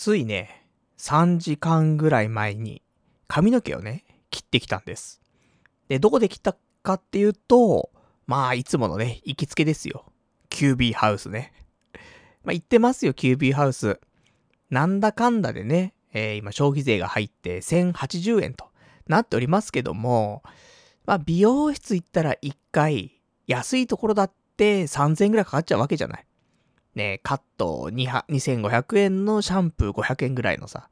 ついね、3時間ぐらい前に髪の毛をね、切ってきたんです。で、どこで切ったかっていうと、まあ、いつものね、行きつけですよ。QB ハウスね。まあ、言ってますよ、QB ハウス。なんだかんだでね、えー今消費税が入って1080円となっておりますけども、まあ、美容室行ったら1回、安いところだって3000円ぐらいかかっちゃうわけじゃない。ねカット2500円のシャンプー500円ぐらいのさ。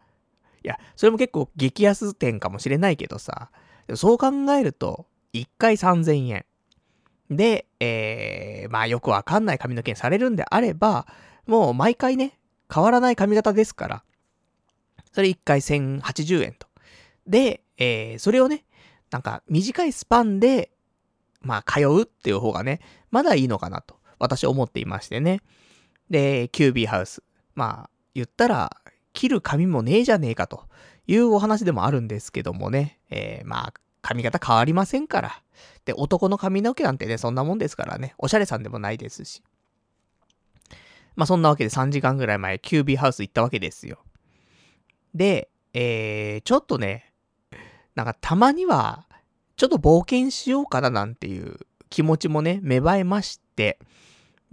いや、それも結構激安店かもしれないけどさ、そう考えると、1回3000円。で、えー、まあよくわかんない髪の毛にされるんであれば、もう毎回ね、変わらない髪型ですから、それ1回1080円と。で、えー、それをね、なんか短いスパンで、まあ通うっていう方がね、まだいいのかなと、私思っていましてね。で、QB ハウス。まあ、言ったら、切る髪もねえじゃねえかというお話でもあるんですけどもね。えー、まあ、髪型変わりませんから。で、男の髪の毛なんてね、そんなもんですからね。おしゃれさんでもないですし。まあ、そんなわけで3時間ぐらい前、QB ハウス行ったわけですよ。で、えー、ちょっとね、なんかたまには、ちょっと冒険しようかななんていう気持ちもね、芽生えまして。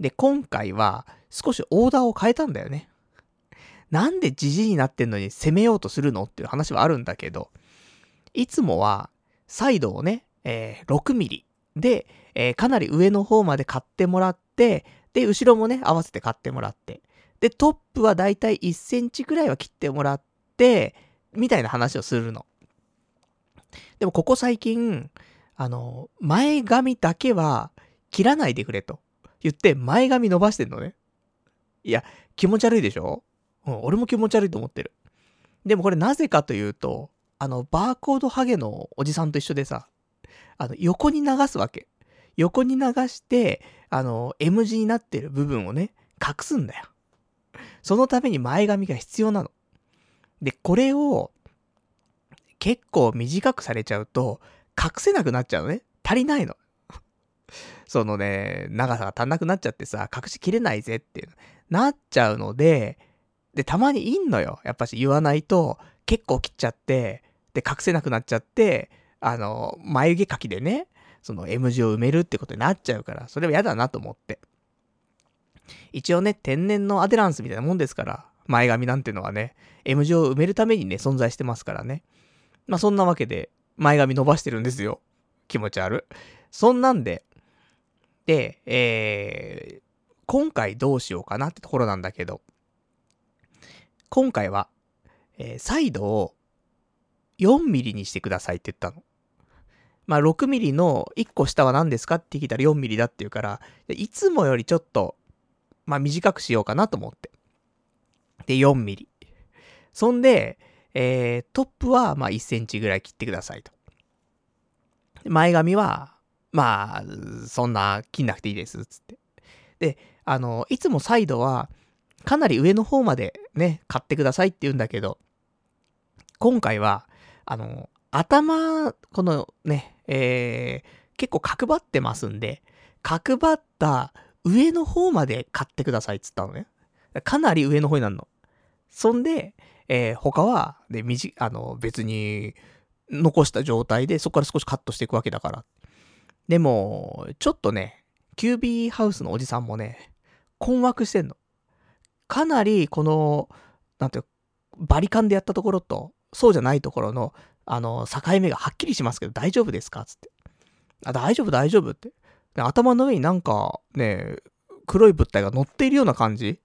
で、今回は少しオーダーを変えたんだよね。なんでジジイになってんのに攻めようとするのっていう話はあるんだけど、いつもは、サイドをね、えー6ミリで、えーかなり上の方まで買ってもらって、で、後ろもね、合わせて買ってもらって、で、トップはだいたい1センチくらいは切ってもらって、みたいな話をするの。でもここ最近、あの、前髪だけは切らないでくれと言って前髪伸ばしてんのね。いや、気持ち悪いでしょ？うん、俺も気持ち悪いと思ってる。でもこれなぜかというと、あの、バーコードハゲのおじさんと一緒でさ、あの、横に流すわけ。横に流して、あの、M 字になってる部分をね、隠すんだよ。そのために前髪が必要なの。で、これを、結構短くされちゃうと、隠せなくなっちゃうのね。足りないの。そのね、長さが足んなくなっちゃってさ、隠しきれないぜっていう、なっちゃうので、で、たまにいんのよ。やっぱし言わないと、結構切っちゃって、で、隠せなくなっちゃって、あの、眉毛描きでね、その M 字を埋めるってことになっちゃうから、それは嫌だなと思って。一応ね、天然のアデランスみたいなもんですから、前髪なんてのはね、M 字を埋めるためにね、存在してますからね。まあそんなわけで、前髪伸ばしてるんですよ。気持ち悪い。そんなんで、で、えー、今回どうしようかなってところなんだけど、今回は、えーサイドを4ミリにしてくださいって言ったの。まあ6ミリの1個下は何ですかって聞いたら4ミリだって言うから、いつもよりちょっと、まあ短くしようかなと思って。で、4ミリ。そんで、えー、トップはま1センチぐらい切ってくださいと。前髪は、まあ、そんな切んなくていいです、つって。で、あの、いつもサイドは、かなり上の方までね、買ってくださいって言うんだけど、今回は、あの、頭、このね、えー、結構角張ってますんで、角張った上の方まで買ってくださいっつったのね。かなり上の方になるの。そんで、えー他は、で、みじ、あの、別に、残した状態で、そこから少しカットしていくわけだから。でも、ちょっとね、キュービーハウスのおじさんもね、困惑してんの。かなり、この、なんていうバリカンでやったところと、そうじゃないところの、あの、境目がはっきりしますけど、大丈夫ですか？つって。あ、大丈夫、大丈夫って。頭の上になんか、ね、黒い物体が乗っているような感じ？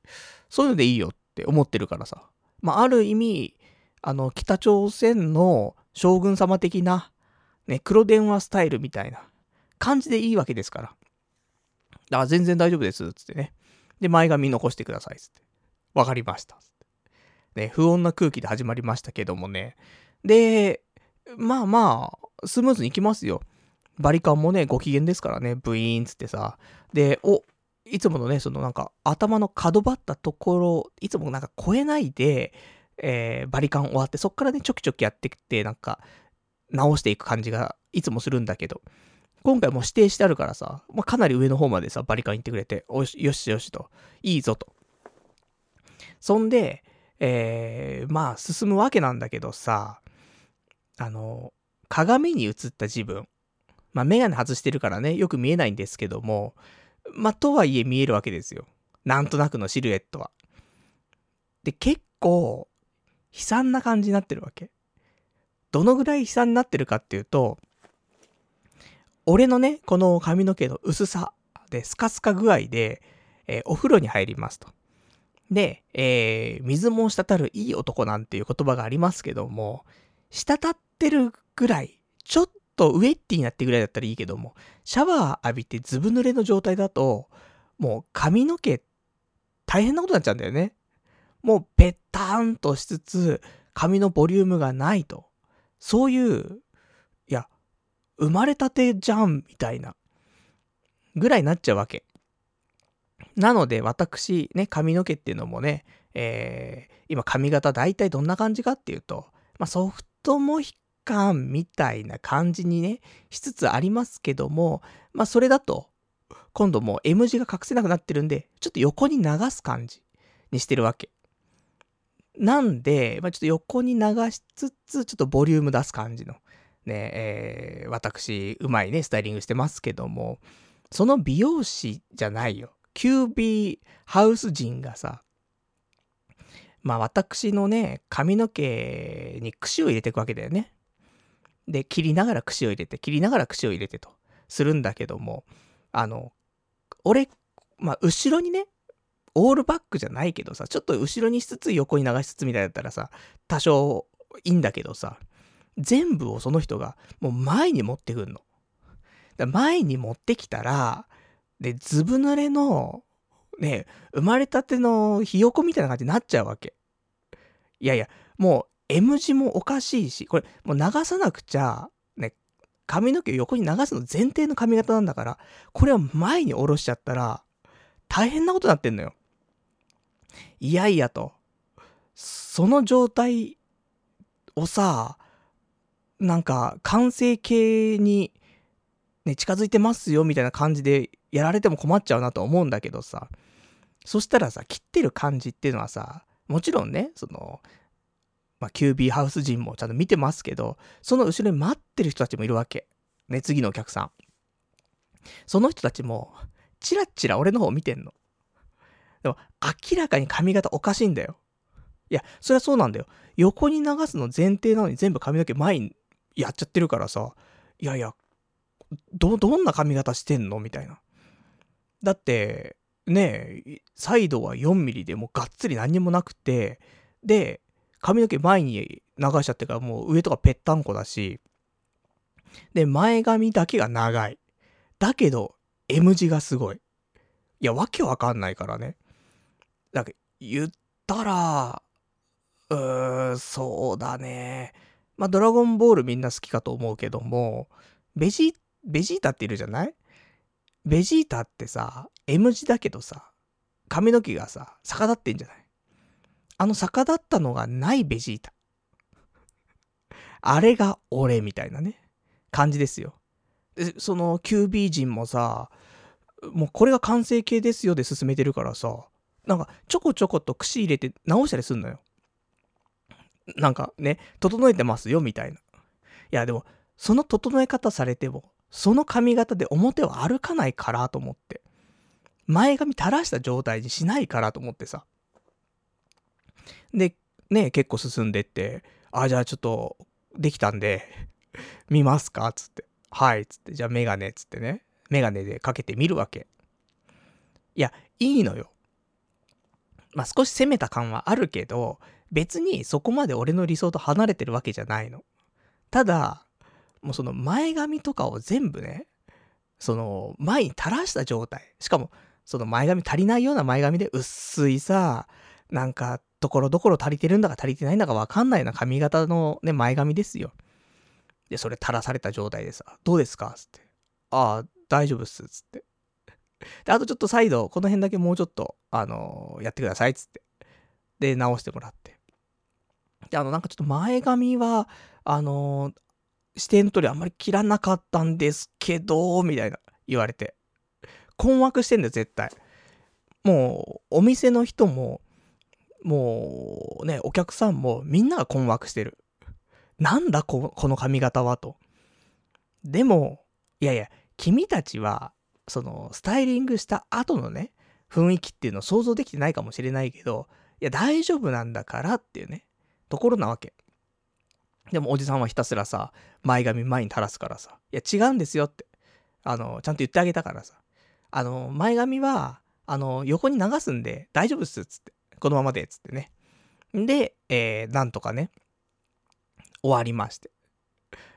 そういうのでいいよって思ってるからさ。まあ、ある意味、あの、北朝鮮の将軍様的な、ね、黒電話スタイルみたいな感じでいいわけですから。あ、全然大丈夫です、つってね。で、前髪残してください、つって。わかりました、つって。ね、不穏な空気で始まりましたけどもね。で、まあまあ、スムーズにいきますよ。バリカンもね、ご機嫌ですからね、ブイーンつってさ。で、お、いつものね、そのなんか頭の角張ったところ、いつもなんか超えないで、えーバリカン終わって、そっからね、ちょきちょきやってきて、なんか、直していく感じがいつもするんだけど、今回も指定してあるからさ、まあ、かなり上の方までさ、バリカン行ってくれて、おしよしよしと、いいぞと。そんで、えー、まあ、進むわけなんだけどさ、あの、鏡に映った自分。まあ、メガネ外してるからね、よく見えないんですけども、まあ、とはいえ見えるわけですよ。なんとなくのシルエットは。で、結構、悲惨な感じになってるわけ。どのぐらい悲惨になってるかっていうと、俺のね、この髪の毛の薄さで、スカスカ具合で、えー、お風呂に入りますと。で、えー、水も滴るいい男なんていう言葉がありますけども、滴ってるぐらい、ちょっとウェッティになってぐらいだったらいいけども、シャワー浴びてずぶ濡れの状態だと、もう髪の毛、大変なことになっちゃうんだよね。もうぺったんとしつつ、髪のボリュームがないと。そういう、生まれたてじゃん、みたいな、ぐらいになっちゃうわけ。なので、私、ね、髪の毛っていうのもね、えー、今髪型大体どんな感じかっていうと、まあ、ソフトモヒカンみたいな感じにね、しつつありますけども、まあ、それだと、今度もう M 字が隠せなくなってるんで、ちょっと横に流す感じにしてるわけ。なんで、まあ、ちょっと横に流しつつ、ちょっとボリューム出す感じの、ね、えー、私、うまいね、スタイリングしてますけども、その美容師じゃないよ。QB ハウス人がさ、まあ私のね、髪の毛に櫛を入れていくわけだよね。で、切りながら櫛を入れて、切りながら櫛を入れてと、するんだけども、あの、俺、まあ後ろにね、オールバックじゃないけどさ、ちょっと後ろにしつつ横に流しつつみたいだったらさ、多少いいんだけどさ、全部をその人がもう前に持ってくんの。だ前に持ってきたら、で、ずぶ濡れの、ね、生まれたてのひよこみたいな感じになっちゃうわけ。いやいや、もう M 字もおかしいし、これもう流さなくちゃ、ね、髪の毛を横に流すの前提の髪型なんだから、これを前に下ろしちゃったら、大変なことになってんのよ。いやいやと。その状態をさ、なんか完成形にね、近づいてますよみたいな感じでやられても困っちゃうなと思うんだけどさ、そしたらさ、切ってる感じっていうのはさ、もちろんね、その、まあ、QB ハウス人もちゃんと見てますけど、その後ろに待ってる人たちもいるわけ。ね、次のお客さん。その人たちも、チラッチラ俺の方見てんの。でも、明らかに髪型おかしいんだよ。いや、そりゃそうなんだよ。横に流すの前提なのに全部髪の毛前にやっちゃってるからさ、いやいや、ど、どんな髪型してんの？みたいな。だって、ねえ、サイドは4ミリでもうがっつり何にもなくて、で、髪の毛前に流しちゃってからもう上とかぺったんこだし、で、前髪だけが長い。だけど、M 字がすごい。いや、わけわかんないからね。だけ言ったら、うーん、そうだね。まあ、ドラゴンボールみんな好きかと思うけども、ベジ、ベジータっているじゃない？ベジータってさ、M 字だけどさ、髪の毛がさ、逆立ってんじゃない？あの逆立ったのがないベジータ。あれが俺みたいなね、感じですよ。で、その QB 人もさ、もうこれが完成形ですよで進めてるからさ、なんかちょこちょこと串入れて直したりすんのよ。なんかね、整えてますよみたいな。いやでも、その整え方されても、その髪型で表を歩かないからと思って。前髪垂らした状態にしないからと思ってさ。で、ね、結構進んでって、あ、じゃあちょっと、できたんで見ますか？つって。はい、つって。じゃあメガネ、つってね。メガネでかけてみるわけ。いや、いいのよ。まあ、少し攻めた感はあるけど、別にそこまで俺の理想と離れてるわけじゃないの。ただ、もうその前髪とかを全部ね、その前に垂らした状態。しかも、その前髪足りないような前髪で薄いさ、なんか、ところどころ足りてるんだか足りてないんだかわかんないような髪型のね、前髪ですよ。で、それ垂らされた状態でさ、どうですか？つって。ああ、大丈夫っす。つって。で、あとちょっと再度、この辺だけもうちょっと、あのー、やってください。つって。で、直してもらって。で、あの、なんかちょっと前髪は、あの、視点取りあんまり切らなかったんですけど、みたいな言われて。困惑してんだよ、絶対。もう、お店の人も、もうね、お客さんもみんなが困惑してる。なんだここの髪型はと。でも、いやいや、君たちは、その、スタイリングした後のね、雰囲気っていうのを想像できてないかもしれないけど、いや、大丈夫なんだからっていうね、ところなわけ。でもおじさんはひたすらさ、前髪前に垂らすからさ、いや、違うんですよって。あの、ちゃんと言ってあげたからさ。あの、前髪は、あの、横に流すんで大丈夫っすっ、つって。このままでっ、つってね。で、えー、なんとかね、終わりまして。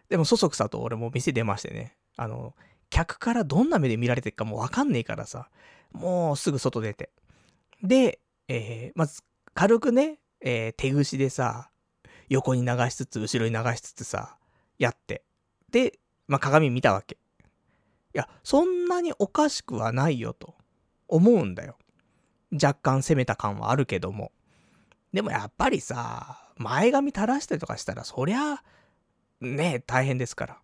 でも、そそくさと俺も店出ましてね。あの、客からどんな目で見られてるかもわかんねえからさ、もうすぐ外出て。で、えー、まず、軽くね、えー、手ぐしでさ、横に流しつつ、後ろに流しつつさ、やって。で、まあ、鏡見たわけ。いや、そんなにおかしくはないよと思うんだよ。若干攻めた感はあるけども。でもやっぱりさ、前髪垂らしたりとかしたら、そりゃ、ね大変ですから。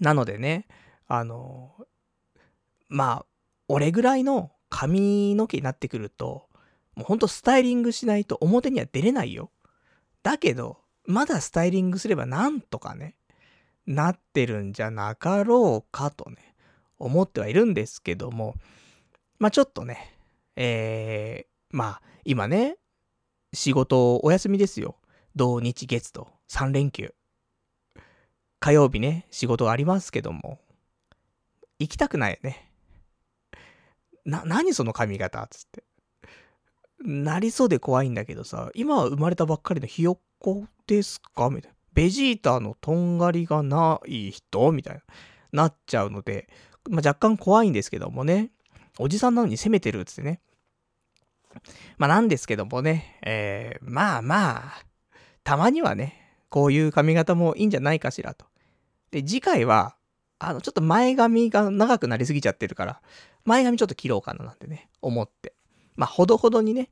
なのでね、あの、まあ、俺ぐらいの髪の毛になってくると、もうほんとスタイリングしないと表には出れないよ。だけど、まだスタイリングすればなんとかね、なってるんじゃなかろうかとね、思ってはいるんですけども、まあちょっとね、えー、まあ今ね、仕事お休みですよ。土日月と3連休。火曜日ね、仕事ありますけども、行きたくないよね。な、何その髪型つって。なりそうで怖いんだけどさ、今は生まれたばっかりのひよっこですか？みたいな。ベジータのとんがりがない人？みたいな。なっちゃうので、まあ、若干怖いんですけどもね。おじさんなのに攻めてるっつってね。まあなんですけどもね。えー、まあまあ、たまにはね、こういう髪型もいいんじゃないかしらと。で、次回は、あの、ちょっと前髪が長くなりすぎちゃってるから、前髪ちょっと切ろうかななんてね、思って。まあ、ほどほどにね、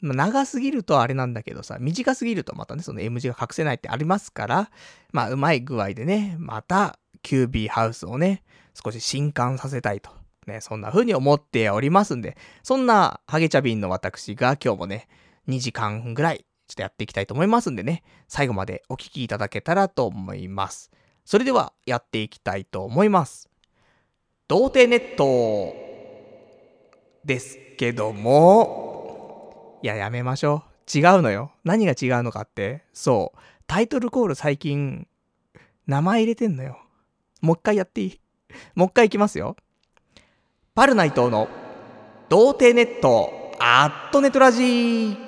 まあ、長すぎるとあれなんだけどさ、短すぎるとまたね、その M 字が隠せないってありますから、まあ、うまい具合でね、また、キュービーハウスをね、少し新刊させたいと。ね、そんな風に思っておりますんで、そんなハゲチャビンの私が今日もね、2時間ぐらい、ちょっとやっていきたいと思いますんでね、最後までお聴きいただけたらと思います。それでは、やっていきたいと思います。童貞ネットですけども、いや、やめましょう。違うのよ。何が違うのかって、そう。タイトルコール最近、名前入れてんのよ。もう一回やっていい？もう一回いきますよ。パルナイトの、童貞ネット、アットネトラジー。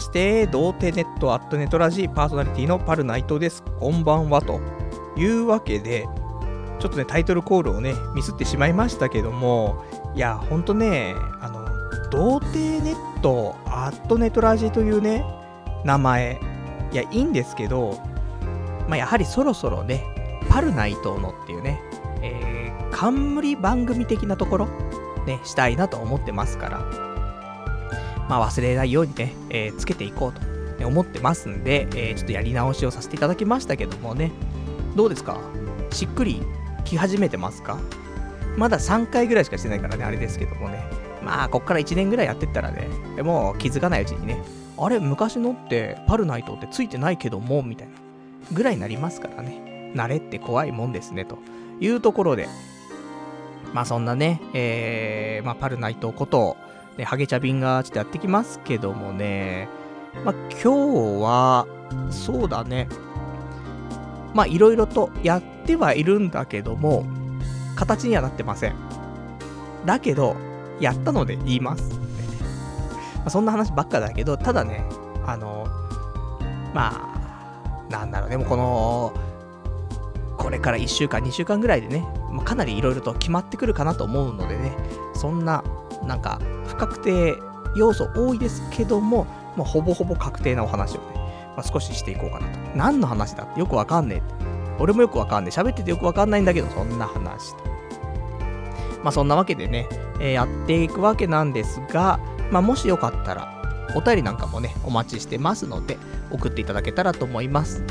まして、童貞ネットアットネトラジーパーソナリティのパルナイトです。こんばんは。というわけで、ちょっとね、タイトルコールをね、ミスってしまいましたけども、いや、ほんとね、あの、童貞ネットアットネトラジーというね、名前、いや、いいんですけど、まあ、やはりそろそろね、パルナイトのっていうね、えー、冠番組的なところ、ね、したいなと思ってますから、まあ、忘れないようにね、えー、つけていこうと、ね、思ってますんで、えー、ちょっとやり直しをさせていただきましたけどもね、どうですか？しっくり来始めてますか？まだ3回ぐらいしかしてないからね、あれですけどもね。まあ、こっから1年ぐらいやってったらね、もう気づかないうちにね、あれ、昔のってパルナイトってついてないけども、みたいな、ぐらいになりますからね。慣れって怖いもんですね、と。いうところで、まあそんなね、えー、まあパルナイトこと、ね、ハゲチャビンがちょっとやってきますけどもね、まあ、今日は、そうだね、まあ、いろいろとやってはいるんだけども、形にはなってません。だけど、やったので言います。まあ、そんな話ばっかだけど、ただね、あの、まあ、なんだろうね、もうこの、これから1週間、2週間ぐらいでね、まかなりいろいろと決まってくるかなと思うのでね、そんななんか不確定要素多いですけども、まあ、ほぼほぼ確定なお話をね、まあ、少ししていこうかなと。何の話だってよくわかんねえって。俺もよくわかんない。喋っててよくわかんないんだけど、そんな話と。まあそんなわけでね、えー、やっていくわけなんですが、まあもしよかったら、お便りなんかもね、お待ちしてますので、送っていただけたらと思います。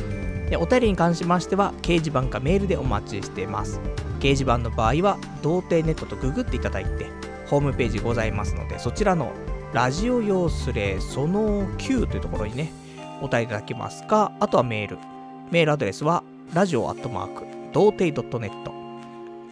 でお便りに関しましては、掲示板かメールでお待ちしてます。掲示板の場合は、童貞ネットとググっていただいて、ホームページございますので、そちらのラジオ用スレその9というところにね、お答えいただけますか、あとはメール。メールアドレスは、ラジオアットマーク、童貞 .net、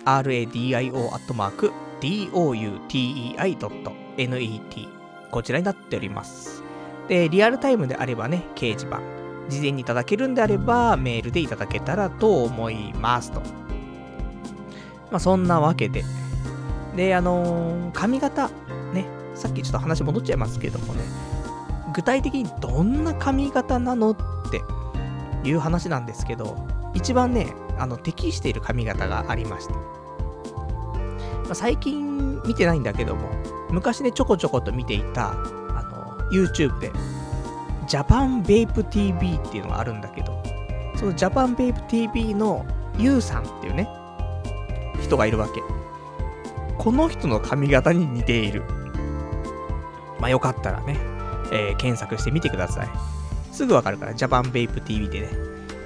radio アットマーク、doutei.net、こちらになっております。で、リアルタイムであればね、掲示板。事前にいただけるんであれば、メールでいただけたらと思いますと。まあ、そんなわけで。で、あのー、髪型、ね、さっきちょっと話戻っちゃいますけどもね、具体的にどんな髪型なのっていう話なんですけど、一番ね、あの、適している髪型がありまして。まあ、最近見てないんだけども、昔ね、ちょこちょこと見ていた、あの、YouTube で、ジャパンベイプ TV っていうのがあるんだけど、そのジャパンベイプ TV のユウさんっていうね、人がいるわけ。この人の髪型に似ている。まあよかったらね、えー、検索してみてください。すぐわかるから、ジャパンベイプ TV でね。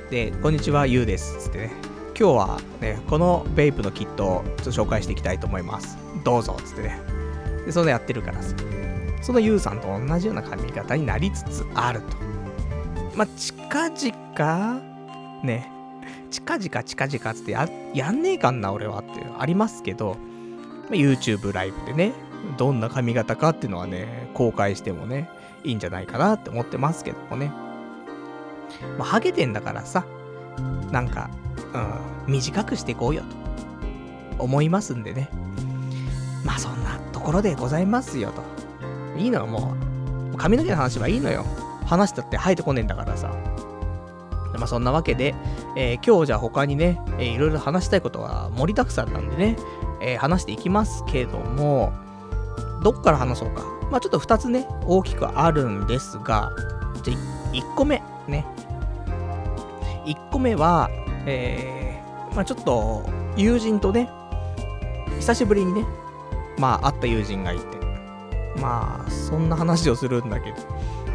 で、こんにちは、ゆうです。つってね。今日はね、このベイプのキットをちょっと紹介していきたいと思います。どうぞつってね。で、そのやってるからさ。そのゆうさんと同じような髪型になりつつあると。まあ、近々、ね、近々近々つってや、やんねえかんな、俺はっていうありますけど、YouTube ライブでね、どんな髪型かっていうのはね、公開してもね、いいんじゃないかなって思ってますけどもね。まあ、ハゲてんだからさ、なんか、うん、短くしていこうよと思いますんでね。まあそんなところでございますよと。いいのよ、もう。髪の毛の話はいいのよ。話したって生えてこねえんだからさ。まあそんなわけで、えー、今日じゃあ他にね、えー、いろいろ話したいことは盛りだくさんなんでね、えー、話していきますけども、どっから話そうか。まあちょっと2つね、大きくあるんですが、じゃあ1個目、ね。1個目は、えー、まあちょっと友人とね、久しぶりにね、まあ会った友人がいて、まあそんな話をするんだけど、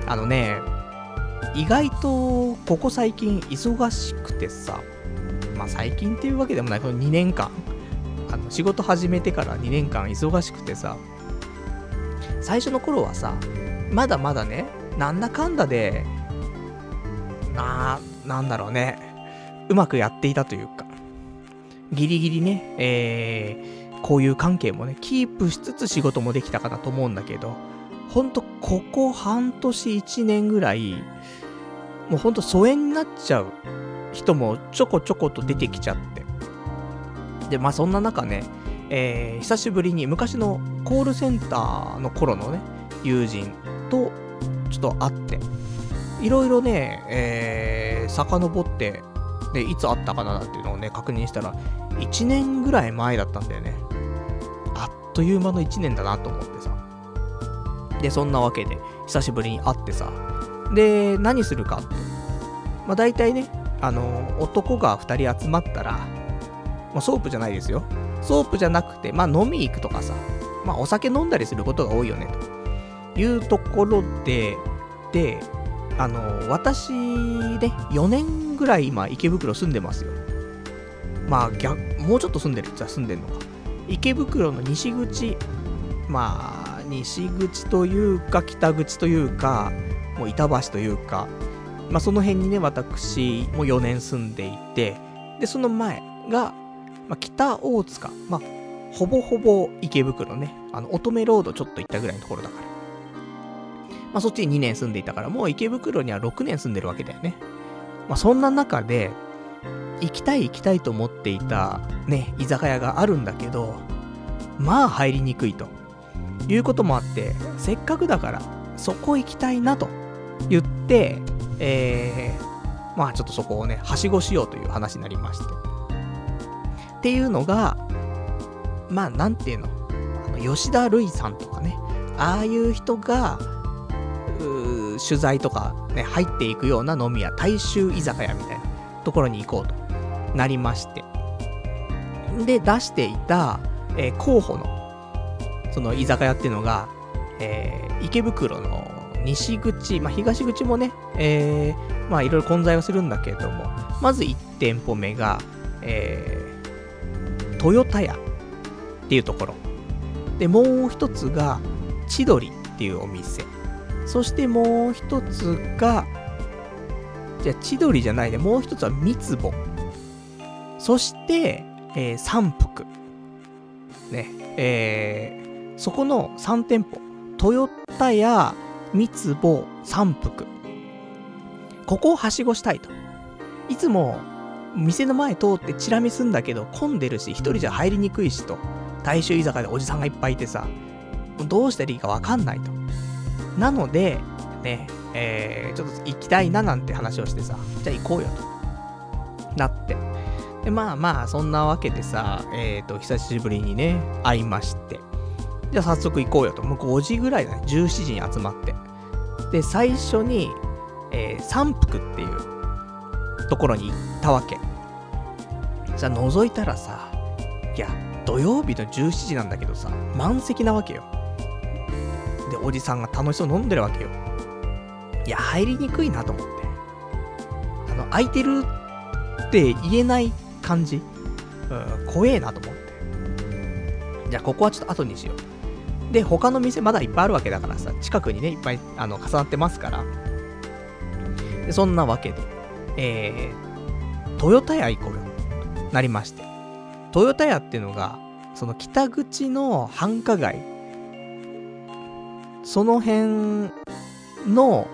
あのね、意外とここ最近忙しくてさ、まあ最近っていうわけでもない、この2年間、あの仕事始めてから2年間忙しくてさ、最初の頃はさ、まだまだね、なんだかんだで、な、なんだろうね、うまくやっていたというか、ギリギリね、えー、こういう関係もね、キープしつつ仕事もできたかなと思うんだけど、ほんと、ここ半年1年ぐらい、もうほんと疎遠になっちゃう人もちょこちょこと出てきちゃって。で、まあそんな中ね、えー、久しぶりに昔のコールセンターの頃のね、友人とちょっと会って、いろいろね、えー、遡って、で、いつ会ったかなっていうのをね、確認したら、1年ぐらい前だったんだよね。あっという間の1年だなと思ってさ。で、そんなわけで、久しぶりに会ってさ。で、何するかって。まあ大体ね、あの、男が2人集まったら、まあ、ソープじゃないですよ。ソープじゃなくて、まあ飲み行くとかさ、まあお酒飲んだりすることが多いよね、というところで、で、あの、私ね、4年ぐらい今池袋住んでますよ。まあ逆、もうちょっと住んでるっちゃ住んでんのか。池袋の西口、まあ、西口というか北口というか、もう板橋というか、まあその辺にね、私も4年住んでいて、で、その前が、まあ、北大塚、まあ、ほぼほぼ池袋ね、あの、乙女ロードちょっと行ったぐらいのところだから。まあ、そっちに2年住んでいたから、もう池袋には6年住んでるわけだよね。まあ、そんな中で、行きたい行きたいと思っていた、ね、居酒屋があるんだけど、まあ入りにくいと。いうこともあって、せっかくだから、そこ行きたいなと言って、えー、まあちょっとそこをね、はしごしようという話になりまして。っていうのが、まあ、なんていうの、あの吉田類さんとかね、ああいう人が、取材とかね、入っていくような飲み屋、大衆居酒屋みたいなところに行こうと。なりまして。で、出していた、えー候補の、その居酒屋っていうのが、えー池袋の西口、まあ、東口もね、えーまあ、いろいろ混在はするんだけれども、まず1店舗目が、えー、トヨタ屋っていうところ。で、もう一つが、千鳥っていうお店。そしてもう一つが、じゃあ千鳥じゃないね、もう一つは三つぼ。そして、えー三福。ね、えーそこの3店舗。トヨタや三つぼ、三福。ここをはしごしたいと。いつも、店の前通ってチラ見すんだけど、混んでるし、一人じゃ入りにくいしと。大衆居酒屋でおじさんがいっぱいいてさ、どうしたらいいかわかんないと。なので、ね、えー、ちょっと行きたいななんて話をしてさ、じゃあ行こうよと。なって。で、まあまあ、そんなわけでさ、えーと、久しぶりにね、会いまして。じゃあ早速行こうよと。もう5時ぐらいだね。17時に集まって。で、最初に、えー、三福っていうところに行ったわけ。じゃあ覗いたらさ、いや、土曜日の17時なんだけどさ、満席なわけよ。で、おじさんが楽しそう飲んでるわけよ。いや、入りにくいなと思って。あの、空いてるって言えない感じ？うん、怖えなと思って。じゃあ、ここはちょっと後にしよう。で、他の店まだいっぱいあるわけだからさ、近くにね、いっぱいあの重なってますから。でそんなわけで、えー、トヨタ屋行こうよ。なりまして。トヨタ屋っていうのが、その北口の繁華街、その辺の、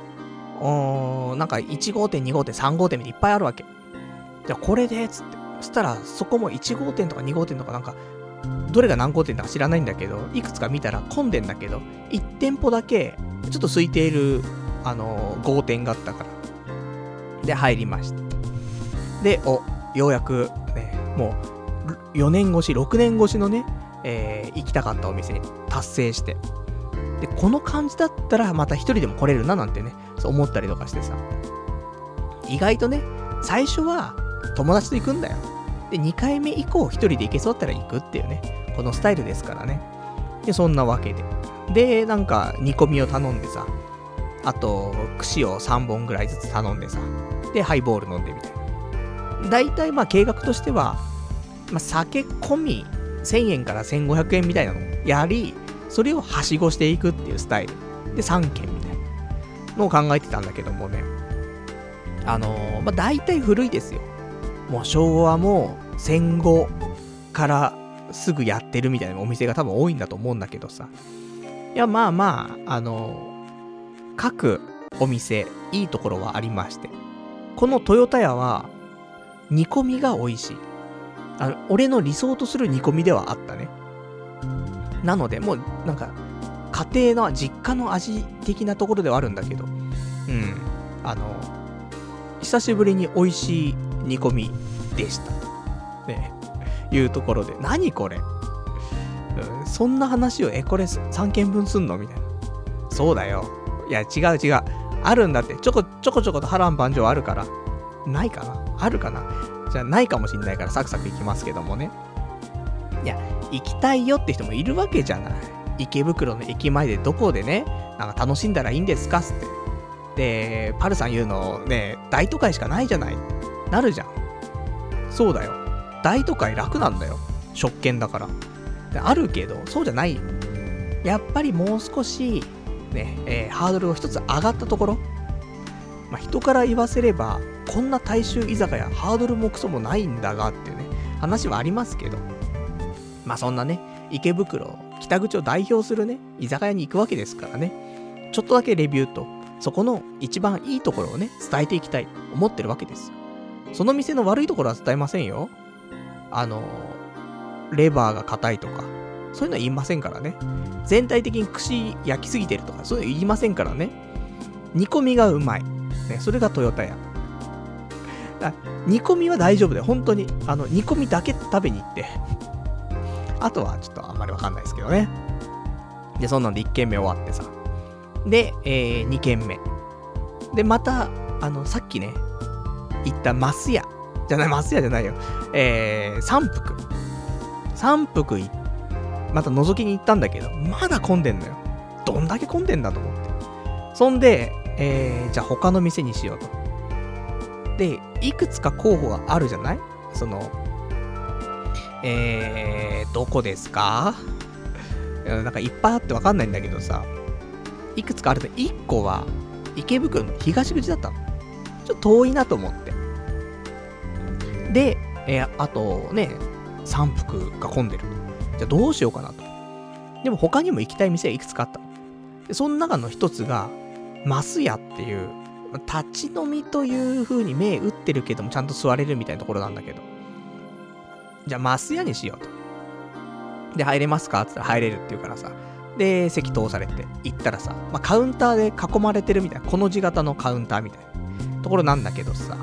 おなんか1号店、2号店、3号店みたいにいっぱいあるわけ。じゃあこれで、つって。そしたら、そこも1号店とか2号店とかなんか、どれが何号店だか知らないんだけど、いくつか見たら混んでんだけど、1店舗だけ、ちょっと空いている、あのー、号店があったから。で、入りました。で、お、ようやく、ね、もう、4年越し、6年越しのね、えー行きたかったお店に達成して。で、この感じだったら、また一人でも来れるな、なんてね、そう思ったりとかしてさ。意外とね、最初は友達と行くんだよ。で、2回目以降、一人で行けそうだったら行くっていうね、このスタイルですからね。で、そんなわけで。で、なんか、煮込みを頼んでさ、あと、串を3本ぐらいずつ頼んでさ、で、ハイボール飲んでみたいな。大体、まあ、計画としては、まあ、酒込み1000円から1500円みたいなのをやり、それをはしごしていくっていうスタイル。で、3軒みたいなのを考えてたんだけどもね。あのー、まあ、大体古いですよ。もう昭和も戦後からすぐやってるみたいなお店が多分多いんだと思うんだけどさ。いや、まあまあ、あの各お店、いいところはありまして。このトヨタ屋は、煮込みが美味しい。あの、俺の理想とする煮込みではあったね。なので、もう、なんか、家庭の実家の味的なところではあるんだけど、うん。あの、久しぶりに美味しい煮込みでした。ね。いうところで、何これ、うん、そんな話を、え、これ3件分すんの？みたいな。そうだよ。いや、違う違う。あるんだって。ちょこちょこちょこと波乱万丈あるから。ないかな？あるかな？じゃあ、ないかもしんないからサクサクいきますけどもね。いや、行きたいよって人もいるわけじゃない。池袋の駅前でどこでね、なんか楽しんだらいいんですかって。で、パルさん言うのね、大都会しかないじゃない。なるじゃん。そうだよ。大都会楽なんだよ。食券だから。あるけど、そうじゃないよ。やっぱりもう少し、ね、えーハードルが一つ上がったところ。まあ、人から言わせれば、こんな大衆居酒屋、ハードルもクソもないんだがっていうね、話はありますけど。まあそんなね、池袋、北口を代表するね、居酒屋に行くわけですからね。ちょっとだけレビューと、そこの一番いいところをね、伝えていきたいと思ってるわけです。その店の悪いところは伝えませんよ。あの、レバーが硬いとか、そういうのは言いませんからね。全体的に串焼きすぎてるとか、そういうの言いませんからね。煮込みがうまい。ね、それがトヨタ屋。煮込みは大丈夫で、本当に。あの、煮込みだけ食べに行って。あとはちょっとあんまりわかんないですけどね。で、そんなんで1軒目終わってさ。で、えー、2軒目。で、また、あの、さっきね、行ったマス屋。じゃない、マスヤじゃないよ。えー、三福。三福、また覗きに行ったんだけど、まだ混んでんのよ。どんだけ混んでんだと思って。そんで、えー、じゃあ他の店にしようと。で、いくつか候補があるじゃない？その、えー、どこですか？なんかいっぱいあってわかんないんだけどさ、いくつかあると、1個は池袋の東口だったの。ちょっと遠いなと思って。で、えー、あとね、三福が混んでる。じゃあどうしようかなと。でも他にも行きたい店がいくつかあった。で、その中の一つが、マス屋っていう、立ち飲みという風に目打ってるけども、ちゃんと座れるみたいなところなんだけど。じゃあ、マス屋にしようと。で、入れますか？って言ったら入れるって言うからさ。で、席通されて、行ったらさ、まあ、カウンターで囲まれてるみたいな、この字型のカウンターみたいなところなんだけどさ、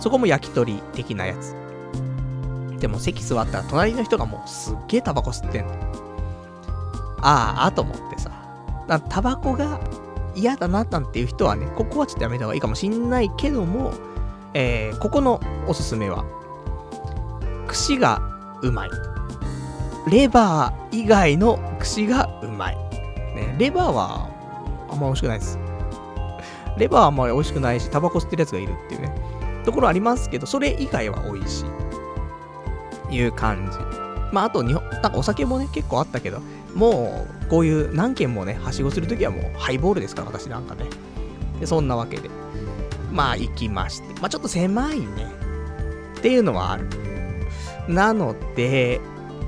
そこも焼き鳥的なやつ。でも席座ったら隣の人がもうすっげえタバコ吸ってんの。ああ、と思ってさ。タバコが嫌だななんていう人はね、ここはちょっとやめた方がいいかもしんないけども、えー、ここのおすすめは、串がうまい。レバー以外の串がうまい。ね、レバーはあんま美味しくないです。レバーはあんまり美味しくないし、タバコ吸ってるやつがいるっていうね、ところありますけど、それ以外は美味しい。いう感じ。まあ、あと日本、なんかお酒もね、結構あったけど、もう、こういう何軒もね、はしごするときはもうハイボールですから、私なんかね。で、そんなわけで。まあ、行きまして。まあ、ちょっと狭いね。っていうのはある。なので、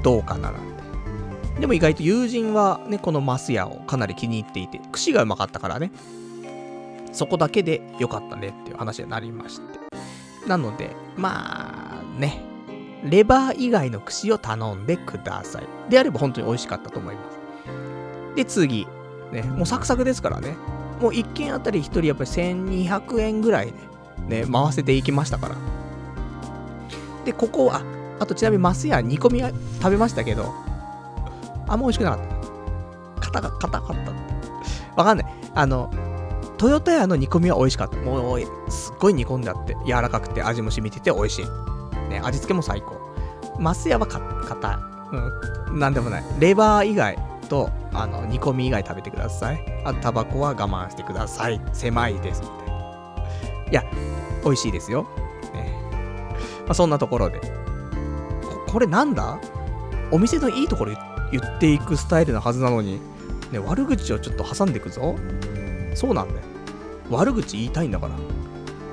どうかななんて。でも意外と友人はね、このマスヤをかなり気に入っていて、串がうまかったからね。そこだけで良かったねっていう話になりまして。なので、まあね、レバー以外の串を頼んでください。であれば本当に美味しかったと思います。で、次。ね、もうサクサクですからね。もう1軒あたり1人やっぱり1200円ぐらいで、ね、回せていきましたから。で、ここは、あとちなみにマスヤ煮込みは食べましたけど、あんま美味しくなかった。硬か硬かった。わかんない。あの、トヨタ屋の煮込みは美味しかった。もう、すっごい煮込んであって、柔らかくて味も染みてて美味しい。ね、味付けも最高。マスヤはか、硬い。うん、なんでもない。レバー以外と、あの、煮込み以外食べてください。あと、タバコは我慢してください。狭いです、みたいな。いや、美味しいですよ。ね。まあ、そんなところで。ここれなんだ？お店のいいところ言っていくスタイルなはずなのに、ね、悪口をちょっと挟んでいくぞ。そうなんだよ。悪口言いたいんだから。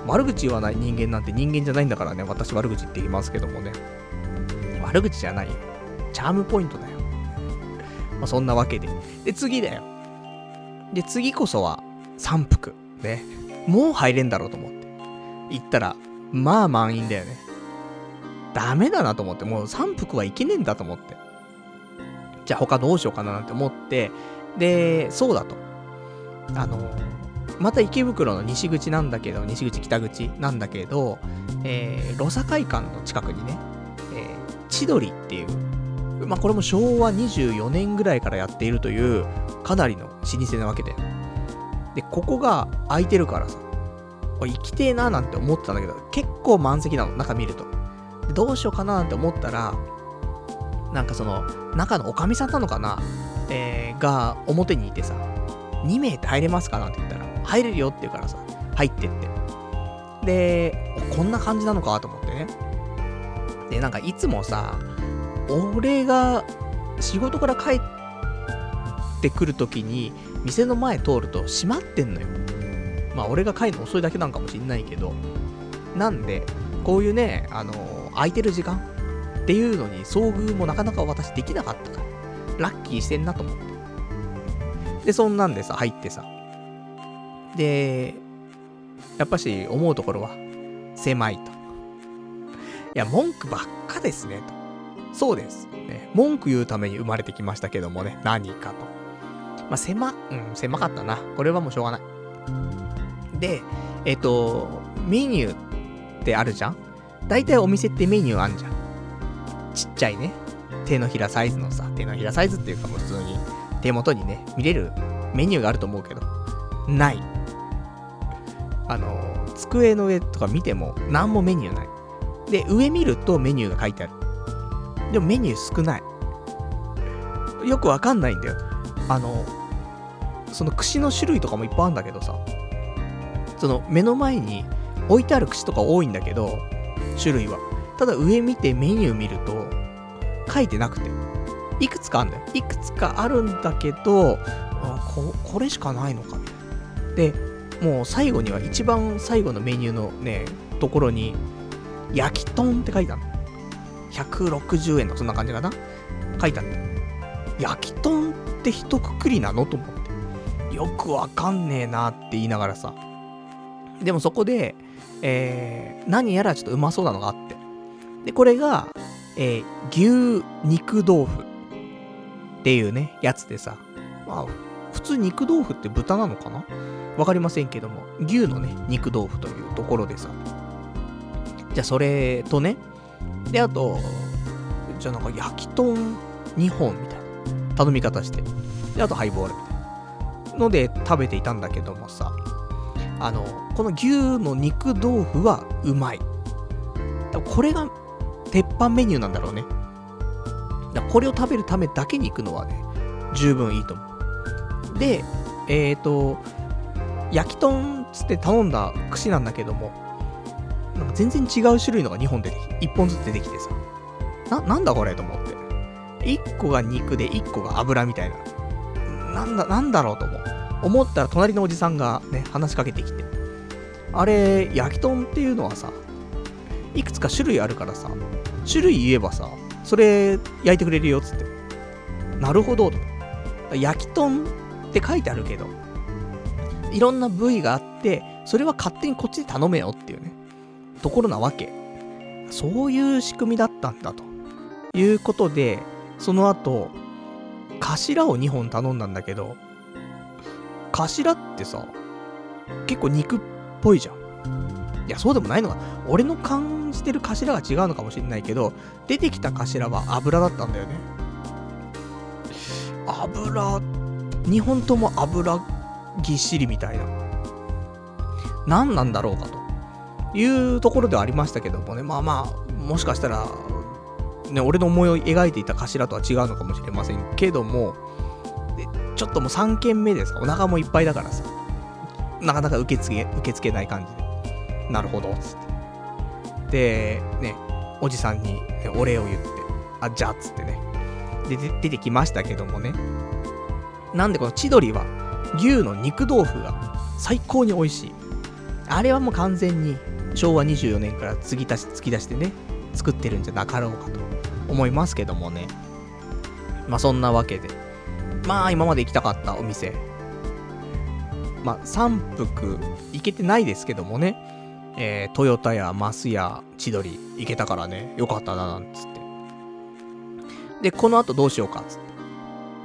悪口言わない人間なんて人間じゃないんだからね、私悪口言っていきますけどもね。悪口じゃない。チャームポイントだよ。まあ、そんなわけで。で、次だよ。で、次こそは、三福。ね。もう入れんだろうと思って。行ったら、まあ満員だよね。ダメだなと思って、もう三福はいけねえんだと思って。じゃあ他どうしようかななんて思って、で、そうだと。あの、また池袋の西口なんだけど、西口北口なんだけど、えー、ロサ会館の近くにね、えー、千鳥っていう、まあ、これも昭和24年ぐらいからやっているという、かなりの老舗なわけで。で、ここが空いてるからさ、行きてえなーなんて思ってたんだけど、結構満席なの、中見ると。どうしようかななんて思ったら、なんかその、中のおかみさんなのかなえー、が表にいてさ、2名って入れますかなんて言ったら、入れるよって言うからさ、入ってって。で、こんな感じなのかと思ってね。で、なんかいつもさ、俺が仕事から帰ってくるときに、店の前通ると閉まってんのよ。まあ俺が帰るの遅いだけなんかもしんないけど。なんで、こういうね、あのー、空いてる時間っていうのに遭遇もなかなか私できなかったから、ラッキーしてんなと思って。で、そんなんでさ、入ってさ。で、やっぱし思うところは、狭いと。いや、文句ばっかですね、と。そうです。ね、文句言うために生まれてきましたけどもね、何かと。まあ、狭、うん、狭かったな。これはもうしょうがない。で、えっ、と、メニューってあるじゃん？大体お店ってメニューあんじゃん。ちっちゃいね。手のひらサイズのさ、手のひらサイズっていうかもう普通に手元にね、見れるメニューがあると思うけど、ない。あの、机の上とか見ても、何もメニューない。で、上見るとメニューが書いてある。でもメニュー少ない。よくわかんないんだよ。あの、その串の種類とかもいっぱいあるんだけどさ、その目の前に置いてある串とか多いんだけど、種類は。ただ上見てメニュー見ると、書いてなくて。いくつかあるんだよ。いくつかあるんだけど、あここれしかないのかみたいな。で、もう最後には一番最後のメニューのね、ところに、焼き豚って書いてあるの。160円とかそんな感じかな書いてあった。焼き豚って一括りなの？と思って。よくわかんねえなって言いながらさ。でもそこで、えー、何やらちょっとうまそうなのがあって。で、これが、えー、牛肉豆腐っていうね、やつでさ。まあ、普通肉豆腐って豚なのかな？わかりませんけども、牛のね、肉豆腐というところでさ。じゃあそれとね、で、あと、じゃあなんか焼き豚2本みたいな頼み方して。で、あとハイボールみたいなので食べていたんだけどもさ、あの、この牛の肉豆腐はうまい。これが鉄板メニューなんだろうね。これを食べるためだけに行くのはね、十分いいと思う。で、えっ、ー、と、焼き豚つって頼んだ串なんだけども、なんか全然違う種類のが2本出てきて、1本ずつ出てきてさ、な、なんだこれと思って。1個が肉で1個が油みたいな。なんだ、なんだろうと思う。思ったら隣のおじさんがね、話しかけてきて。あれ、焼き豚っていうのはさ、いくつか種類あるからさ、種類言えばさ、それ焼いてくれるよっつって。なるほど。焼き豚って書いてあるけど、いろんな部位があって、それは勝手にこっちで頼めよっていうね、ところなわけ。そういう仕組みだったんだと。いうことで、その後、頭を2本頼んだんだけど、頭ってさ、結構肉っぽいじゃん。いや、そうでもないのか。俺の感じてる頭が違うのかもしれないけど、出てきた頭は油だったんだよね。油、2本とも油ぎっしりみたいな。何なんだろうかというところではありましたけどもね。まあまあ、もしかしたら、ね、俺の思いを描いていた頭とは違うのかもしれませんけども、でちょっともう3軒目でさ、お腹もいっぱいだからさ、なかなか受け付け、受け付けない感じで。なるほど、つって。で、ね、おじさんに、ね、お礼を言って、あ、じゃあ、つってね。で、出てきましたけどもね。なんでこの千鳥は、牛の肉豆腐が最高に美味しい。あれはもう完全に昭和24年から継ぎ足し、突き出してね、作ってるんじゃなかろうかと思いますけどもね。まあそんなわけで。まあ今まで行きたかったお店。まあ三福行けてないですけどもね。えー、トヨタやマスや千鳥行けたからね、よかったななんつって。で、この後どうしようかつっ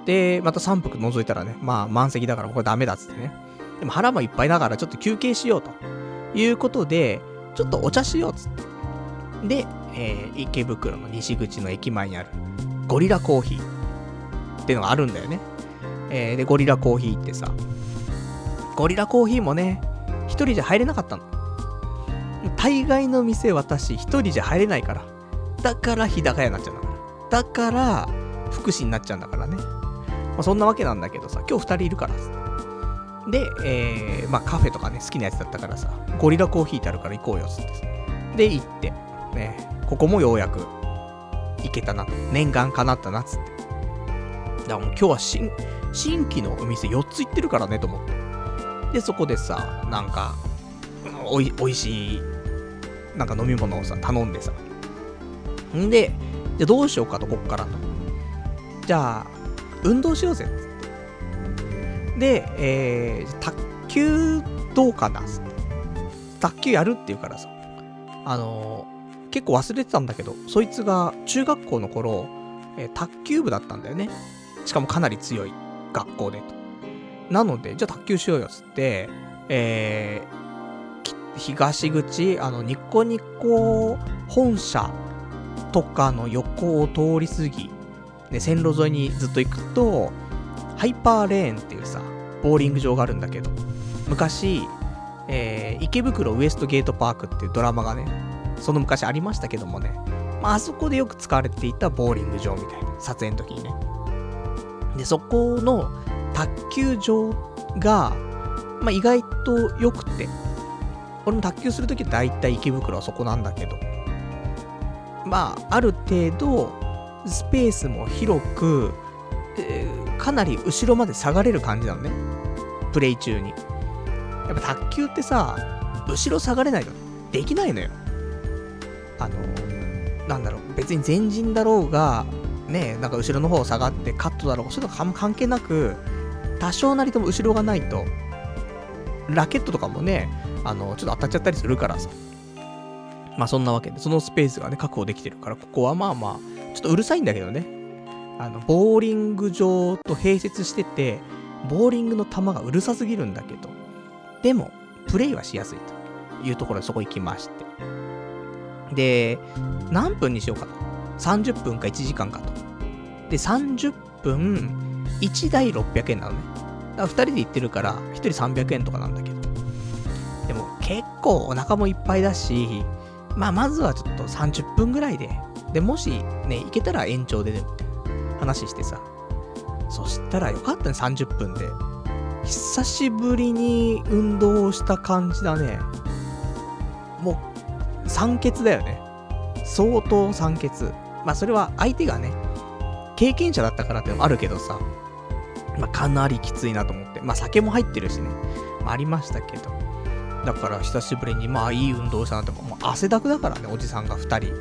て。で、また三福覗いたらね、まあ満席だからこれダメだつってね。でも腹もいっぱいだからちょっと休憩しようということで、ちょっとお茶しようつって。で、えー、池袋の西口の駅前にあるゴリラコーヒーってのがあるんだよね。えー、で、ゴリラコーヒーってさ、ゴリラコーヒーもね、一人じゃ入れなかったの。大概の店私一人じゃ入れないから。だから日高屋になっちゃうんだから。だから、福祉になっちゃうんだからね。まあ、そんなわけなんだけどさ、今日二人いるからさ。で、えー、まあカフェとかね、好きなやつだったからさ、ゴリラコーヒーってあるから行こうよ、つってさ。で、行って、ね、ここもようやく行けたな。念願叶ったな、つって。だからもう今日は新、新規のお店4つ行ってるからね、と思って。で、そこでさ、なんか、おい、おいしい、なんか飲み物をさ、頼んでさ。んで、じゃあどうしようかと、こっからと。じゃあ、運動しようぜ、って。で、えー、卓球どうかな、って。卓球やるって言うからさ。あのー、結構忘れてたんだけど、そいつが中学校の頃、えー、卓球部だったんだよね。しかもかなり強い学校でと。なので、じゃあ卓球しようよ、つって、えー、東口、あの、ニコニコ本社とかの横を通り過ぎ、ね、線路沿いにずっと行くと、ハイパーレーンっていうさ、ボーリング場があるんだけど、昔、えー、池袋ウエストゲートパークっていうドラマがね、その昔ありましたけどもね、まあ、あそこでよく使われていたボーリング場みたいな、撮影の時にね。で、そこの卓球場が、まあ、意外と良くて、俺も卓球するとき大体池袋はそこなんだけど、まあ、ある程度、スペースも広く、えー、かなり後ろまで下がれる感じなのね。プレイ中に。やっぱ卓球ってさ、後ろ下がれないとできないのよ。あの、なんだろう、別に前陣だろうが、ね、なんか後ろの方下がってカットだろうが、そういうの関係なく、多少なりとも後ろがないと、ラケットとかもね、あの、ちょっと当たっちゃったりするからさ。まあそんなわけで、そのスペースがね、確保できてるから、ここはまあまあ、ちょっとうるさいんだけどね。あの、ボーリング場と併設してて、ボーリングの球がうるさすぎるんだけど、でも、プレイはしやすいというところでそこ行きまして。で、何分にしようかと。30分か1時間かと。で、30分、1台600円なのね。だから2人で行ってるから、1人300円とかなんだけど。結構お腹もいっぱいだし、まあまずはちょっと30分ぐらいで、で、もしね、行けたら延長でね、話してさ。そしたらよかったね、30分で。久しぶりに運動した感じだね。もう、酸欠だよね。相当酸欠。まあそれは相手がね、経験者だったからってのもあるけどさ、まあかなりきついなと思って。まあ酒も入ってるしね。まあありましたけど。だから久しぶりにまあいい運動したなってもう汗だくだからね、おじさんが2人。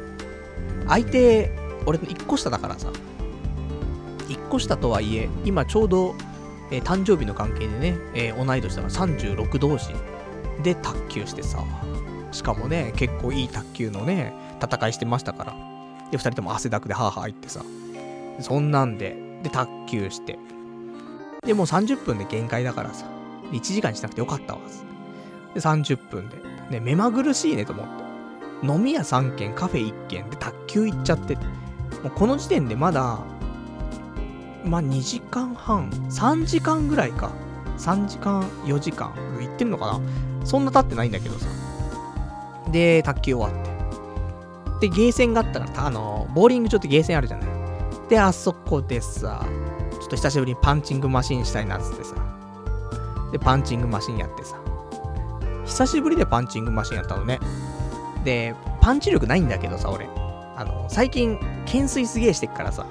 相手、俺の1個下だからさ。1個下とはいえ、今ちょうど、えー、誕生日の関係でね、えー、同い年だから36同士で卓球してさ。しかもね、結構いい卓球のね、戦いしてましたから。で、2人とも汗だくでハーハー言ってさ。そんなんで、で、卓球して。で、もう30分で限界だからさ。1時間にしなくてよかったわ。で、30分で。ね、目まぐるしいねと思って。飲み屋3軒、カフェ1軒で卓球行っちゃって。もうこの時点でまだ、まあ、2時間半、3時間ぐらいか。3時間、4時間。行ってんのかなそんな経ってないんだけどさ。で、卓球終わって。で、ゲーセンがあったから、あの、ボーリング場ってゲーセンあるじゃない。で、あそこでさ、ちょっと久しぶりにパンチングマシンしたいなっつってさ。で、パンチングマシンやってさ。久しぶりでパンチングマシンやったのね。で、パンチ力ないんだけどさ、俺。あの、最近、懸垂すげえしてっからさ。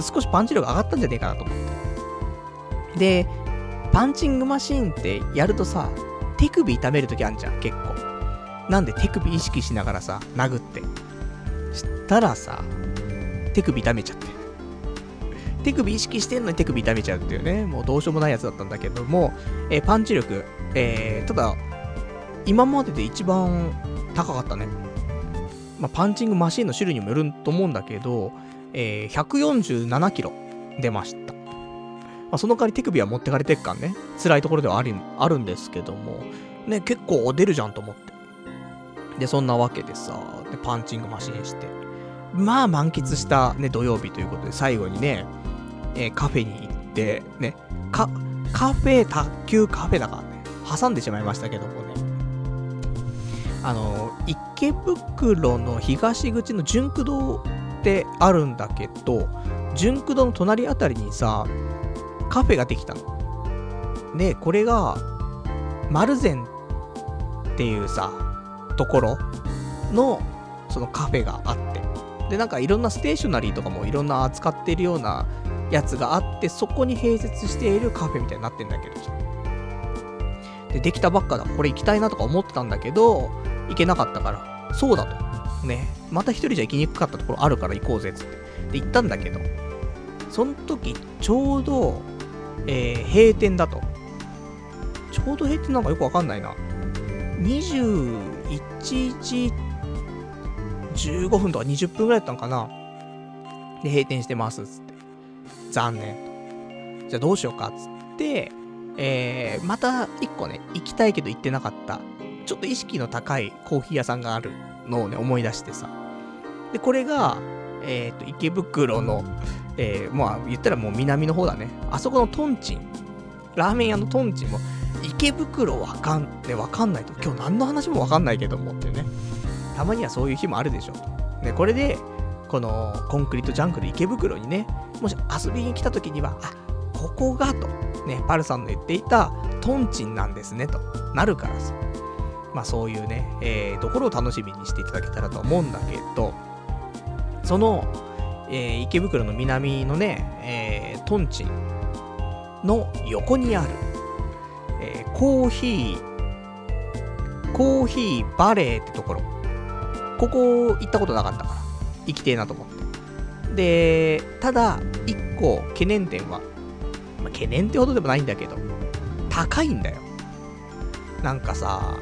少しパンチ力上がったんじゃねえかなと思って。で、パンチングマシンってやるとさ、手首痛めるときあんじゃん、結構。なんで手首意識しながらさ、殴って。したらさ、手首痛めちゃって。手首意識してんのに手首痛めちゃうっていうね、もうどうしようもないやつだったんだけども、え、パンチ力、えー、ただ、今までで一番高かったね。まあ、パンチングマシンの種類にもよると思うんだけど、えー、147キロ出ました。まあ、その代わり手首は持ってかれてっからね、辛いところではあるあるんですけども、ね、結構出るじゃんと思って。で、そんなわけでさ、でパンチングマシンして、まあ満喫したね、土曜日ということで、最後にね、えー、カフェに行って、ね、か、カフェ、卓球カフェだからね、挟んでしまいましたけどもね。あの、池袋の東口の純駆堂ってあるんだけど、純駆堂の隣あたりにさ、カフェができたの。で、これが、マルゼンっていうさ、ところの、そのカフェがあって。で、なんかいろんなステーショナリーとかもいろんな扱ってるようなやつがあって、そこに併設しているカフェみたいになってんだけどさ。で、できたばっかだ。これ行きたいなとか思ってたんだけど、行けなかったから、そうだと。ね、また一人じゃ行きにくかったところあるから行こうぜっつって。で、行ったんだけど、その時、ちょうど、えー、閉店だと。ちょうど閉店なんかよくわかんないな。21時15分とか20分ぐらいだったのかな。で、閉店してますっつって。残念。じゃあどうしようかっつって、えー、また一個ね、行きたいけど行ってなかった、ちょっと意識の高いコーヒー屋さんがあるのをね、思い出してさ。で、これが、えっ、ー、と、池袋の、えー、まあ、言ったらもう南の方だね。あそこのトンチン。ラーメン屋のトンチンも、池袋わかん、ね、わかんないと。今日何の話もわかんないけどもってね。たまにはそういう日もあるでしょと。ね、これで、このコンクリートジャングル池袋にね、もし遊びに来た時には、あ、ここがと、ね、パルさんの言っていたトンチンなんですねとなるからさ。まあそういうね、えー、ところを楽しみにしていただけたらと思うんだけど、その、えー、池袋の南のね、えー、トンチンの横にある、えー、コーヒー、コーヒーバレーってところ。ここ行ったことなかったから、行きてえなと思って。で、ただ、一個懸念点は、まあ、懸念ってほどでもないんだけど、高いんだよ。なんかさ、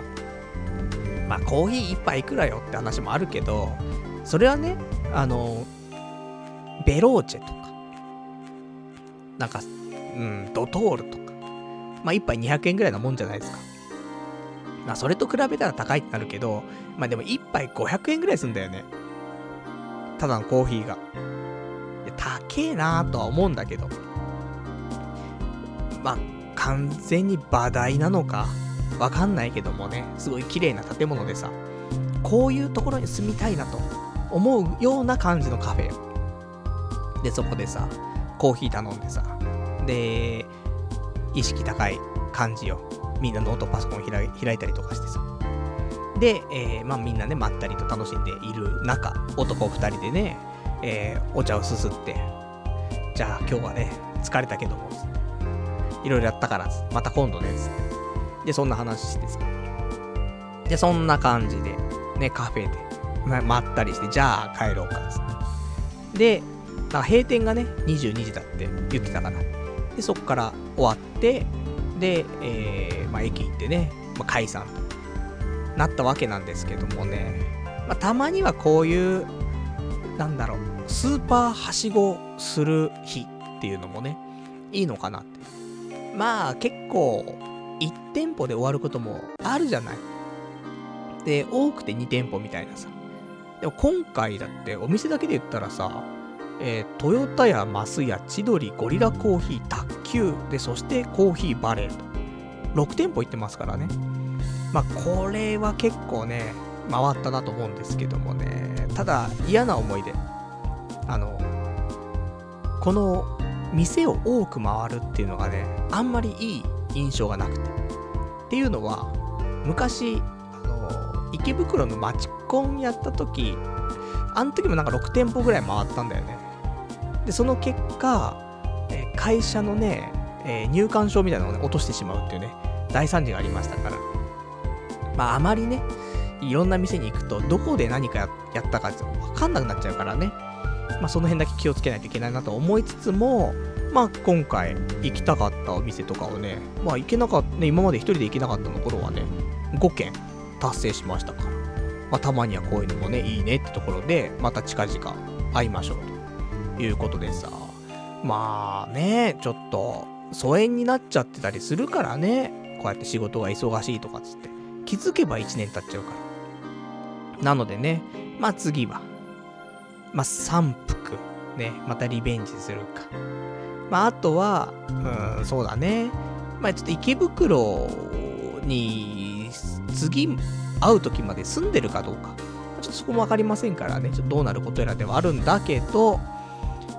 まあコーヒー一杯いくらよって話もあるけど、それはね、あの、ベローチェとか、なんか、うん、ドトールとか、まあ一杯200円ぐらいなもんじゃないですか。まあそれと比べたら高いってなるけど、まあでも一杯500円ぐらいすんだよね。ただのコーヒーが。高えなーとは思うんだけど。まあ完全に馬大なのか、わかんないけどもね、すごい綺麗な建物でさ、こういうところに住みたいなと思うような感じのカフェ。で、そこでさ、コーヒー頼んでさ、で、意識高い感じよ。みんなノートパソコン開いたりとかしてさ。で、えー、まあみんなね、まったりと楽しんでいる中、男二人でね、えー、お茶をすすって、じゃあ今日はね、疲れたけども、いろいろやったから、また今度ね、つって。で、そんな話してさ。で、そんな感じで、ね、カフェで、ま、まったりして、じゃあ帰ろうか、つって。で、なんか閉店がね、22時だって言ってたから。で、そっから終わって、で、えー、まあ、駅行ってね、まあ、解散となったわけなんですけどもね、まあ、たまにはこういう、なんだろう、スーパーはしごする日っていうのもね、いいのかなって。まあ結構、1店舗で終わることもあるじゃない。で、多くて2店舗みたいなさ。でも今回だってお店だけで言ったらさ、えー、トヨタやマスや千鳥、ゴリラコーヒー、卓球、で、そしてコーヒーバレーと。6店舗行ってますからね。まあ、これは結構ね、回ったなと思うんですけどもね。ただ、嫌な思いで。あの、この店を多く回るっていうのがね、あんまりいい印象がなくて。っていうのは、昔、あの、池袋のマチコンやった時、あの時もなんか6店舗ぐらい回ったんだよね。で、その結果、え会社のね、え、入館証みたいなのをね、落としてしまうっていうね、大惨事がありましたから。まあ、あまりね、いろんな店に行くと、どこで何かやったかわかんなくなっちゃうからね。まあ、その辺だけ気をつけないといけないなと思いつつも、まあ、今回行きたかったお店とかをね、まあ、行けなかった、ね、今まで一人で行けなかったの頃はね、5件達成しましたから。まあ、たまにはこういうのもね、いいねってところで、また近々会いましょうということでさ。まあね、ちょっと、疎遠になっちゃってたりするからね、こうやって仕事が忙しいとかつって、気づけば1年経っちゃうから。なのでね、まあ次は、まあ3服、ね、またリベンジするか。まああとは、うん、そうだね。まあちょっと池袋に次会う時まで住んでるかどうか。ちょっとそこもわかりませんからね、ちょっとどうなることやらではあるんだけど、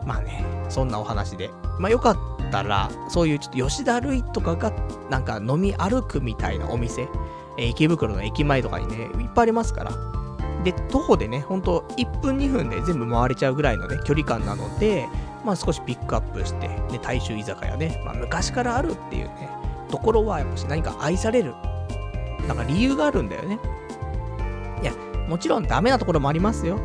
まあね、そんなお話で。まあよかったら、そういうちょっと吉田類とかが、なんか飲み歩くみたいなお店、え、池袋の駅前とかにね、いっぱいありますから。で、徒歩でね、ほんと1分2分で全部回れちゃうぐらいのね、距離感なので、まあ少しピックアップして、ね、大衆居酒屋ね、まあ昔からあるっていうね、ところはやっぱし何か愛される、なんか理由があるんだよね。いや、もちろんダメなところもありますよ。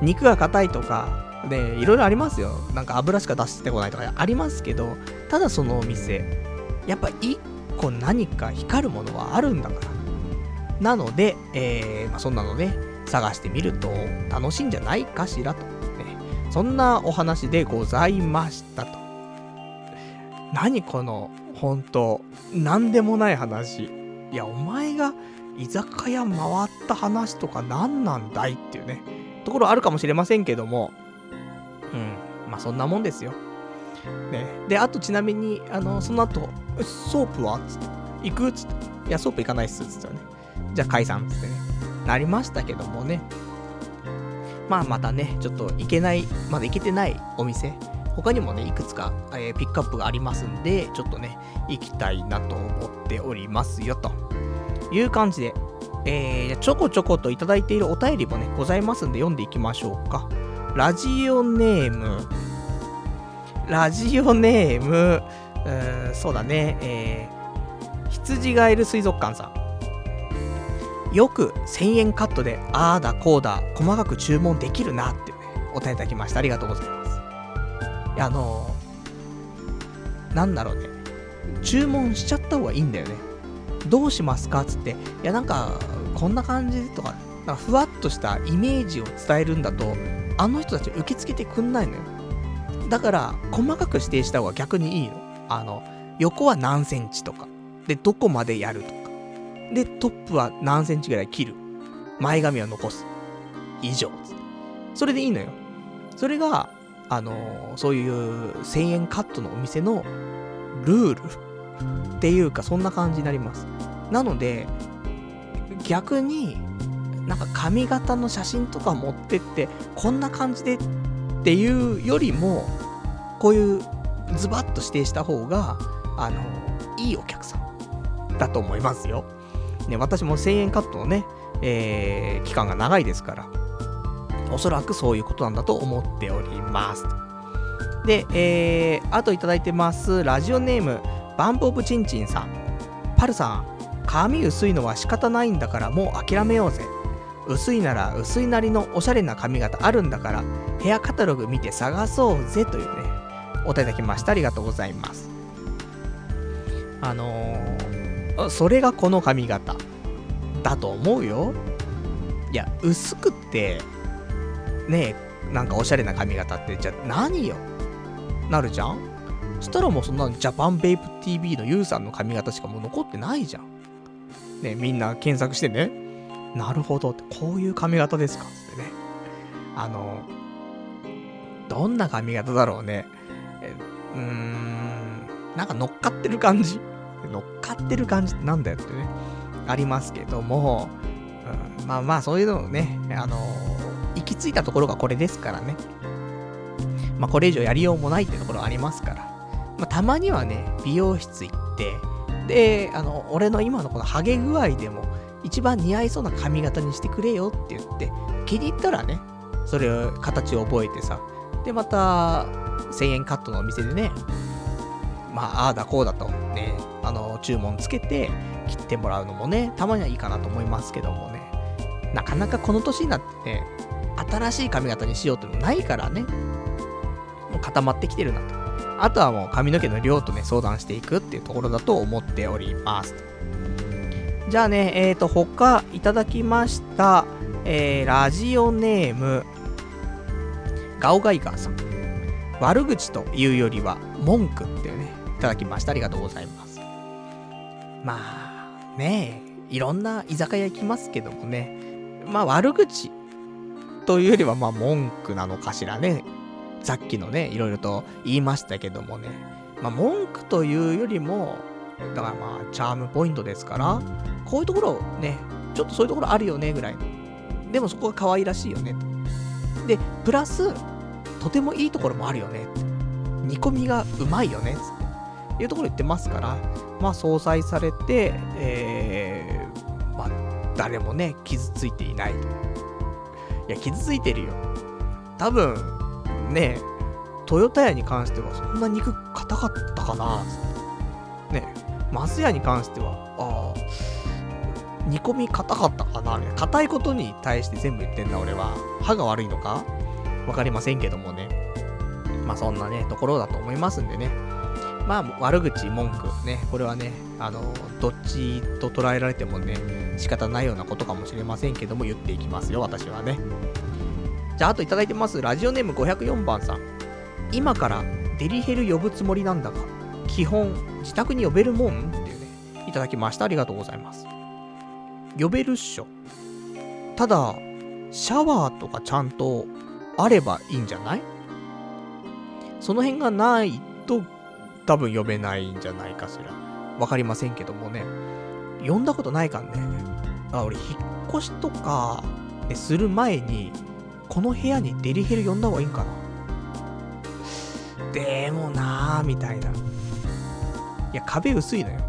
肉が硬いとか、で、いろいろありますよ。なんか油しか出してこないとかありますけど、ただそのお店、やっぱ一個何か光るものはあるんだから。なので、えー、まあ、そんなのね、探してみると楽しいんじゃないかしらと。ね、そんなお話でございましたと。何この、本当なんでもない話。いや、お前が居酒屋回った話とか何なんだいっていうね、ところあるかもしれませんけども、うん。まあそんなもんですよ。ね。で、あとちなみに、あの、その後、ソープは？つって。行く？つって。いや、ソープ行かないっす。つってね。じゃあ解散つってね。なりましたけどもね。まあまたね、ちょっと行けない、まだ行けてないお店、他にもね、いくつか、えー、ピックアップがありますんで、ちょっとね、行きたいなと思っておりますよ、という感じで、えー、ちょこちょこといただいているお便りもね、ございますんで読んでいきましょうか。ラジオネーム、ラジオネーム、うーそうだね、えー、羊がいる水族館さん。よく1000円カットで、ああだこうだ、細かく注文できるなってね、お便りいただきました。ありがとうございます。いや、あのー、なんだろうね。注文しちゃった方がいいんだよね。どうしますかつって、いや、なんか、こんな感じとか、なんかふわっとしたイメージを伝えるんだと、あの人たち受け付けてくんないのよ。だから、細かく指定した方が逆にいいの。あの、横は何センチとか。で、どこまでやるとか。で、トップは何センチぐらい切る？前髪を残す。以上。それでいいのよ。それが、あのー、そういう1000円カットのお店のルールっていうか、そんな感じになります。なので、逆に、なんか髪型の写真とか持ってって、こんな感じでっていうよりも、こういうズバッと指定した方が、あの、いいお客さんだと思いますよ。ね、私も1000円カットのね、えー、期間が長いですから、おそらくそういうことなんだと思っております。で、えー、あといただいてます、ラジオネーム、バンプオブチンチンさん。パルさん、髪薄いのは仕方ないんだからもう諦めようぜ。薄いなら薄いなりのおしゃれな髪型あるんだから、ヘアカタログ見て探そうぜというね、お手いただきました。ありがとうございます。あのー、それがこの髪型だと思うよ。いや、薄くって、ねえ、なんかおしゃれな髪型って、じゃあ何よなるじゃんそしたらもうそんなジャパンベイプ TV のユウさんの髪型しかもう残ってないじゃん。ねみんな検索してね。なるほどって、こういう髪型ですか？ってね。あの、どんな髪型だろうね。うーん、なんか乗っかってる感じ？乗っかってる感じってなんだよってね、ありますけども、うん、まあまあそういうのをね、あのー、行き着いたところがこれですからね。まあこれ以上やりようもないってところありますから。まあたまにはね、美容室行って、で、あの、俺の今のこのハゲ具合でも、一番似合いそうな髪型にしてくれよって言って、気に入ったらね、それを形を覚えてさ、で、また、1000円カットのお店でね、まあ、ああだこうだと、ね、あの、注文つけて切ってもらうのもね、たまにはいいかなと思いますけどもね、なかなかこの年になってね、新しい髪型にしようってのないからね、もう固まってきてるなと。あとはもう髪の毛の量とね、相談していくっていうところだと思っております。じゃあね、えっ、ー、と、他いただきました、えー、ラジオネーム、ガオガイガーさん。悪口というよりは文句って、ただきました。ありがとうございます。まあ、ねえ、いろんな居酒屋行きますけどもね、まあ悪口というよりはまあ文句なのかしらね。さっきのね、いろいろと言いましたけどもね、まあ文句というよりも、だからまあチャームポイントですから、こういうところね、ちょっとそういうところあるよねぐらいの。でもそこが可愛らしいよねと。で、プラス、とてもいいところもあるよね。煮込みがうまいよね。いうところ言ってますから、まあ、相殺されて、えー、まあ、誰もね、傷ついていないと。いや、傷ついてるよ。多分、ね、トヨタ屋に関してはそんな肉硬かったかな。ね、マスヤに関しては、ああ、煮込み硬かったかな硬いことに対して全部言ってんだ俺は。歯が悪いのか？わかりませんけどもね。まあそんなね、ところだと思いますんでね。まあ悪口、文句ね、これはね、あの、どっちと捉えられてもね、仕方ないようなことかもしれませんけども、言っていきますよ、私はね。じゃあ、あといただいてます。ラジオネーム504番さん。今からデリヘル呼ぶつもりなんだが、基本、自宅に呼べるもん？っていうね、いただきました。ありがとうございます。呼べるっしょ。ただ、シャワーとかちゃんとあればいいんじゃない？その辺がないと多分読めないんじゃないかしら。わかりませんけどもね。読んだことないかんね。あ、俺引っ越しとか、ね、する前に、この部屋にデリヘル呼んだ方がいいんかなでもなー、みたいな。いや、壁薄いのよ。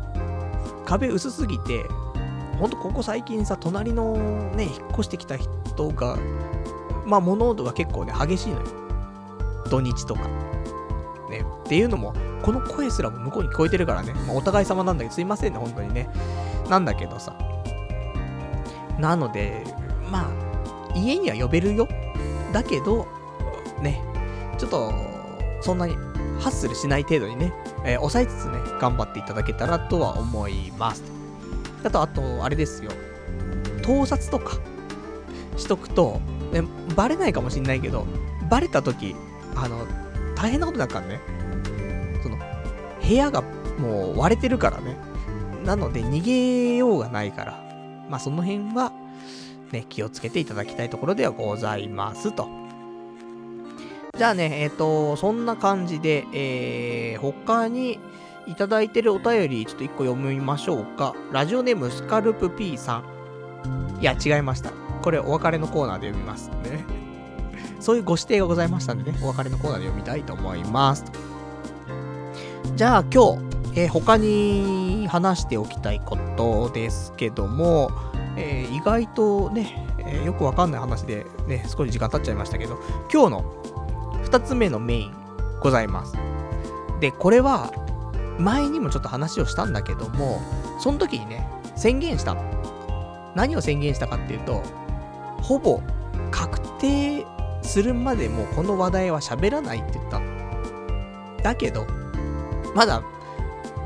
壁薄すぎて、ほんとここ最近さ、隣のね、引っ越してきた人が、まあ物音が結構ね、激しいのよ。土日とか。ね。っていうのも、この声すらも向こうに聞こえてるからね。まあ、お互い様なんだけど、すいませんね、本当にね。なんだけどさ。なので、まあ、家には呼べるよ。だけど、ね、ちょっと、そんなにハッスルしない程度にね、えー、抑えつつね、頑張っていただけたらとは思います。あと、あと、あれですよ。盗撮とか、しとくと、ね、バレないかもしんないけど、バレた時、あの、大変なことだからね。部屋がもう割れてるからね。なので、逃げようがないから。まあ、その辺は、ね、気をつけていただきたいところではございますと。じゃあね、えっ、ー、と、そんな感じで、えー、他にいただいてるお便り、ちょっと一個読みましょうか。ラジオネームスカルプ P さん。いや、違いました。これお別れのコーナーで読みますね。そういうご指定がございましたんでね、お別れのコーナーで読みたいと思います。じゃあ今日、えー、他に話しておきたいことですけども、えー、意外とね、えー、よくわかんない話でね、少し時間経っちゃいましたけど、今日の2つ目のメインございます。で、これは、前にもちょっと話をしたんだけども、その時にね、宣言した。何を宣言したかっていうと、ほぼ確定するまでもこの話題は喋らないって言った。だけど、まだ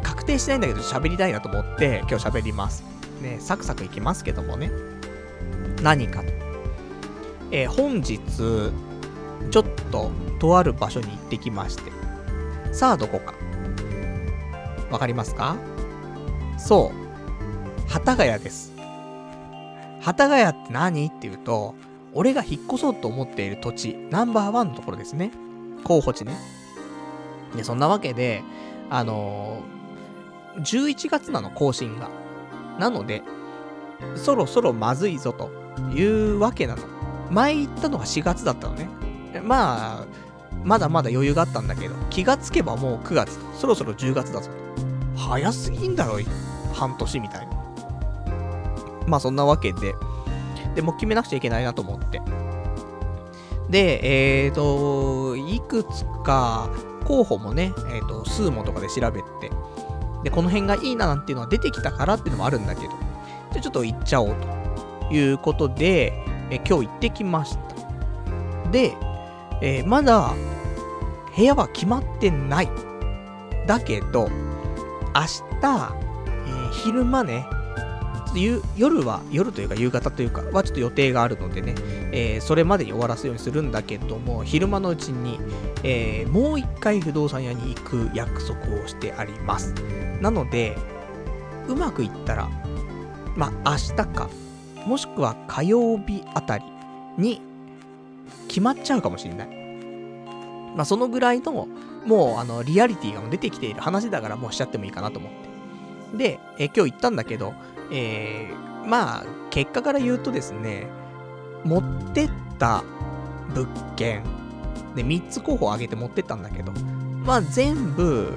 確定してないんだけど喋りたいなと思って今日喋ります。ね、サクサクいきますけどもね。何か。えー、本日、ちょっと、とある場所に行ってきまして。さあ、どこか。わかりますか？そう。幡ヶ谷です。幡ヶ谷って何？っていうと、俺が引っ越そうと思っている土地、ナンバーワンのところですね。候補地ね。で、そんなわけで、あのー、11月なの、更新が。なので、そろそろまずいぞというわけなの。前行ったのが4月だったのね。まあ、まだまだ余裕があったんだけど、気がつけばもう9月、そろそろ10月だぞ。早すぎんだろ、半年みたいな。まあそんなわけで、で、も決めなくちゃいけないなと思って。で、えっ、ー、と、いくつか候補もね、えっ、ー、と、スーモとかで調べて、で、この辺がいいななんていうのは出てきたからっていうのもあるんだけど、じゃちょっと行っちゃおうということで、え今日行ってきました。で、えー、まだ部屋は決まってない。だけど、明日、えー、昼間ね、夜は、夜というか夕方というかはちょっと予定があるのでね、えー、それまでに終わらすようにするんだけども、昼間のうちに、えー、もう一回不動産屋に行く約束をしてあります。なので、うまくいったら、まあ明日か、もしくは火曜日あたりに決まっちゃうかもしれない。まあそのぐらいの、もうあの、リアリティが出てきている話だからもうしちゃってもいいかなと思って。で、え今日行ったんだけど、えー、まあ、結果から言うとですね、持ってった物件、で、3つ候補を挙げて持ってったんだけど、まあ全部、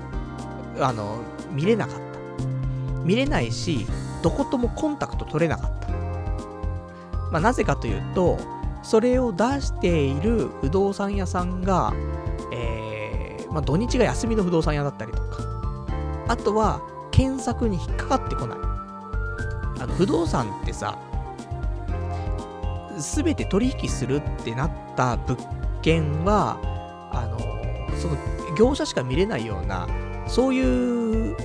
あの、見れなかった。見れないし、どこともコンタクト取れなかった。まあなぜかというと、それを出している不動産屋さんが、えー、まあ土日が休みの不動産屋だったりとか、あとは検索に引っかかってこない。あの不動産ってさ、すべて取引するってなった物件は、あの、その業者しか見れないような、そういう、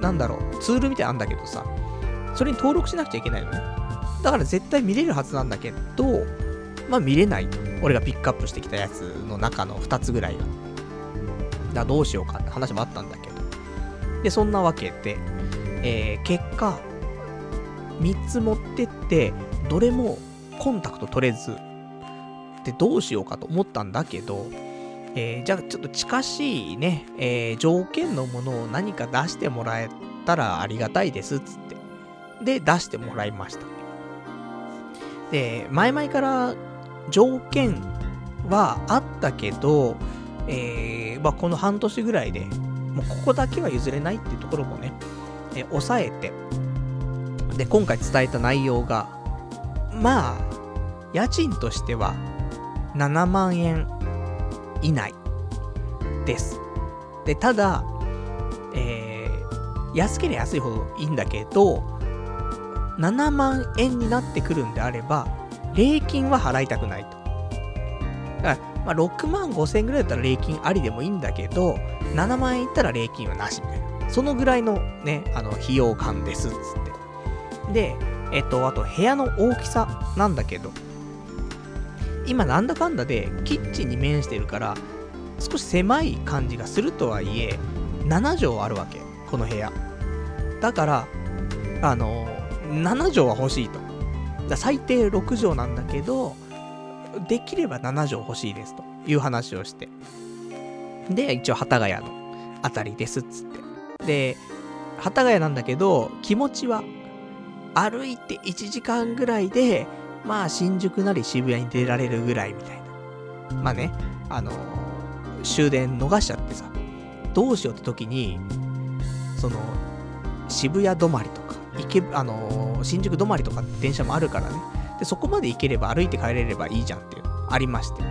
なんだろう、ツールみたいなんだけどさ、それに登録しなくちゃいけないのね。だから絶対見れるはずなんだけど、まあ見れないと。俺がピックアップしてきたやつの中の2つぐらいが。だどうしようかって話もあったんだけど。で、そんなわけで、えー、結果、3つ持ってって、どれもコンタクト取れず、で、どうしようかと思ったんだけど、えー、じゃあちょっと近しいね、えー、条件のものを何か出してもらえたらありがたいです、つって。で、出してもらいました。で、前々から条件はあったけど、えー、まあ、この半年ぐらいで、もうここだけは譲れないっていうところもね、えー、抑えて、で、今回伝えた内容が、まあ、家賃としては7万円以内です。で、ただ、えー、安ければ安いほどいいんだけど、7万円になってくるんであれば、礼金は払いたくないと。だから、まあ、6万5千円ぐらいだったら礼金ありでもいいんだけど、7万円いったら礼金はなしみたいな。そのぐらいのね、あの、費用感です、つって。で、えっと、あと部屋の大きさなんだけど、今なんだかんだでキッチンに面してるから、少し狭い感じがするとはいえ、7畳あるわけ。この部屋。だから、あの、7畳は欲しいと。だ最低6畳なんだけど、できれば7畳欲しいですという話をして。で、一応、幡ヶ谷のあたりですっつって。で、幡ヶ谷なんだけど、気持ちは、歩いて1時間ぐらいで、まあ、新宿なり渋谷に出られるぐらいみたいな。まあね、あのー、終電逃しちゃってさ、どうしようって時に、その、渋谷止まりとか、行け、あのー、新宿止まりとか電車もあるからね。で、そこまで行ければ歩いて帰れればいいじゃんっていうのありまして。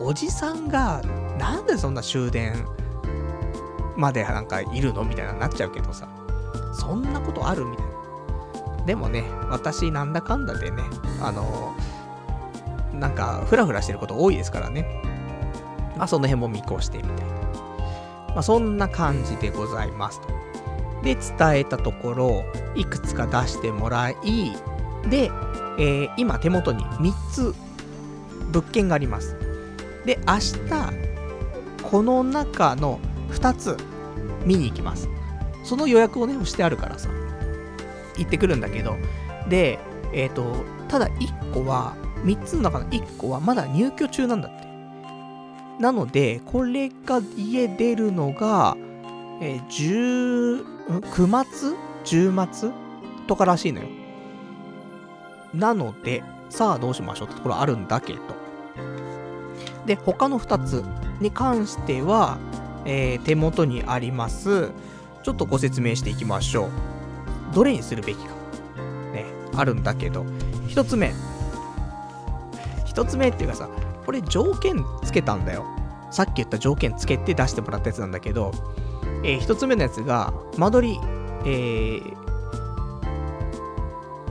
おじさんが、なんでそんな終電までなんかいるの？みたいななっちゃうけどさ、そんなことある？みたいな。でもね、私なんだかんだでね、あの、なんか、ふらふらしてること多いですからね。まあ、その辺も見越してみたいな。まあ、そんな感じでございますと。で、伝えたところ、いくつか出してもらい、で、えー、今手元に3つ物件があります。で、明日、この中の2つ見に行きます。その予約をね、してあるからさ。行ってくるんだけど、で、えっ、ー、と、ただ1個は、3つの中の1個はまだ入居中なんだって。なので、これが家出るのが、えー、10、9月 ?10 月とからしいのよ。なので、さあどうしましょう？ってところあるんだけど。で、他の2つに関しては、えー、手元にあります。ちょっとご説明していきましょう。どれにするべきか、ね、あるんだけど、一つ目。一つ目っていうかさ、これ条件つけたんだよ。さっき言った条件つけて出してもらったやつなんだけど、えー、一つ目のやつが、間取り、えー、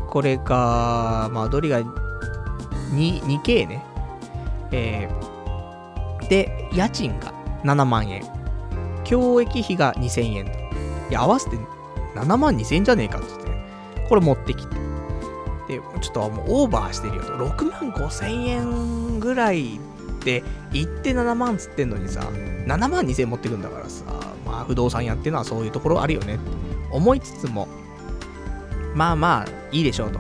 これが、間取りが 2, 2K ね。えー、で、家賃が7万円。教育費が2000円。いや、合わせて7万2000円じゃねえかっつって、これ持ってきて。で、ちょっともうオーバーしてるよと。6万5000円ぐらいで行って7万つってんのにさ、7万2000円持ってくんだからさ、まあ不動産屋っていうのはそういうところあるよねって思いつつも、まあまあいいでしょうと。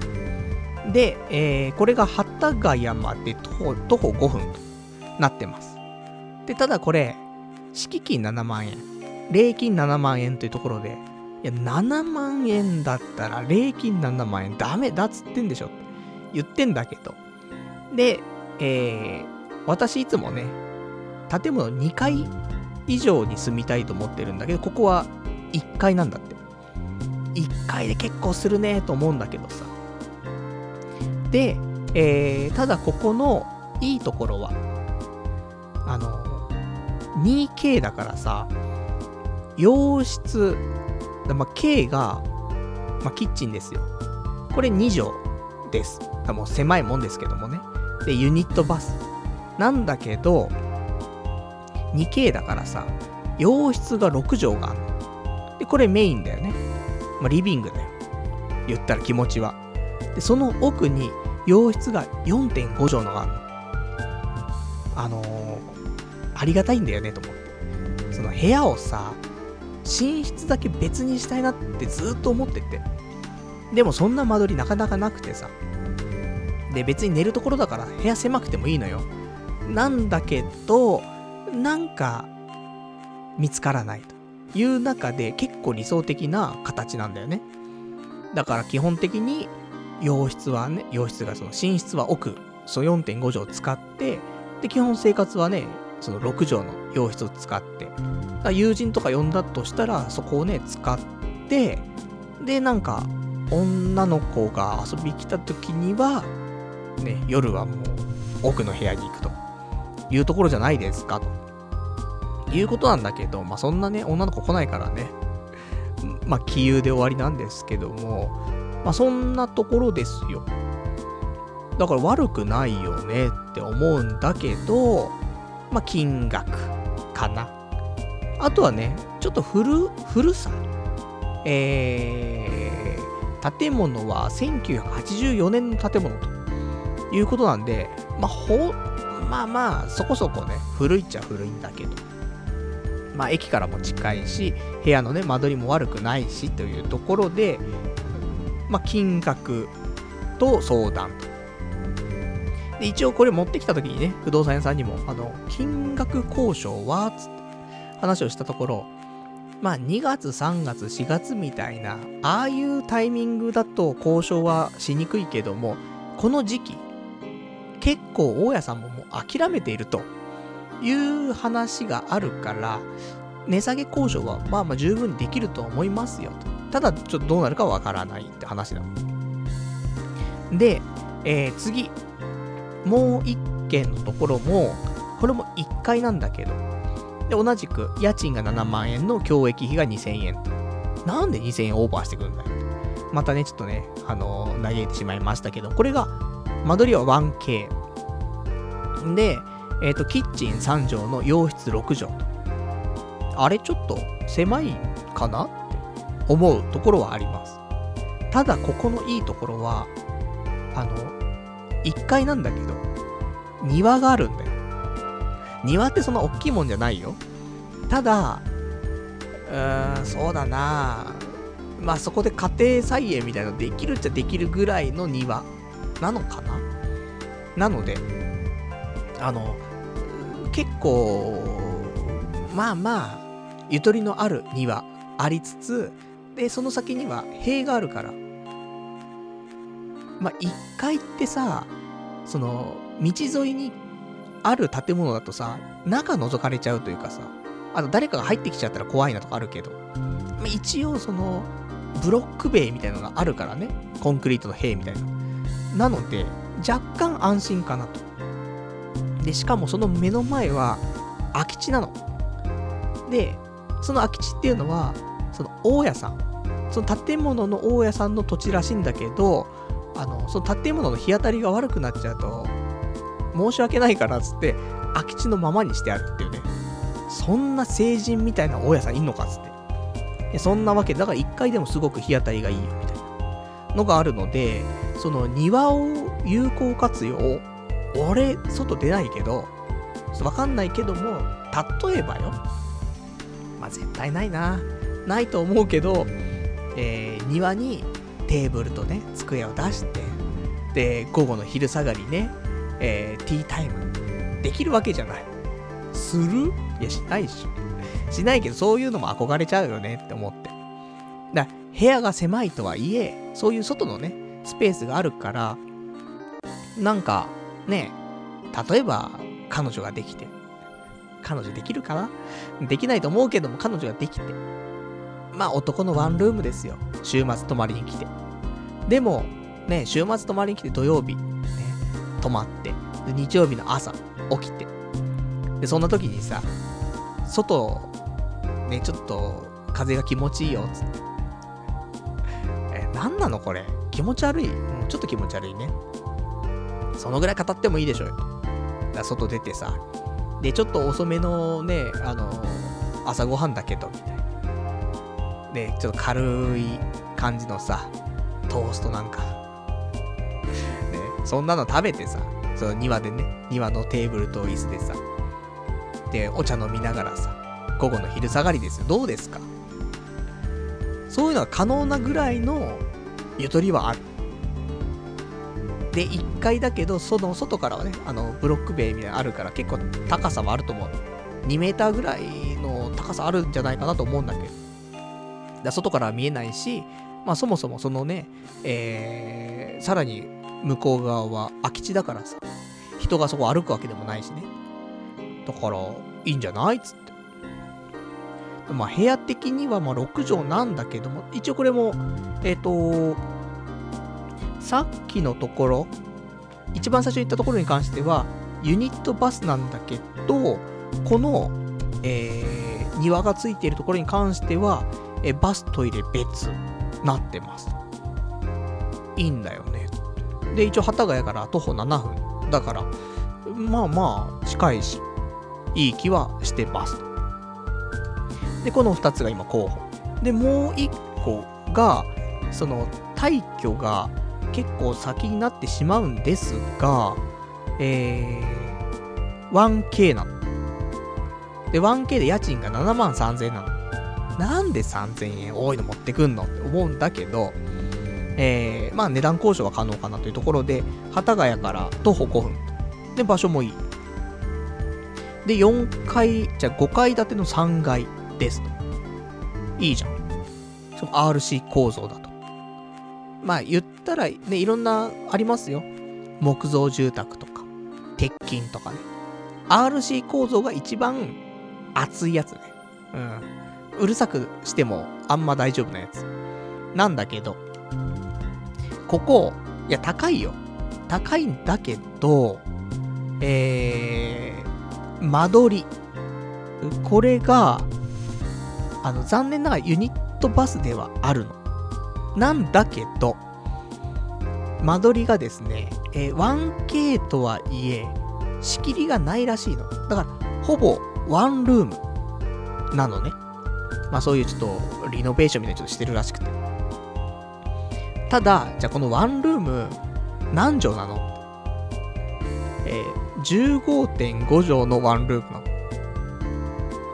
で、えー、これが幡ヶ谷まで徒歩徒歩5分となってます。で、ただこれ、敷金7万円、礼金7万円というところで、いや、7万円だったら、礼金7万円ダメだっつってんでしょって言ってんだけど。で、えー、私いつもね、建物2階以上に住みたいと思ってるんだけど、ここは1階なんだって。1階で結構するねと思うんだけどさ。で、えー、ただここのいいところは、あの、2K だからさ、洋室、まあ、K が、まあ、キッチンですよ。これ2畳です。もう狭いもんですけどもね。で、ユニットバス。なんだけど、2K だからさ、洋室が6畳があるの。で、これメインだよね。まあ、リビングだよ。言ったら気持ちは。で、その奥に洋室が4.5畳のがあるの。あのー、ありがたいんだよねと思って。その部屋をさ、寝室だけ別にしたいなってずっと思ってて。でもそんな間取りなかなかなくてさ。で、別に寝るところだから部屋狭くてもいいのよ。なんだけど、なんか、見つからないという中で結構理想的な形なんだよね。だから基本的に、洋室はね、洋室がその寝室は奥、その4.5畳使って、で、基本生活はね、その6畳の洋室を使って、友人とか呼んだとしたら、そこをね、使って、で、なんか、女の子が遊び来た時には、ね、夜はもう奥の部屋に行くと。いうところじゃないですか、と。いうことなんだけど、まあそんなね、女の子来ないからね、まあ気遊で終わりなんですけども、まあそんなところですよ。だから悪くないよねって思うんだけど、まあ金額。かな。あとはね、ちょっと古、古さ。えー、建物は1984年の建物ということなんで、まあ、ほ、まあまあ、そこそこね、古いっちゃ古いんだけど。まあ、駅からも近いし、部屋のね、間取りも悪くないしというところで、まあ、金額と相談と。で、一応これ持ってきた時にね、不動産屋さんにも、あの、金額交渉はつって話をしたところ、まあ2月、3月、4月みたいな、ああいうタイミングだと交渉はしにくいけども、この時期、結構大家さんももう諦めているという話があるから、値下げ交渉はまあまあ十分にできると思いますよと。ただ、ちょっとどうなるかわからないって話なの。で、えー、次。もう一軒のところも、これも1階なんだけど、で、同じく、家賃が7万円の教育費が2000円と。なんで2000円オーバーしてくるんだよ。またね、ちょっとね、あのー、嘆いてしまいましたけど、これが、間取りは 1K。で、えっ、ー、と、キッチン3畳の洋室6畳と。あれちょっと狭いかなって思うところはあります。ただ、ここのいいところは、あの、1階なんだけど、庭があるんだよ。庭ってそんな大きいもんじゃないよ。ただ、うーん、そうだなまあそこで家庭菜園みたいなのできるっちゃできるぐらいの庭なのかななので、あの、結構、まあまあ、ゆとりのある庭ありつつ、で、その先には塀があるから、まあ1階ってさ、その、道沿いにある建物だとさ、中覗かれちゃうというかさ、あと誰かが入ってきちゃったら怖いなとかあるけど、まあ、一応その、ブロック塀みたいなのがあるからね。コンクリートの塀みたいな。なので、若干安心かなと。で、しかもその目の前は空き地なの。で、その空き地っていうのは、その大家さん。その建物の大家さんの土地らしいんだけど、あの、その建物の日当たりが悪くなっちゃうと、申し訳ないからっつって、空き地のままにしてあるっていうね。そんな成人みたいな大家さんいんのかっつって。そんなわけ、だから1階でもすごく日当たりがいいよみたいなのがあるので、その庭を有効活用、俺、外出ないけど、わかんないけども、例えばよ。まあ絶対ないな。ないと思うけど、えー、庭にテーブルとね、机を出して、で、午後の昼下がりね、えー、ティータイムできるわけじゃない。する？いや、しないし。しないけど、そういうのも憧れちゃうよねって思って。だ部屋が狭いとはいえ、そういう外のね、スペースがあるから、なんか、ね、例えば、彼女ができて、彼女できるかな？できないと思うけども、彼女ができて。まあ、男のワンルームですよ。週末泊まりに来て。でも、ね、週末泊まりに来て土曜日、ね泊まって、で、日曜日の朝、起きて。で、そんな時にさ、外、ね、ちょっと、風が気持ちいいよ、つって。え、なんなのこれ。気持ち悪い。ちょっと気持ち悪いね。そのぐらい語ってもいいでしょうよ。だ外出てさ。で、ちょっと遅めのね、あの朝ごはんだけど、みたいな。で、ちょっと軽い感じのさ、トーストなんかそんなの食べてさ、その庭でね、庭のテーブルと椅子でさ、で、お茶飲みながらさ、午後の昼下がりですよ。どうですか？そういうのが可能なぐらいのゆとりはある。で、1階だけど、その外からはね、あの、ブロック塀みたいなのあるから結構高さはあると思う。2メーターぐらいの高さあるんじゃないかなと思うんだけど。だ外からは見えないし、まあそもそもそのね、えー、さらに向こう側は空き地だからさ、人がそこ歩くわけでもないしね。だから、いいんじゃないっつって。まあ部屋的にはまあ6畳なんだけども、一応これも、えっ、ー、と、さっきのところ、一番最初に言ったところに関しては、ユニットバスなんだけど、この、えー、庭がついているところに関しては、えバストイレ別なってます。いいんだよね。で、一応、幡ヶ谷から徒歩7分。だから、まあまあ、近いし、いい気はしてます。で、この2つが今候補。で、もう1個が、その、退去が結構先になってしまうんですが、えー、1K なの。で、1K で家賃が7万3000円なの。なんで3000円多いの持ってくんのって思うんだけど、えー、まあ値段交渉は可能かなというところで、幡ヶ谷から徒歩5分。で、場所もいい。で、4階、じゃあ5階建ての3階ですと。いいじゃん。しかも RC 構造だと。まあ言ったらね、いろんなありますよ。木造住宅とか、鉄筋とかね。RC 構造が一番熱いやつね。うん。うるさくしてもあんま大丈夫なやつ。なんだけど、ここ、いや、高いよ。高いんだけど、えー、間取り。これが、あの、残念ながらユニットバスではあるの。なんだけど、間取りがですね、えー、1K とはいえ、仕切りがないらしいの。だから、ほぼワンルームなのね。まあそういうちょっとリノベーションみたいなちょっとしてるらしくて。ただ、じゃあこのワンルーム何畳なの？えー、15.5畳のワンルームなの。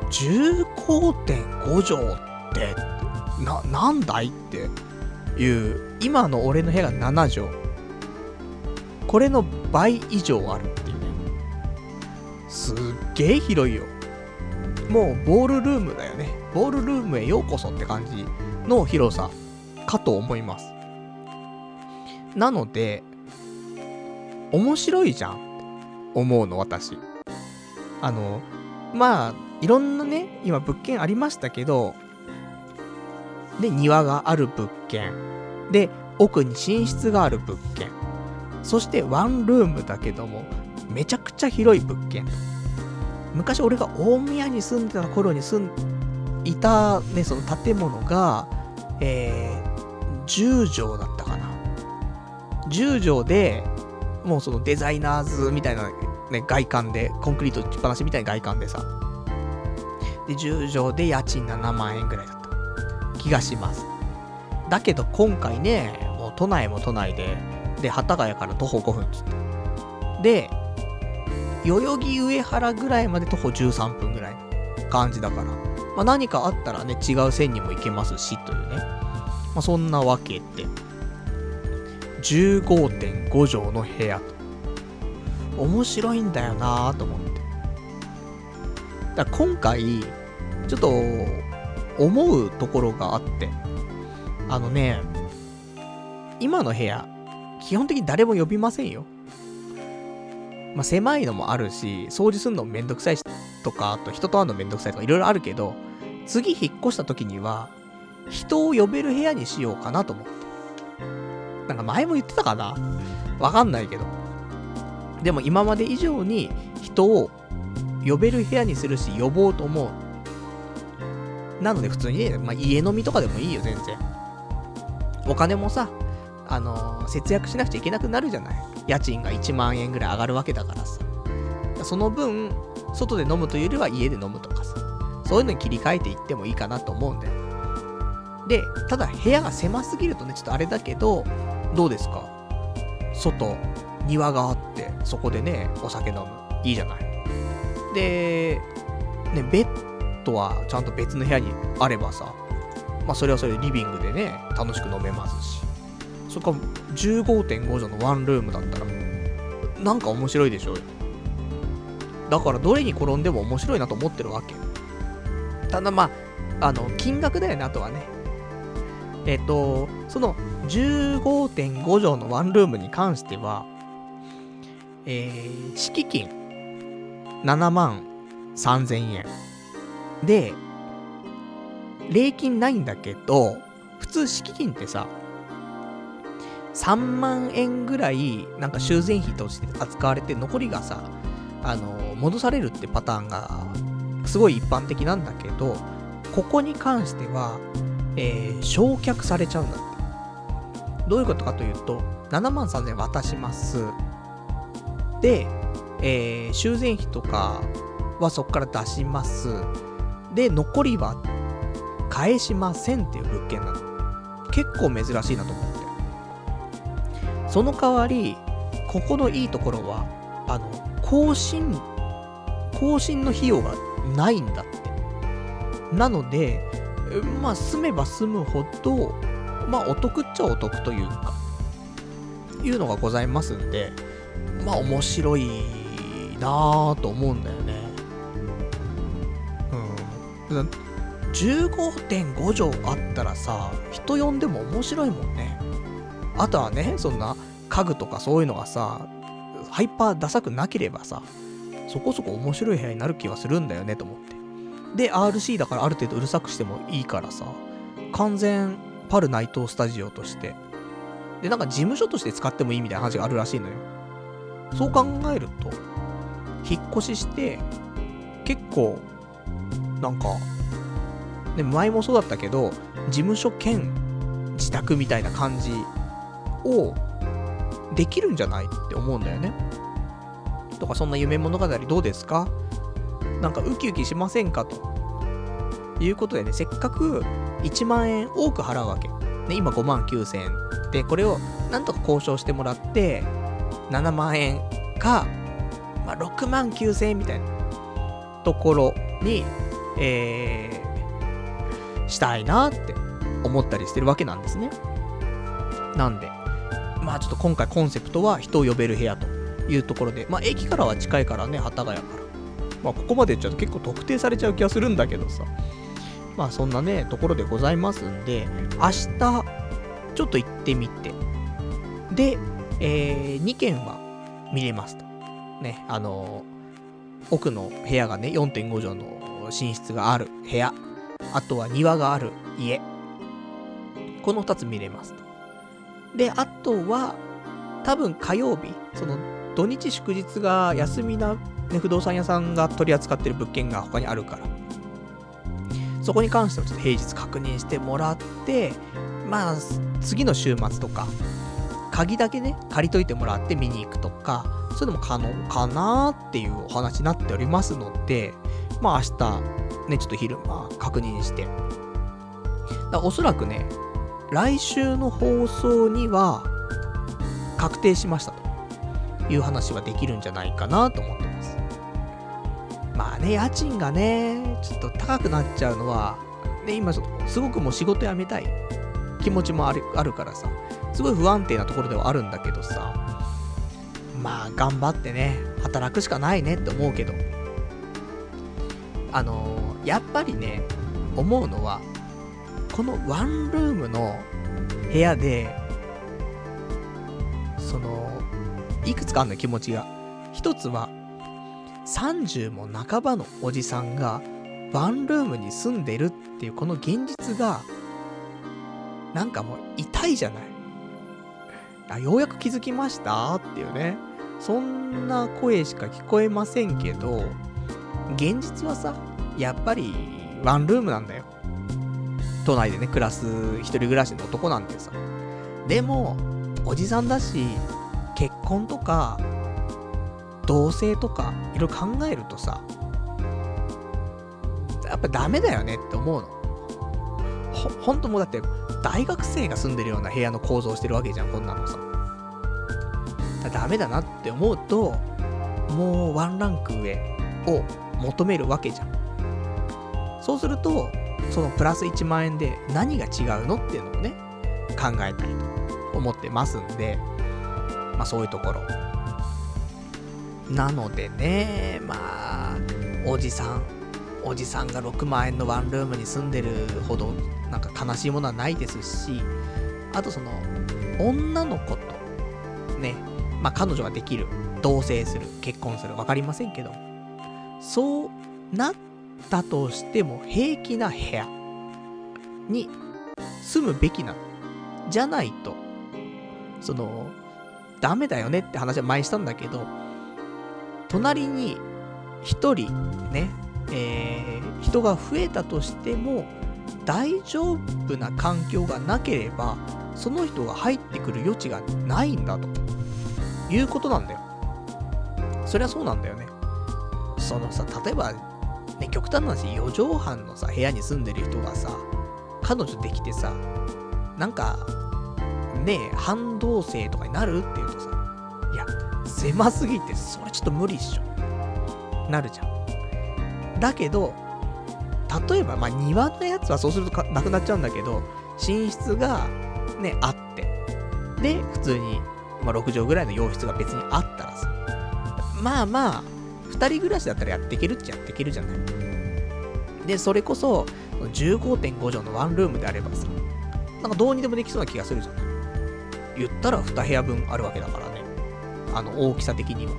15.5畳って、な、なんだいっていう、今の俺の部屋が7畳。これの倍以上あるっていうね。すっげえ広いよ。もうボールルームだよね。ボールルームへようこそって感じの広さかと思います。なので、面白いじゃんって思うの、私。あの、まあ、いろんなね、今物件ありましたけど、で、庭がある物件。で、奥に寝室がある物件。そしてワンルームだけども、めちゃくちゃ広い物件。昔俺が大宮に住んでた頃に住んいたね、その建物が、えー、10畳だったかな。10畳で、もうそのデザイナーズみたいなね、外観で、コンクリート打ちっぱなしみたいな外観でさ。で、10畳で家賃7万円ぐらいだった気がします。だけど今回ね、もう都内も都内で、で、幡ヶ谷から徒歩5分っつって。で、代々木上原ぐらいまで徒歩13分ぐらいの感じだから、まあ、何かあったらね、違う線にも行けますし、というね。まあ、そんなわけで、15.5畳の部屋と。面白いんだよなぁと思って。だ今回、ちょっと、思うところがあって、あのね、今の部屋、基本的に誰も呼びませんよ。まあ、狭いのもあるし、掃除するのもめんどくさいしとか、あと人と会うのめんどくさいとかいろいろあるけど、次引っ越した時には、人を呼べる部屋にしようかなと思って。なんか前も言ってたかな？わかんないけど。でも今まで以上に人を呼べる部屋にするし、呼ぼうと思う。なので普通にね、まあ、家飲みとかでもいいよ、全然。お金もさ、あのー、節約しなくちゃいけなくなるじゃない。家賃が1万円ぐらい上がるわけだからさ。その分、外で飲むというよりは家で飲むとかさ。そういうのに切り替えていってもいいかなと思うんだよ。で、ただ部屋が狭すぎるとね、ちょっとあれだけど、どうですか？外、庭があって、そこでね、お酒飲む。いいじゃない。で、ね、ベッドはちゃんと別の部屋にあればさ、まあそれはそれでリビングでね、楽しく飲めますし。それか15.5畳のワンルームだったら、なんか面白いでしょうよだからどれに転んでも面白いなと思ってるわけ。ただまあ、あの、金額だよね、あとはね。えっ、と、その15.5畳のワンルームに関しては、えー、敷金7万3000円。で、礼金ないんだけど、普通敷金ってさ、3万円ぐらい、なんか修繕費として扱われて、残りがさ、あの、戻されるってパターンが、すごい一般的なんだけど、ここに関しては、えー、焼却されちゃうんだって。どういうことかというと、7万3000円渡します。で、えー、修繕費とかはそこから出します。で、残りは返しませんっていう物件なの。結構珍しいなと思って。その代わり、ここのいいところは、あの、更新、更新の費用がないんだって。なので、まあ、住めば住むほど、まあ、お得っちゃお得というか、いうのがございますんで、まあ、面白いなぁと思うんだよね。うん。15.5畳あったらさ、人呼んでも面白いもんね。あとはね、そんな家具とかそういうのがさ、ハイパーダサくなければさ、そこそこ面白い部屋になる気はするんだよねと思って。で、RC だからある程度うるさくしてもいいからさ、完全パル内藤スタジオとして。で、なんか事務所として使ってもいいみたいな話があるらしいのよ。そう考えると、引っ越しして、結構、なんか、ね、前もそうだったけど、事務所兼自宅みたいな感じをできるんじゃないって思うんだよね。とか、そんな夢物語どうですか？なんかウキウキしませんかと。いうことでね、せっかく1万円多く払うわけ。ね、今5万9千円。で、これをなんとか交渉してもらって、7万円か、まあ、6万9千円みたいなところに、えー、したいなって思ったりしてるわけなんですね。なんで、まあちょっと今回コンセプトは人を呼べる部屋というところで、まあ駅からは近いからね、幡ヶ谷から。まあここまで言っちゃうと結構特定されちゃう気がするんだけどさ。まあそんなね、ところでございますんで、明日、ちょっと行ってみて、で、えー、2軒は見れますと。ね、あのー、奥の部屋がね、4.5畳の寝室がある部屋、あとは庭がある家、この2つ見れますと。で、あとは、多分火曜日、その土日祝日が休みな、ね、不動産屋さんが取り扱ってる物件が他にあるから、そこに関してはちょっと平日確認してもらって、まあ、次の週末とか、鍵だけね、借りといてもらって見に行くとか、そういうのも可能かなっていうお話になっておりますので、まあ明日、ね、ちょっと昼間確認して。だおそらくね、来週の放送には確定しましたいう話はできるんじゃないかなと思ってます。まあね、家賃がね、ちょっと高くなっちゃうのは、ね、今ちょっとすごくもう仕事辞めたい。気持ちもあるあるからさ、すごい不安定なところではあるんだけどさ、まあ頑張ってね、働くしかないねって思うけど、あのー、やっぱりね、思うのは、このワンルームの部屋で、その、いくつかあるの気持ちが。一つは、30も半ばのおじさんがワンルームに住んでるっていうこの現実が、なんかもう痛いじゃない。あ、ようやく気づきましたっていうね。そんな声しか聞こえませんけど、現実はさ、やっぱりワンルームなんだよ。都内でね、暮らす一人暮らしの男なんてさ。でも、おじさんだし、結婚とか、同棲とか、いろいろ考えるとさ、やっぱダメだよねって思うの。ほ、ほんともうだって、大学生が住んでるような部屋の構造してるわけじゃん、こんなのさ。だダメだなって思うと、もうワンランク上を求めるわけじゃん。そうすると、そのプラス1万円で何が違うのっていうのをね、考えたいと思ってますんで、まあそういうところ。なのでね、まあ、おじさん、おじさんが6万円のワンルームに住んでるほど、なんか悲しいものはないですし、あとその、女の子と、ね、まあ彼女ができる、同棲する、結婚する、わかりませんけど、そうなったとしても平気な部屋に住むべきなの。じゃないと、その、ダメだよねって話は前したんだけど、隣に一人ね、えー、人が増えたとしても、大丈夫な環境がなければ、その人が入ってくる余地がないんだと。いうことなんだよ。そりゃそうなんだよね。そのさ、例えば、ね、極端な話、4畳半のさ、部屋に住んでる人がさ、彼女できてさ、なんか、ねえ、半同棲とかになるって言うとさ、いや、狭すぎて、それちょっと無理っしょ。なるじゃん。だけど、例えば、まあ、庭のやつはそうするとなくなっちゃうんだけど、寝室が、ね、あって、で、普通に、まあ、6畳ぐらいの洋室が別にあったらさ、まあまあ、2人暮らしだったらやっていけるっちゃやっていけるじゃない。で、それこそ、15.5畳のワンルームであればさ、なんかどうにでもできそうな気がするじゃない。言ったら2部屋分あるわけだからね。あの、大きさ的には。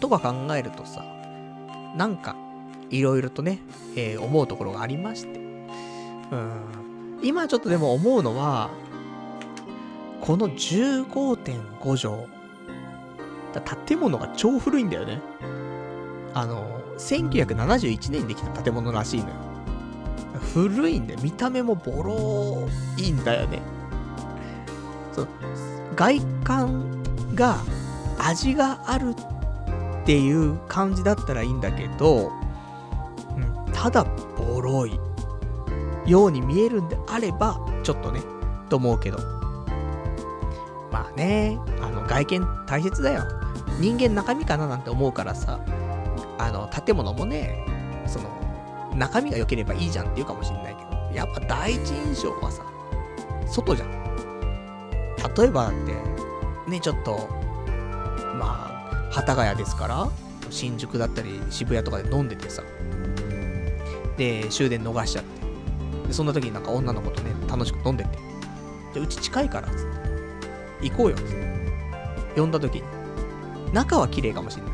とか考えるとさ、なんか、いろいろとね、えー、思うところがありまして。うん。今ちょっとでも思うのは、この15.5畳、建物が超古いんだよね。あの、1971年にできた建物らしいのよ。古いんで、見た目もボロいいんだよね。そう、外観が味があるっていう感じだったらいいんだけど、うん、ただボロいように見えるんであれば、ちょっとね、と思うけど。まあね、あの、外見大切だよ。人間中身かななんて思うからさ、あの、建物もね、その、中身が良ければいいじゃんって言うかもしんないけど、やっぱ第一印象はさ、外じゃん。例えばだって、ね、ちょっと、まあ、幡ヶ谷ですから、新宿だったり渋谷とかで飲んでてさ、で、終電逃しちゃって、で、そんな時になんか女の子とね、楽しく飲んでて、じゃうち近いから、つって、行こうよ、つって、呼んだ時に、中は綺麗かもしんない。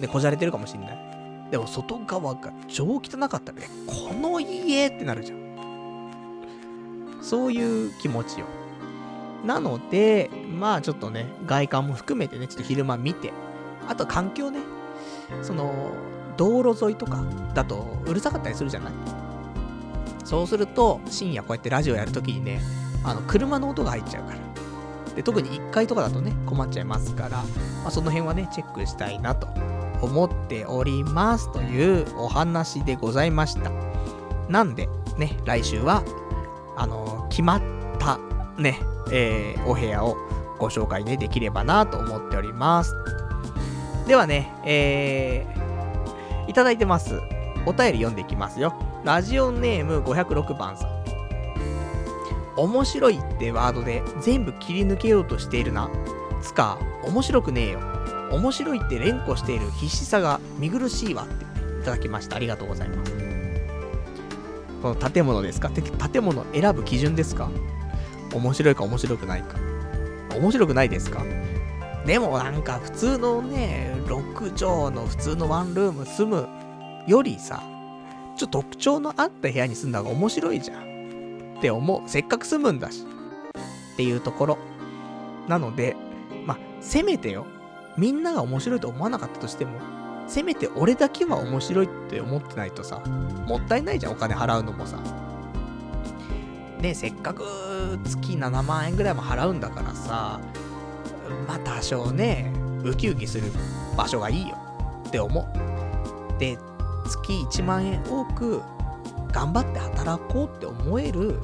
で、こじゃれてるかもしんない。でも外側が超汚かったら、ね、この家ってなるじゃん。そういう気持ちよ。なので、まあちょっとね、外観も含めてね、ちょっと昼間見て、あと環境ね、その、道路沿いとかだとうるさかったりするじゃない？そうすると、深夜こうやってラジオやるときにね、あの、車の音が入っちゃうから。で、特に1階とかだとね、困っちゃいますから、まあ、その辺はね、チェックしたいなと思っておりますというお話でございました。なんで、ね、来週は、あの、決まったね、えー、お部屋をご紹介ね、できればなと思っております。ではね、えー、いただいてます。お便り読んでいきますよ。ラジオネーム506番さん。面白いってワードで全部切り抜けようとしているな。つか、面白くねえよ。面白いって連呼している必死さが見苦しいわって、いただきました。ありがとうございます。この建物ですか？建物選ぶ基準ですか？面白いか面白くないか。面白くないですか？でもなんか普通のね、6畳の普通のワンルーム住むよりさ、ちょっと特徴のあった部屋に住んだ方が面白いじゃん。って思う。せっかく住むんだし。っていうところ。なので、まあ、せめてよ。みんなが面白いと思わなかったとしても、せめて俺だけは面白いって思ってないとさ、もったいないじゃん、お金払うのもさ。ね、せっかく月7万円ぐらいも払うんだからさ、まあ多少ね、ウキウキする場所がいいよって思う。で、月1万円多く頑張って働こうって思える、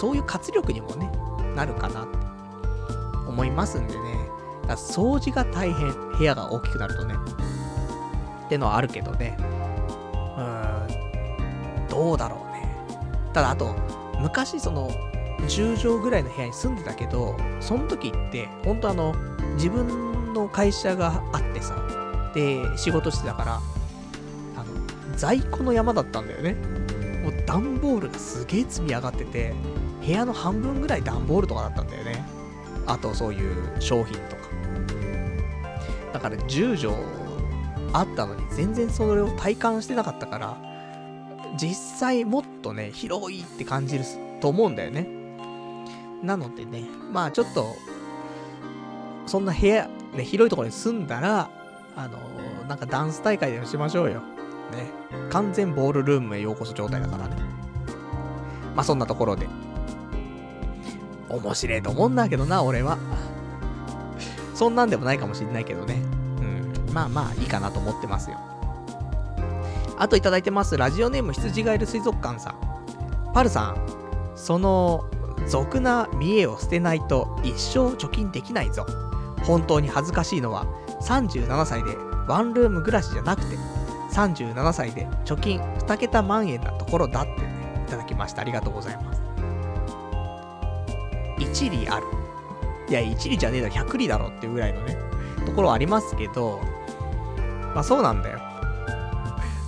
そういう活力にもね、なるかなって思いますんでね。だ掃除が大変、部屋が大きくなるとね。ってのはあるけどね。うーん、どうだろうね。ただあと、昔その、10畳ぐらいの部屋に住んでたけど、その時って、ほんとあの、自分の会社があってさ、で、仕事してたから、あの在庫の山だったんだよね。もう段ボールがすげえ積み上がってて、部屋の半分ぐらい段ボールとかだったんだよね。あとそういう商品とか。だから10畳あったのに全然それを体感してなかったから、実際もっとね、広いって感じると思うんだよね。なのでね、まあちょっと、そんな部屋、ね、広いところに住んだら、あのー、なんかダンス大会でもしましょうよ。ね。完全ボールルームへようこそ状態だからね。まあそんなところで。面白いと思うんだけどな、俺は。そんなんでもないかもしんないけどね。うん。まあまあいいかなと思ってますよ。あといただいてます。ラジオネーム羊ガエル水族館さん。パルさん、その、俗な見栄を捨てないと一生貯金できないぞ。本当に恥ずかしいのは、37歳でワンルーム暮らしじゃなくて、37歳で貯金2桁万円なところだってね、いただきました。ありがとうございます。1里ある。いや、1里じゃねえだろ、100里だろっていうぐらいのね、ところありますけど、まあそうなんだよ。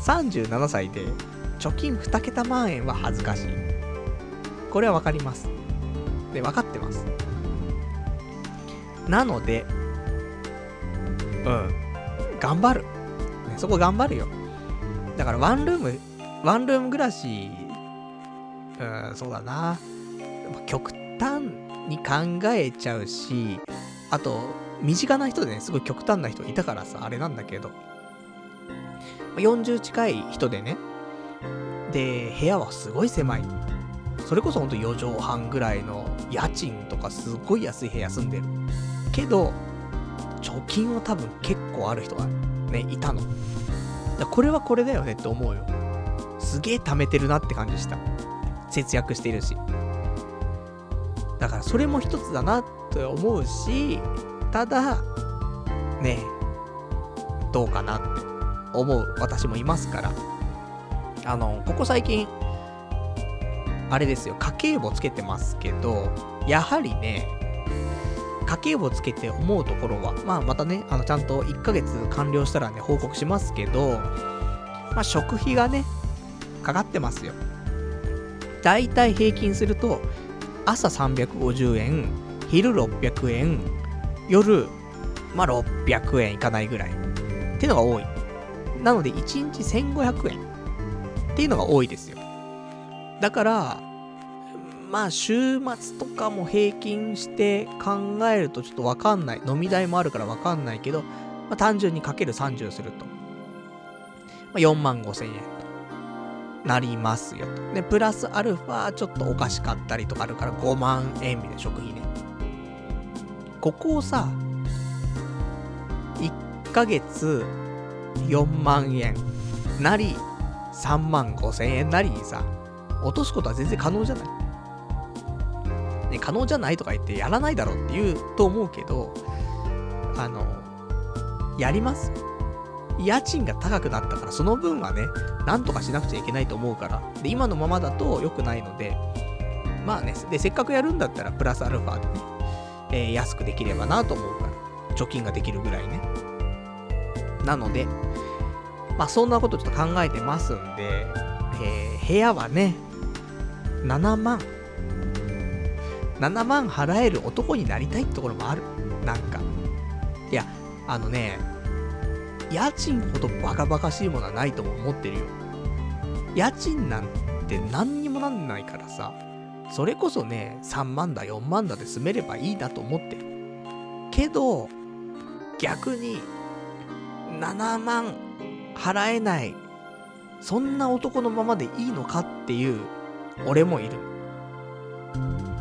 37歳で貯金2桁万円は恥ずかしい。これはわかります。で、分かってます。なので、うん。頑張る。ね、そこ頑張るよ。だからワンルーム、ワンルーム暮らし、うん、そうだな。極端に考えちゃうし、あと、身近な人でね、すごい極端な人いたからさ、あれなんだけど。40近い人でね、で、部屋はすごい狭い。それこそほんと4畳半ぐらいの家賃とかすっごい安い部屋住んでる。けど、貯金は多分結構ある人がね、いたの。だこれはこれだよねって思うよ。すげえ貯めてるなって感じした。節約してるし。だからそれも一つだなって思うし、ただ、ねどうかなって思う私もいますから。あの、ここ最近、あれですよ、家計簿つけてますけど、やはりね、家計簿つけて思うところは、まあまたね、あのちゃんと1ヶ月完了したらね、報告しますけど、まあ食費がね、かかってますよ。だいたい平均すると、朝350円、昼600円、夜、まあ600円いかないぐらい。っていうのが多い。なので1日1500円っていうのが多いですよ。だから、まあ週末とかも平均して考えるとちょっとわかんない。飲み代もあるからわかんないけど、まあ、単純にかける30すると。まあ、4万5千円となりますよと。で、プラスアルファちょっとお菓子買ったりとかあるから5万円みたいな食費ね。ここをさ、1ヶ月4万円。なり3万5千円。なりにさ、落とすことは全然可能じゃない。ね、可能じゃないとか言ってやらないだろうって言うと思うけど、あの、やります。家賃が高くなったから、その分はね、なんとかしなくちゃいけないと思うから。で、今のままだと良くないので、まあね、で、せっかくやるんだったら、プラスアルファでね、えー、安くできればなと思うから、貯金ができるぐらいね。なので、まあそんなことちょっと考えてますんで、えー、部屋はね、7万7万払える男になりたいってところもある。なんか。いや、あのね、家賃ほどバカバカしいものはないとも思ってるよ。家賃なんて何にもなんないからさ、それこそね、3万だ、4万だで住めればいいなと思ってる。けど、逆に、7万払えない、そんな男のままでいいのかっていう、俺もいる。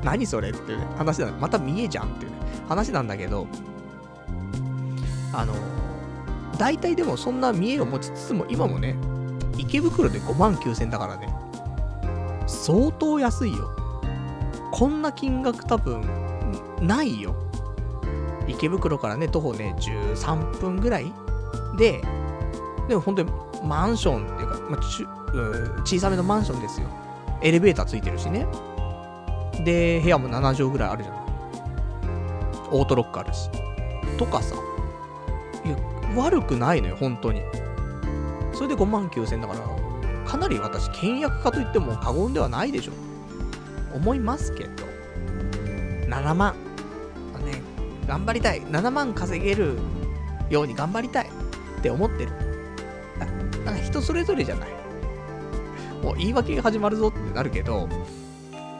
何それっていう、ね、話だ。また見えじゃんっていうね、話なんだけど、あの、大体でもそんな見えを持ちつつも、今もね、池袋で5万9000円だからね、相当安いよ。こんな金額多分、ないよ。池袋からね、徒歩ね、13分ぐらいで、でも本当にマンションっていうか、まあ、ち小さめのマンションですよ。エレベーターついてるしね。で、部屋も7畳ぐらいあるじゃない。オートロックあるし。とかさ。いや、悪くないのよ、本当に。それで5万9000円だから、かなり私、倹約家と言っても過言ではないでしょ。思いますけど、7万。ね、頑張りたい。7万稼げるように頑張りたいって思ってる。なんか人それぞれじゃない。もう言い訳が始まるぞってなるけど、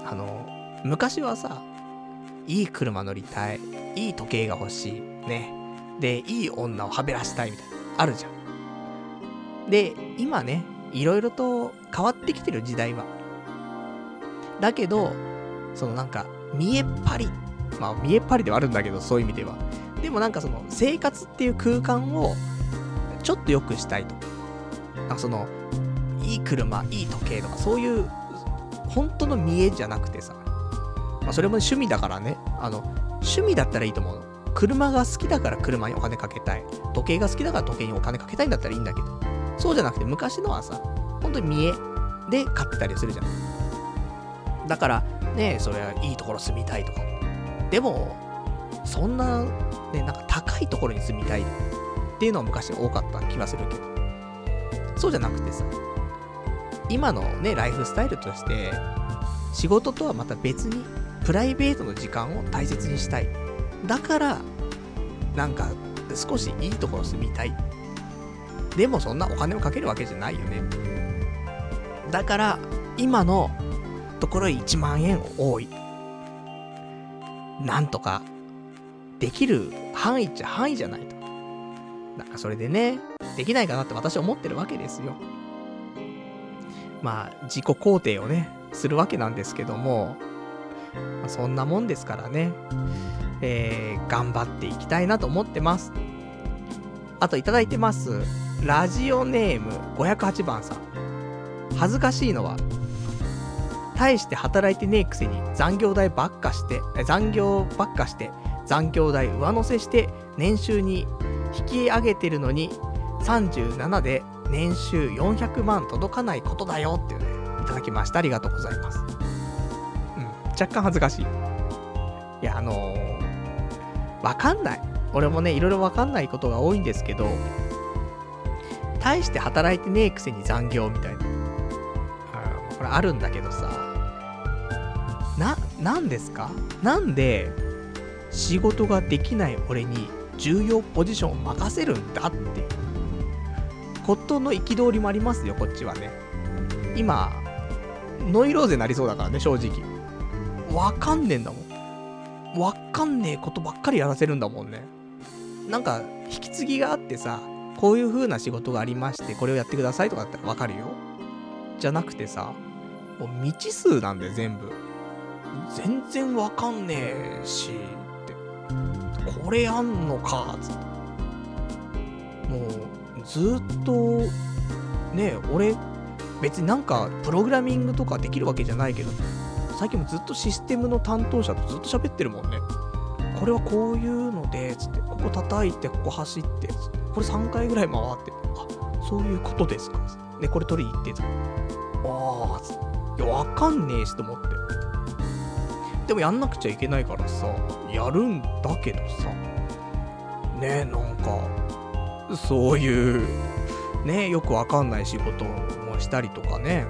あの、昔はさ、いい車乗りたい、いい時計が欲しい、ね。で、いい女をはべらしたいみたいな、あるじゃん。で、今ね、いろいろと変わってきてる時代は。だけど、そのなんか、見えっ張り。まあ、見えっ張りではあるんだけど、そういう意味では。でもなんかその、生活っていう空間を、ちょっと良くしたいと。なんかその、いい車、いい時計とか、そういう、本当の見えじゃなくてさ。まあ、それも趣味だからね。あの、趣味だったらいいと思うの。車が好きだから車にお金かけたい。時計が好きだから時計にお金かけたいんだったらいいんだけど。そうじゃなくて、昔のはさ、本当に見えで買ってたりするじゃん。だから、ねそれはいいところ住みたいとか。でも、そんな、ね、なんか高いところに住みたいっていうのは昔多かった気がするけど。そうじゃなくてさ、今のね、ライフスタイルとして、仕事とはまた別に、プライベートの時間を大切にしたい。だから、なんか、少しいいところ住みたい。でもそんなお金をかけるわけじゃないよね。だから、今のところ1万円多い。なんとか、できる範囲っちゃ範囲じゃないと。なんかそれでね、できないかなって私は思ってるわけですよ。まあ、自己肯定をね、するわけなんですけども、まあ、そんなもんですからね、えー、頑張っていきたいなと思ってます。あといただいてます。ラジオネーム508番さん。恥ずかしいのは、大して働いてねえくせに残業代ばっかして、残業ばっかして、残業代上乗せして年収に引き上げてるのに37で年収400万届かないことだよっていうね、いただきました。ありがとうございます。うん、若干恥ずかしい。いや、あのー、わかんない。俺もね、いろいろわかんないことが多いんですけど、大して働いてねえくせに残業みたいな。これあるんだけどさ、な、なんですか？なんで、仕事ができない俺に重要ポジションを任せるんだっていうことの憤りもありますよ、こっちはね。今、ノイローゼになりそうだからね、正直。わかんねえんだもん。わかんねえことばっかりやらせるんだもんね。なんか、引き継ぎがあってさ、こういう風な仕事がありまして、これをやってくださいとかだったらわかるよ。じゃなくてさ、もう未知数なんだよ、全部。全然わかんねえし、これやんのか、つって。もう、ずっと、ね、俺、別になんか、プログラミングとかできるわけじゃないけど、最近もずっとシステムの担当者とずっと喋ってるもんね。これはこういうので、つって、ここ叩いて、ここ走って、つって、これ3回ぐらい回って、あ、そういうことですか、つって。で、これ取りに行って、つって。ああ、つって。いや、わかんねえしと思って。でもやんなくちゃいけないからさ、やるんだけどさ、ねえ、なんか、そういう、ねよくわかんない仕事もしたりとかね、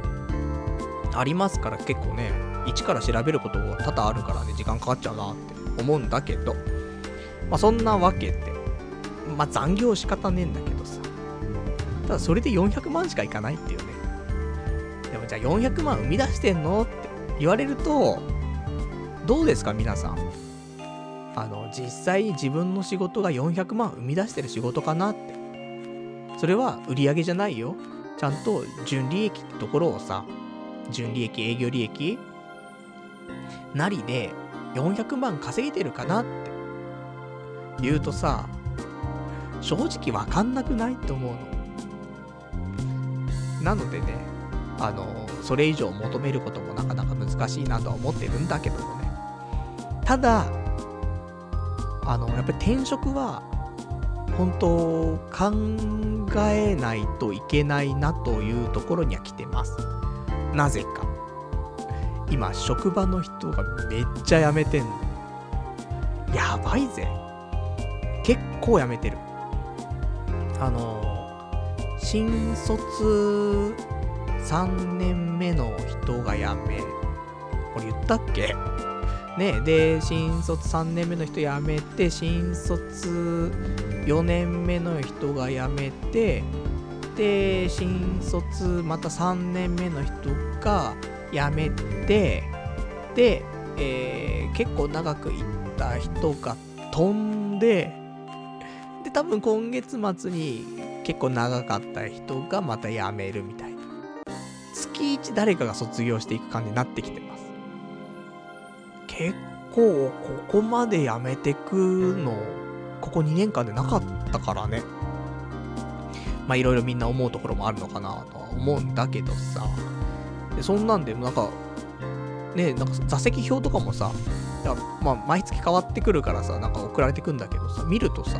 ありますから結構ね、一から調べることが多々あるからね、時間かかっちゃうなって思うんだけど、まあそんなわけで、まあ残業仕方ねえんだけどさ、ただそれで400万しかいかないっていうね。でもじゃあ400万生み出してんのって言われると、どうですか皆さん？あの、実際自分の仕事が400万生み出してる仕事かなって。それは売り上げじゃないよ。ちゃんと純利益ってところをさ、純利益、営業利益なりで400万稼げてるかなって言うとさ、正直わかんなくないって思うの。なのでね、あの、それ以上求めることもなかなか難しいなとは思ってるんだけどもね。ただ、あの、やっぱり転職は、本当考えないといけないなというところには来てます。なぜか。今、職場の人がめっちゃ辞めてんの。やばいぜ。結構辞めてる。あの、新卒3年目の人が辞め、これ言ったっけ？ねで、新卒3年目の人辞めて、新卒4年目の人が辞めて、で、新卒また3年目の人が辞めて、で、えー、結構長くいった人が飛んで、で、多分今月末に結構長かった人がまた辞めるみたいな。月1誰かが卒業していく感じになってきてます。結構ここまで辞めてくの、ここ2年間でなかったからね。まあいろいろみんな思うところもあるのかなとは思うんだけどさ。でそんなんで、なんか、ね、なんか座席表とかもさ、まあ毎月変わってくるからさ、なんか送られてくんだけどさ、見るとさ、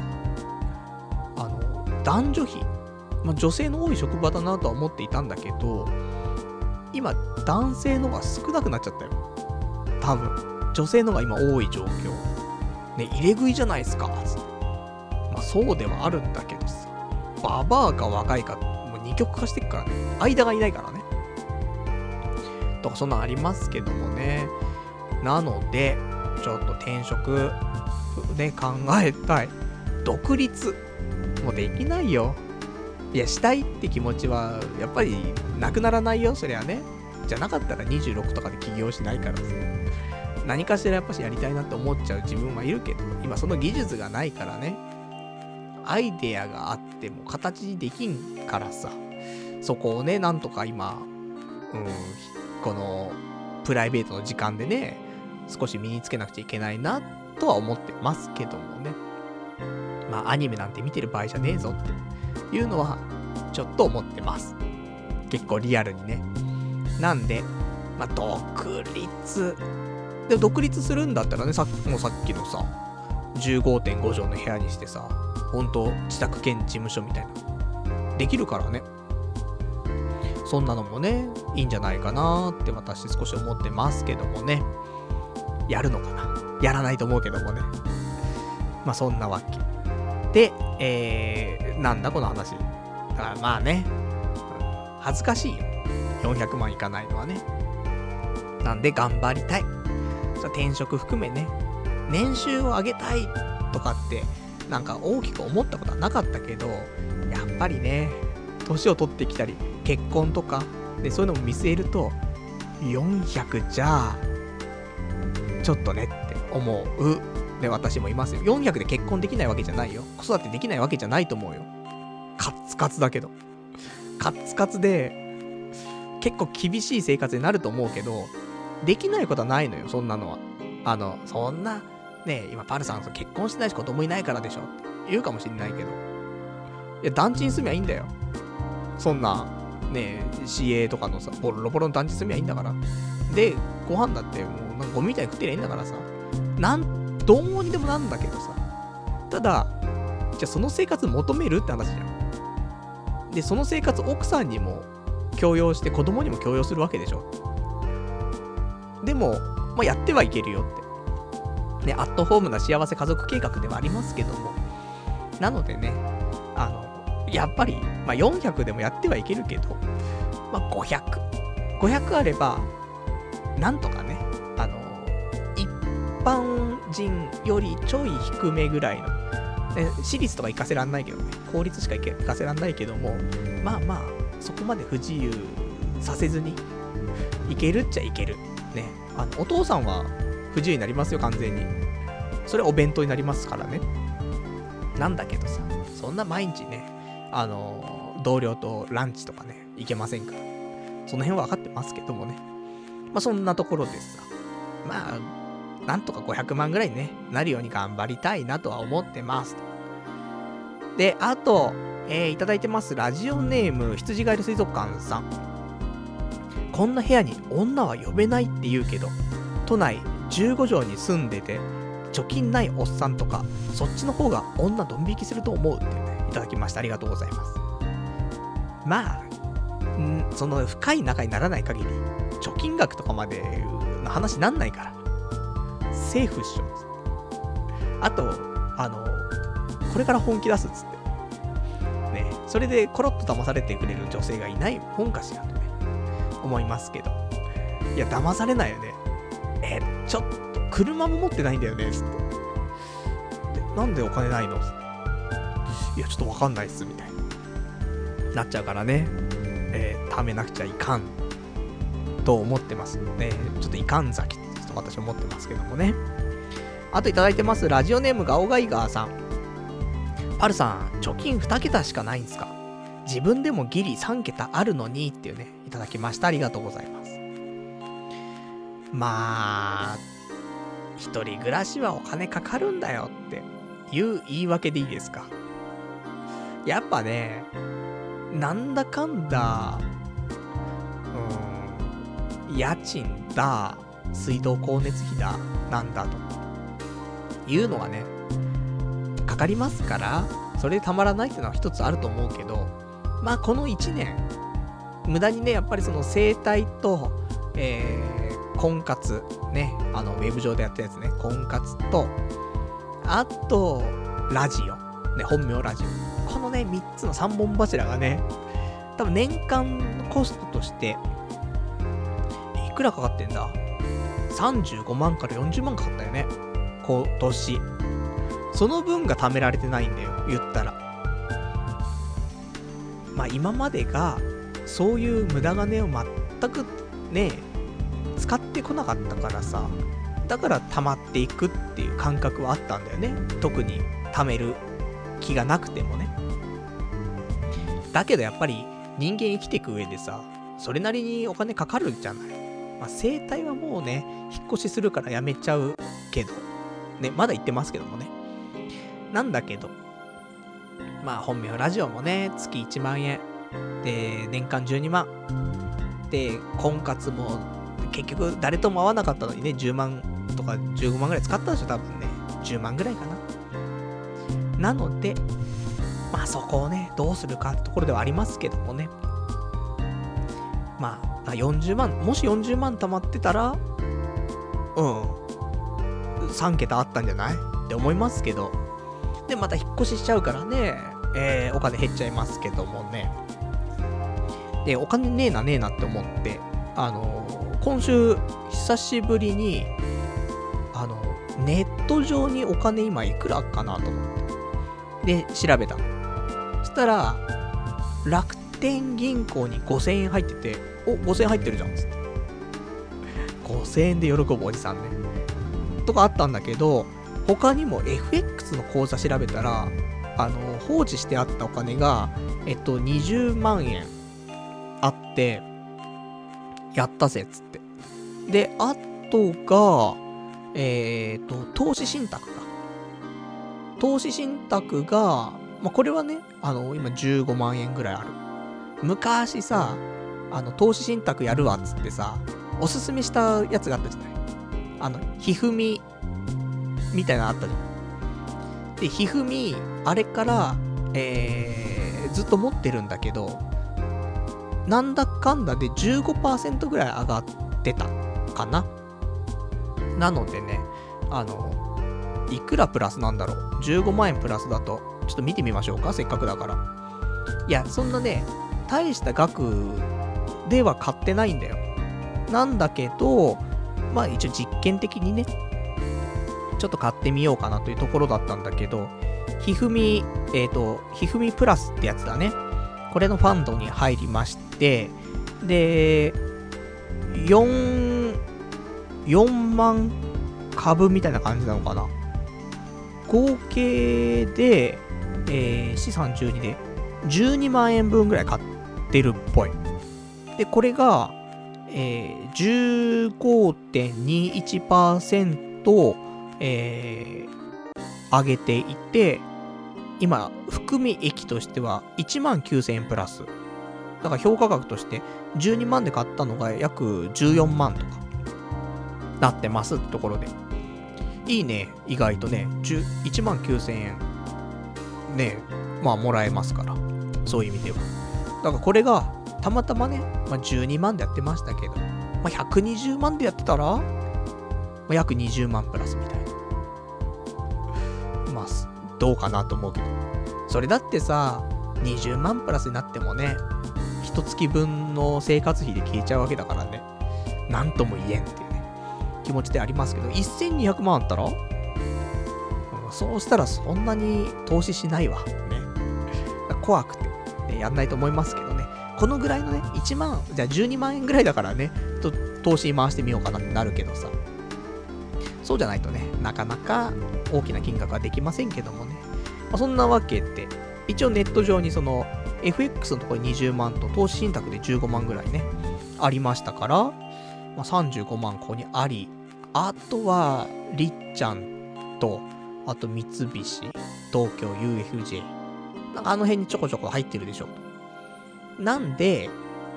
あの、男女比、まあ女性の多い職場だなとは思っていたんだけど、今、男性の方が少なくなっちゃったよ。多分。女性のが今多い状況。ね、入れ食いじゃないですか、まあそうではあるんだけどさ。ババアか若いか、もう二極化してっからね。間がいないからね。とかそんなんありますけどもね。なので、ちょっと転職、ね、考えたい。独立。もうできないよ。いや、したいって気持ちは、やっぱり、なくならないよ、そりゃね。じゃなかったら26とかで起業しないからさ。何かしらやっぱしやりたいなって思っちゃう自分はいるけど、今その技術がないからね。アイデアがあっても形にできんからさ。そこをね、なんとか今、うん、この、プライベートの時間でね、少し身につけなくちゃいけないな、とは思ってますけどもね。まあ、アニメなんて見てる場合じゃねえぞっていうのは、ちょっと思ってます。結構リアルにね。なんで、まあ、独立。で独立するんだったらね、さもうさっきのさ、15.5畳の部屋にしてさ、ほんと自宅兼事務所みたいな。できるからね。そんなのもね、いいんじゃないかなって私少し思ってますけどもね。やるのかなやらないと思うけどもね。まあそんなわけ。で、えー、なんだこの話。だからまあね、恥ずかしいよ。400万いかないのはね。なんで頑張りたい。さ転職含めね、年収を上げたいとかって、なんか大きく思ったことはなかったけど、やっぱりね、年を取ってきたり、結婚とか、でそういうのも見据えると、400じゃあ、ちょっとねって思う。で、私もいますよ。400で結婚できないわけじゃないよ。子育てできないわけじゃないと思うよ。カッツカツだけど。カッツカツで、結構厳しい生活になると思うけど、できないことはないのよ、そんなのは。あの、そんな、ね今パルさん結婚してないし子供いないからでしょって言うかもしんないけど。いや、団地に住みゃいいんだよ。そんな、ね CA とかのさ、ボロボロの団地住みゃいいんだから。で、ご飯だってもう、なんかゴミみたいに食ってりゃいいんだからさ。なん、どうにでもなんだけどさ。ただ、じゃあその生活求めるって話じゃん。で、その生活奥さんにも強要して子供にも強要するわけでしょ。でも、まあ、やってはいけるよって。ね、アットホームな幸せ家族計画ではありますけども。なのでね、あの、やっぱり、まあ、400でもやってはいけるけど、まあ、500。500あれば、なんとかね、あの、一般人よりちょい低めぐらいの、ね、私立とか行かせらんないけどね、公立しか行かせらんないけども、まあまあ、そこまで不自由させずに、いけるっちゃいける。ね、あの、お父さんは不自由になりますよ、完全に。それお弁当になりますからね。なんだけどさ、そんな毎日ね、あの、同僚とランチとかね、行けませんから。その辺は分かってますけどもね。まあ、そんなところでさ。まあ、なんとか500万ぐらいね、なるように頑張りたいなとは思ってます。で、あと、えー、いただいてます。ラジオネーム、羊ガエル水族館さん。こんな部屋に女は呼べないって言うけど、都内15畳に住んでて、貯金ないおっさんとか、そっちの方が女ドン引きすると思うってね、いただきました。ありがとうございます。まあ、んその深い仲にならない限り、貯金額とかまでの話なんないから。セーフっしょ。あと、あの、これから本気出すっつって。ね、それでコロッと騙されてくれる女性がいないもんかしら、思いますけど。いや、騙されないよね。え、ちょっと、車も持ってないんだよね、つって。なんでお金ないの？いや、ちょっとわかんないっす、みたいな。なっちゃうからね、えー、貯めなくちゃいかん、と思ってますので、ちょっといかんざき、ちょっと私思ってますけどもね。あといただいてます、ラジオネームガオガイガーさん。パルさん、貯金2桁しかないんですか？自分でもギリ3桁あるのにっていうね、いただきました。ありがとうございます。まあ、一人暮らしはお金かかるんだよっていう言い訳でいいですか？やっぱね、なんだかんだ、うん、家賃だ、水道光熱費だ、なんだと。いうのはね、かかりますから、それでたまらないっていうのは一つあると思うけど、まあこの1年、無駄にね、やっぱりその生態と、えー、婚活、ね、あの、ウェブ上でやったやつね、婚活と、あと、ラジオ、ね、本名ラジオ。このね、3つの3本柱がね、多分年間コストとして、いくらかかってんだ ?35 万から40万かかったよね。今年。その分が貯められてないんだよ、言ったら。まあ今までが、そういう無駄金を全くね、使ってこなかったからさ、だから溜まっていくっていう感覚はあったんだよね。特に貯める気がなくてもね。だけどやっぱり人間生きていく上でさ、それなりにお金かかるじゃない。まあ、生態はもうね、引っ越しするからやめちゃうけど、ね、まだ言ってますけどもね。なんだけど、まあ本名ラジオもね、月1万円。で、年間12万。で、婚活も結局誰とも会わなかったのにね、10万とか15万ぐらい使ったでしょ、多分ね。10万ぐらいかな。なので、まあそこをね、どうするかってところではありますけどもね。まあ、40万、もし40万貯まってたら、うん、3桁あったんじゃない？って思いますけど、で、また引っ越ししちゃうからね、えー、お金減っちゃいますけどもね。で、お金ねえなねえなって思って、あのー、今週、久しぶりに、あの、ネット上にお金今いくらかなと思って。で、調べた。そしたら、楽天銀行に5000円入ってて、お、5000円入ってるじゃん、つって。5000円で喜ぶおじさんね。とかあったんだけど、他にも FX の口座調べたら、あの、放置してあったお金が、えっと、20万円あって、やったぜ、つって。で、あとが、えー、っと、投資信託か。投資信託が、まあ、これはね、あの、今15万円ぐらいある。昔さ、あの、投資信託やるわ、つってさ、おすすめしたやつがあったじゃない。あの、ひふみみたいなのあったじゃん。で、ひふみ、あれから、えー、ずっと持ってるんだけど、なんだかんだで15%ぐらい上がってたかな。なのでね、あの、いくらプラスなんだろう。15万円プラスだと、ちょっと見てみましょうか、せっかくだから。いや、そんなね、大した額では買ってないんだよ。なんだけど、まあ一応実験的にね、ちょっと買ってみようかなというところだったんだけど、ひふみ、えっ、ー、と、ひふみプラスってやつだね。これのファンドに入りまして、で、4、4万株みたいな感じなのかな。合計で、えー、資産12で12万円分ぐらい買ってるっぽい。で、これが、えー、15.21%、えー、上げていて、今、含み益としては1万9000円プラス。だから評価額として12万で買ったのが約14万とかなってますってところで。いいね、意外とね、1万9000円。ね、まあもらえますから。そういう意味では。だからこれが、たまたまね、まあ、12万でやってましたけど、まあ、120万でやってたら、まあ、約20万プラスみたいな。どうかなと思うけど。それだってさ、20万プラスになってもね、一月分の生活費で消えちゃうわけだからね、なんとも言えんっていうね、気持ちでありますけど、1200万あったら、そうしたらそんなに投資しないわ。ね。怖くて、ね、やんないと思いますけどね。このぐらいのね、1万、じゃあ12万円ぐらいだからね、と投資に回してみようかなってなるけどさ、そうじゃないとね、なかなか大きな金額はできませんけどもね。まあ、そんなわけで、一応ネット上にその FX のところに20万と投資信託で15万ぐらいね、ありましたから、まあ、35万ここにあり、あとは、りっちゃんと、あと三菱、東京 UFJ。なんかあの辺にちょこちょこ入ってるでしょ。なんで、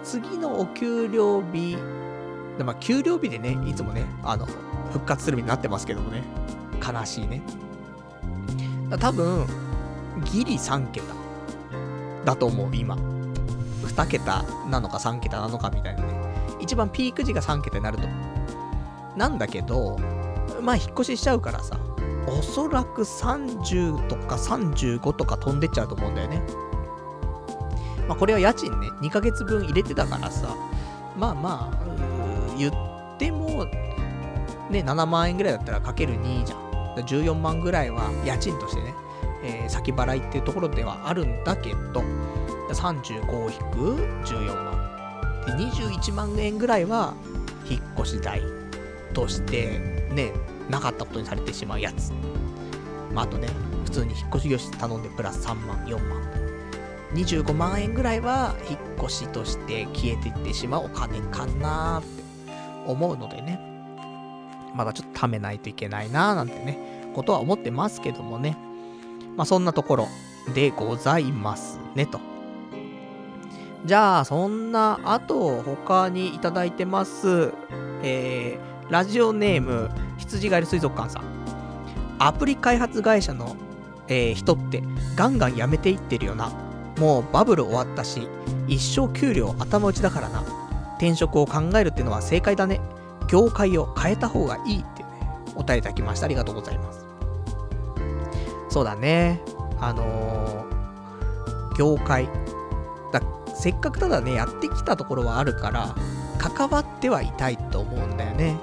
次のお給料日、まあ、給料日でね、いつもね、あの、復活するみたいになってますけどもね。悲しいね。多分、ギリ3桁だと思う、今。2桁なのか3桁なのかみたいなね。一番ピーク時が3桁になると。なんだけど、まあ引っ越ししちゃうからさ、おそらく30とか35とか飛んでっちゃうと思うんだよね。まあこれは家賃ね、2ヶ月分入れてたからさ、まあまあ、言っても、ね、7万円ぐらいだったらかける2じゃん。14万ぐらいは家賃としてね、えー、先払いっていうところではあるんだけど、35を引く14万。で、21万円ぐらいは引っ越し代としてね、なかったことにされてしまうやつ。まあ、あとね、普通に引っ越し業者頼んでプラス3万、4万。25万円ぐらいは引っ越しとして消えていってしまうお金かなーって思うのでね。まだちょっと貯めないといけないなーなんてね、ことは思ってますけどもね。まあそんなところでございますねと。じゃあ、そんな、あと他にいただいてます。えー、ラジオネーム、羊ガエル水族館さん。アプリ開発会社の、えー、人ってガンガン辞めていってるよな。もうバブル終わったし、一生給料頭打ちだからな。転職を考えるってのは正解だね。業界を変えた方がいいってね、お便りいただきました。ありがとうございます。そうだね。あのー、業界。だせっかくただね、やってきたところはあるから、関わってはいたいと思うんだよね。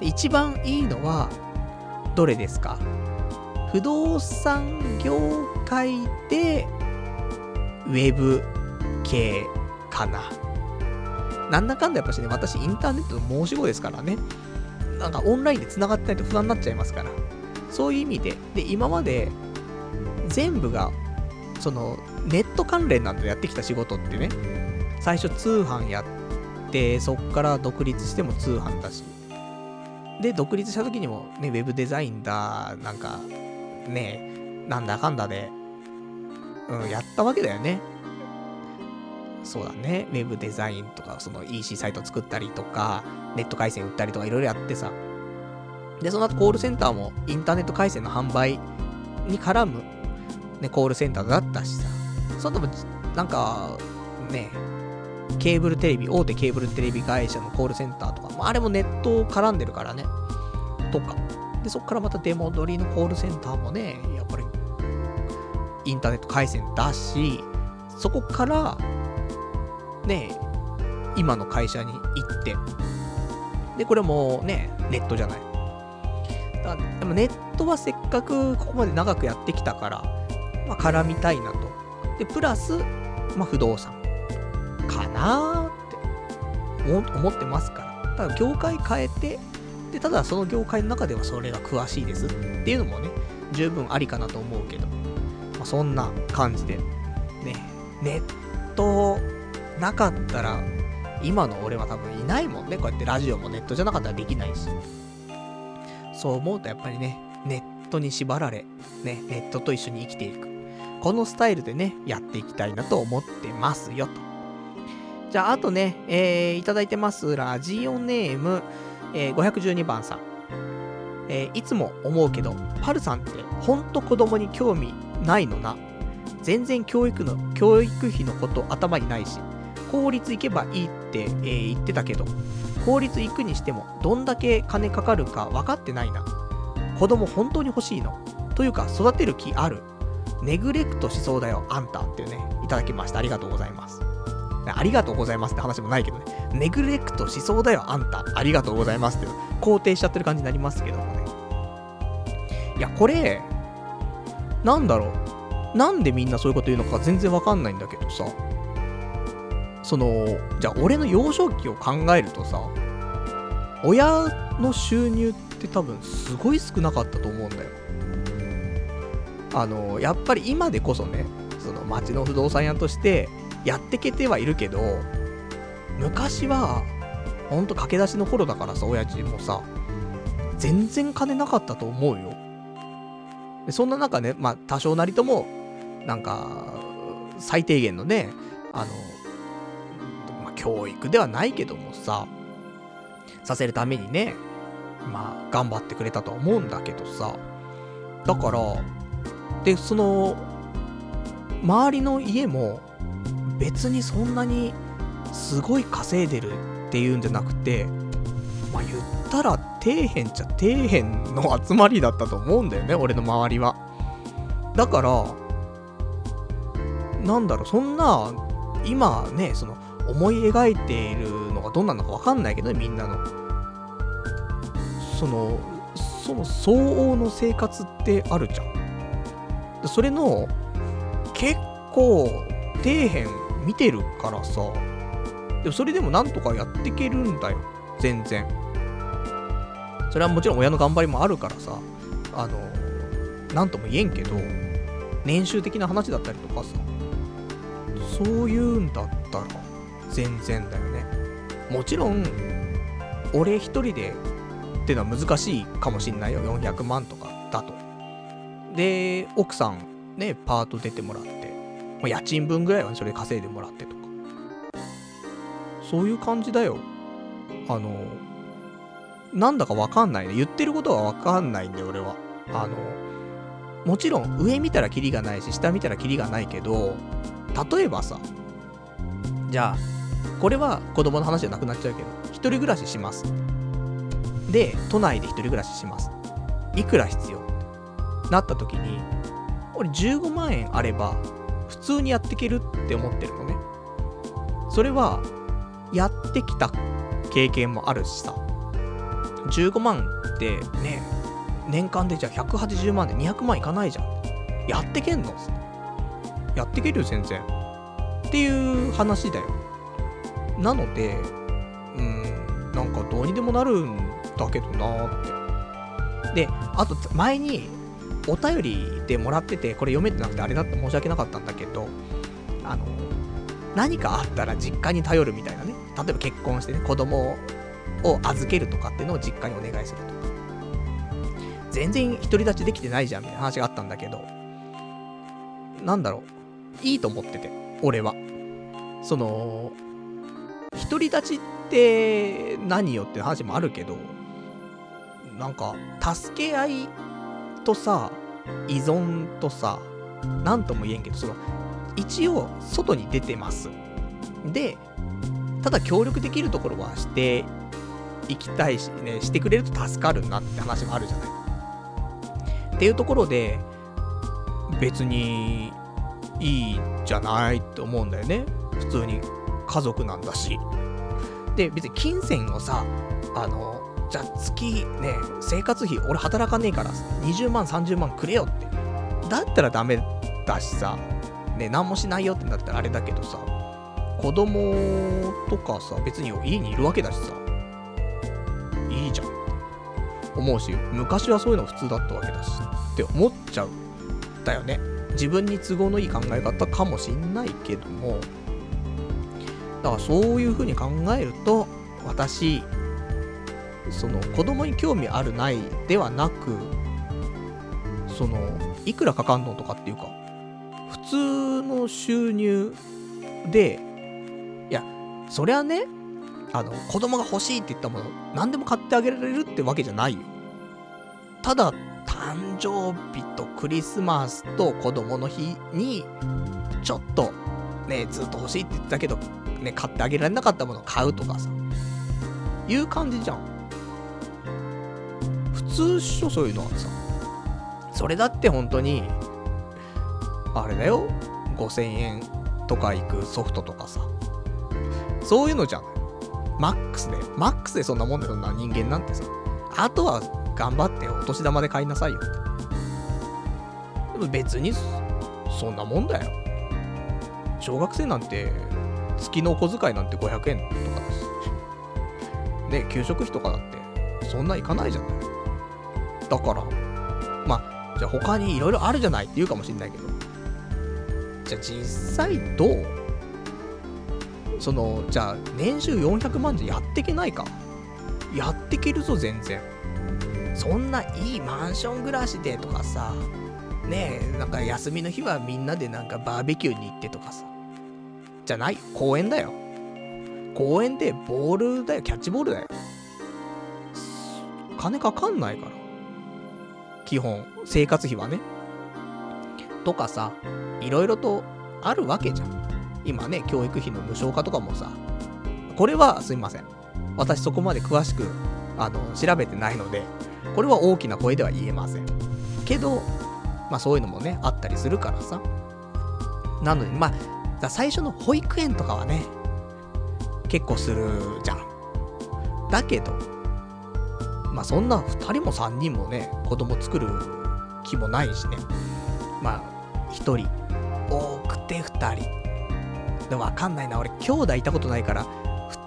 で一番いいのは、どれですか？不動産業界で、ウェブ系かな。なんだかんだやっぱしね、私インターネットの申し子ですからね。なんかオンラインで繋がってないと不安になっちゃいますから。そういう意味で、で、今まで全部が、その、ネット関連なんでやってきた仕事ってね、最初通販やって、そっから独立しても通販だし、で、独立した時にもね、ウェブデザインだ、なんか、ね、なんだかんだで、うん、やったわけだよね。そうだね、ウェブデザインとか、その EC サイト作ったりとか、ネット回線売ったりとかいろいろやってさ。で、その後コールセンターもインターネット回線の販売に絡むね、コールセンターだったしさ。その後も、なんか、ね、ケーブルテレビ、大手ケーブルテレビ会社のコールセンターとか、まあ、あれもネット絡んでるからね。とか。で、そっからまた出戻りのコールセンターもね、やっぱり、インターネット回線だし、そこから、ね、今の会社に行って、で、これもね、ネットじゃない。だでもネットはせっかくここまで長くやってきたから、まあ、絡みたいなと。で、プラス、まあ、不動産かなーって思ってますから。ただ、業界変えて、で、ただその業界の中ではそれが詳しいですっていうのもね、十分ありかなと思うけど、まあ、そんな感じで、ね、ネットなかったら、今の俺は多分いないもんね。こうやってラジオもネットじゃなかったらできないし。そう思うとやっぱりね、ネットに縛られ、ね、ネットと一緒に生きていく。このスタイルでね、やっていきたいなと思ってますよ、と。じゃあ、あとね、えー、いただいてます、ラジオネーム、えー、512番さん。えー、いつも思うけど、パルさんってほんと子供に興味ないのな。全然教育の、教育費のこと頭にないし、公立行けばいいって、えー、言ってたけど、公立行くにしてもどんだけ金かかるか分かってないな。子供本当に欲しいのというか育てる気あるネグレクトしそうだよ、あんたっていうね、いただきました。ありがとうございます。ありがとうございますって話もないけどね。ネグレクトしそうだよ、あんた。ありがとうございますって肯定しちゃってる感じになりますけどもね。いや、これ、なんだろう。なんでみんなそういうこと言うのか全然わかんないんだけどさ。その、じゃあ俺の幼少期を考えるとさ、親の収入って多分すごい少なかったと思うんだよ。あの、やっぱり今でこそね、その町の不動産屋としてやってけてはいるけど、昔は、ほんと駆け出しの頃だからさ、親父もさ、全然金なかったと思うよ。そんな中ね、まあ、多少なりとも、なんか、最低限のね、あの、まあ、教育ではないけどもさ、させるためにね、まあ、頑張ってくれたと思うんだけどさ、だから、で、その、周りの家も、別にそんなに、すごい稼いでるっていうんじゃなくて、まあ言ったら底辺っちゃ底辺の集まりだったと思うんだよね、俺の周りは。だから、なんだろう、そんな、今ね、その、思い描いているのがどんなのかわかんないけどね、みんなの。その、その相応の生活ってあるじゃん。それの、結構、底辺見てるからさ、でもそれでもなんとかやっていけるんだよ。全然。それはもちろん親の頑張りもあるからさ、あの、なんとも言えんけど、年収的な話だったりとかさ、そういうんだったら、全然だよね。もちろん、俺一人でっていうのは難しいかもしんないよ。400万とかだと。で、奥さんね、パート出てもらって、まあ、家賃分ぐらいはそれ稼いでもらってとか。そういう感じだよ。あの、なんだかわかんないね。言ってることはわかんないんで、俺は。あの、もちろん上見たらキリがないし、下見たらキリがないけど、例えばさ、じゃあ、これは子供の話じゃなくなっちゃうけど、一人暮らしします。で、都内で一人暮らしします。いくら必要？なった時に、俺15万円あれば、普通にやっていけるって思ってるのね。それは、やってきた経験もあるしさ、15万ってね、年間でじゃあ180万で200万いかないじゃん。やってけんの？やってけるよ、全然。っていう話だよ。なので、うん、なんかどうにでもなるんだけどなーって。で、あと前にお便りでもらってて、これ読めてなくてあれだって申し訳なかったんだけど、あの、何かあったら実家に頼るみたいなね。例えば結婚してね、子供を預けるとかっていうのを実家にお願いするとか。全然独り立ちできてないじゃんみたいな話があったんだけど、なんだろう。いいと思ってて、俺は。その、独り立ちって何よって話もあるけど、なんか、助け合いとさ、依存とさ、なんとも言えんけど、その、一応、外に出てます。で、ただ協力できるところはしていきたいしね、してくれると助かるなって話もあるじゃない。っていうところで、別にいいじゃないって思うんだよね。普通に家族なんだし。で、別に金銭をさ、あの、じゃあ月ね、生活費俺働かねえから20万30万くれよって。だったらダメだしさ、ね、何もしないよってなったらあれだけどさ、子供とかさ、別に家にいるわけだしさ、いいじゃん思うし、昔はそういうの普通だったわけだし、って思っちゃう。だよね。自分に都合のいい考え方かもしんないけども、だからそういう風に考えると、私、その子供に興味あるないではなく、その、いくらかかんのとかっていうか、普通の収入で、いや、そりゃね、あの、子供が欲しいって言ったもの、何でも買ってあげられるってわけじゃないよ。ただ、誕生日とクリスマスと子供の日に、ちょっと、ね、ずっと欲しいって言ってたけど、ね、買ってあげられなかったものを買うとかさ、いう感じじゃん。通っしょ、そういうのはさ。それだって本当に、あれだよ、5000円とかいくソフトとかさ。そういうのじゃん。マックスで、マックスでそんなもんだよ、そんな人間なんてさ。あとは頑張ってお年玉で買いなさいよ。でも別に、そんなもんだよ。小学生なんて、月のお小遣いなんて500円とかだし。ね、給食費とかだって、そんないかないじゃない。だから、まあ、じゃあ他にいろいろあるじゃない？って言うかもしんないけど、じゃあ実際どう？その、じゃあ年収400万じゃやってけないか？やってけるぞ、全然。そんないいマンション暮らしでとかさ、ねえ、なんか休みの日はみんなでなんかバーベキューに行ってとかさ。じゃない、公園だよ。公園でボールだよ、キャッチボールだよ。金かかんないから。基本、生活費はね。とかさ、いろいろとあるわけじゃん。今ね、教育費の無償化とかもさ、これはすみません。私そこまで詳しく、あの、調べてないので、これは大きな声では言えません。けど、まあそういうのもね、あったりするからさ。なので、まあ、最初の保育園とかはね、結構するじゃん。だけど、まあそんな2人も3人もね、子供作る気もないしね。まあ、1人、多くて2人。でもわかんないな。俺、兄弟いたことないから、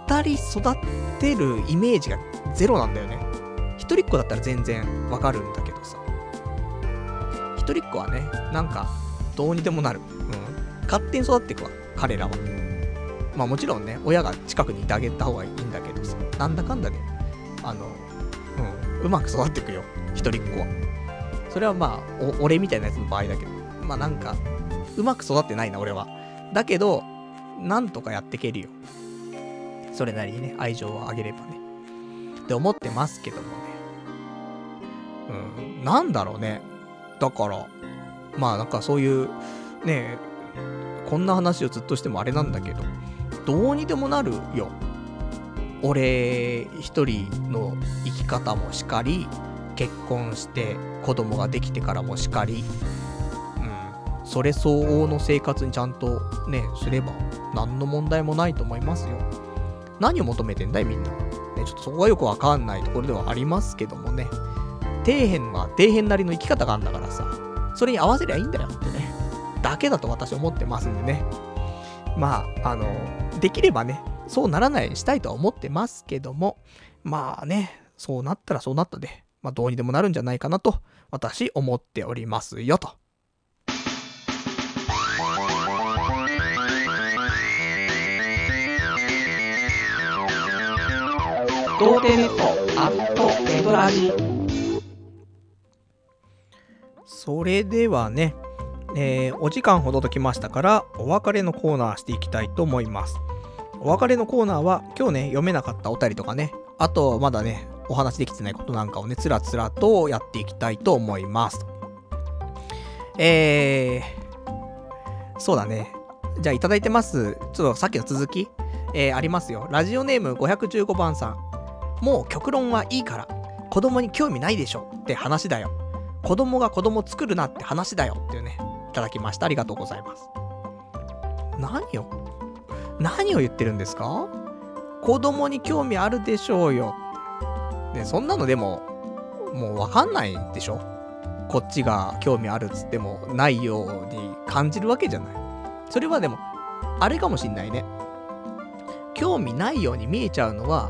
2人育てるイメージがゼロなんだよね。一人っ子だったら全然わかるんだけどさ。一人っ子はね、なんか、どうにでもなる。うん。勝手に育っていくわ、彼らは。まあもちろんね、親が近くにいてあげた方がいいんだけどさ。なんだかんだで、ね、あの、う、まく育っていくよ。一人っ子は。それはまあ、俺みたいなやつの場合だけど。まあなんか、うまく育ってないな、俺は。だけど、なんとかやっていけるよ。それなりにね、愛情をあげればね。って思ってますけどもね。うん、なんだろうね。だから、まあなんかそういう、ねこんな話をずっとしてもあれなんだけど、どうにでもなるよ。俺一人の生き方もしかり、結婚して子供ができてからもしかり、うん、それ相応の生活にちゃんとね、すれば、何の問題もないと思いますよ。何を求めてんだいみんな。ね、ちょっとそこがよくわかんないところではありますけどもね。底辺は底辺なりの生き方があるんだからさ、それに合わせりゃいいんだよってね。だけだと私思ってますんでね。まあ、あの、できればね、そうならないようにしたいとは思ってますけども、まあね、そうなったらそうなったで、まあどうにでもなるんじゃないかなと、私思っておりますよと。童貞ネットアットネトラジそれではね、えー、お時間ほどときましたからお別れのコーナーしていきたいと思いますお別れのコーナーは今日ね読めなかったお便りとかねあとまだねお話できてないことなんかをねつらつらとやっていきたいと思いますえー、そうだねじゃあいただいてますちょっとさっきの続きえー、ありますよ。ラジオネーム515番さん。もう極論はいいから、子供に興味ないでしょって話だよ。子供が子供作るなって話だよっていうね、いただきました。ありがとうございます。何を何を言ってるんですか？子供に興味あるでしょうよ。ね、そんなのでも、もうわかんないでしょ？こっちが興味あるっつってもないように感じるわけじゃない。それはでも、あれかもしんないね。興味ないように見えちゃうのは、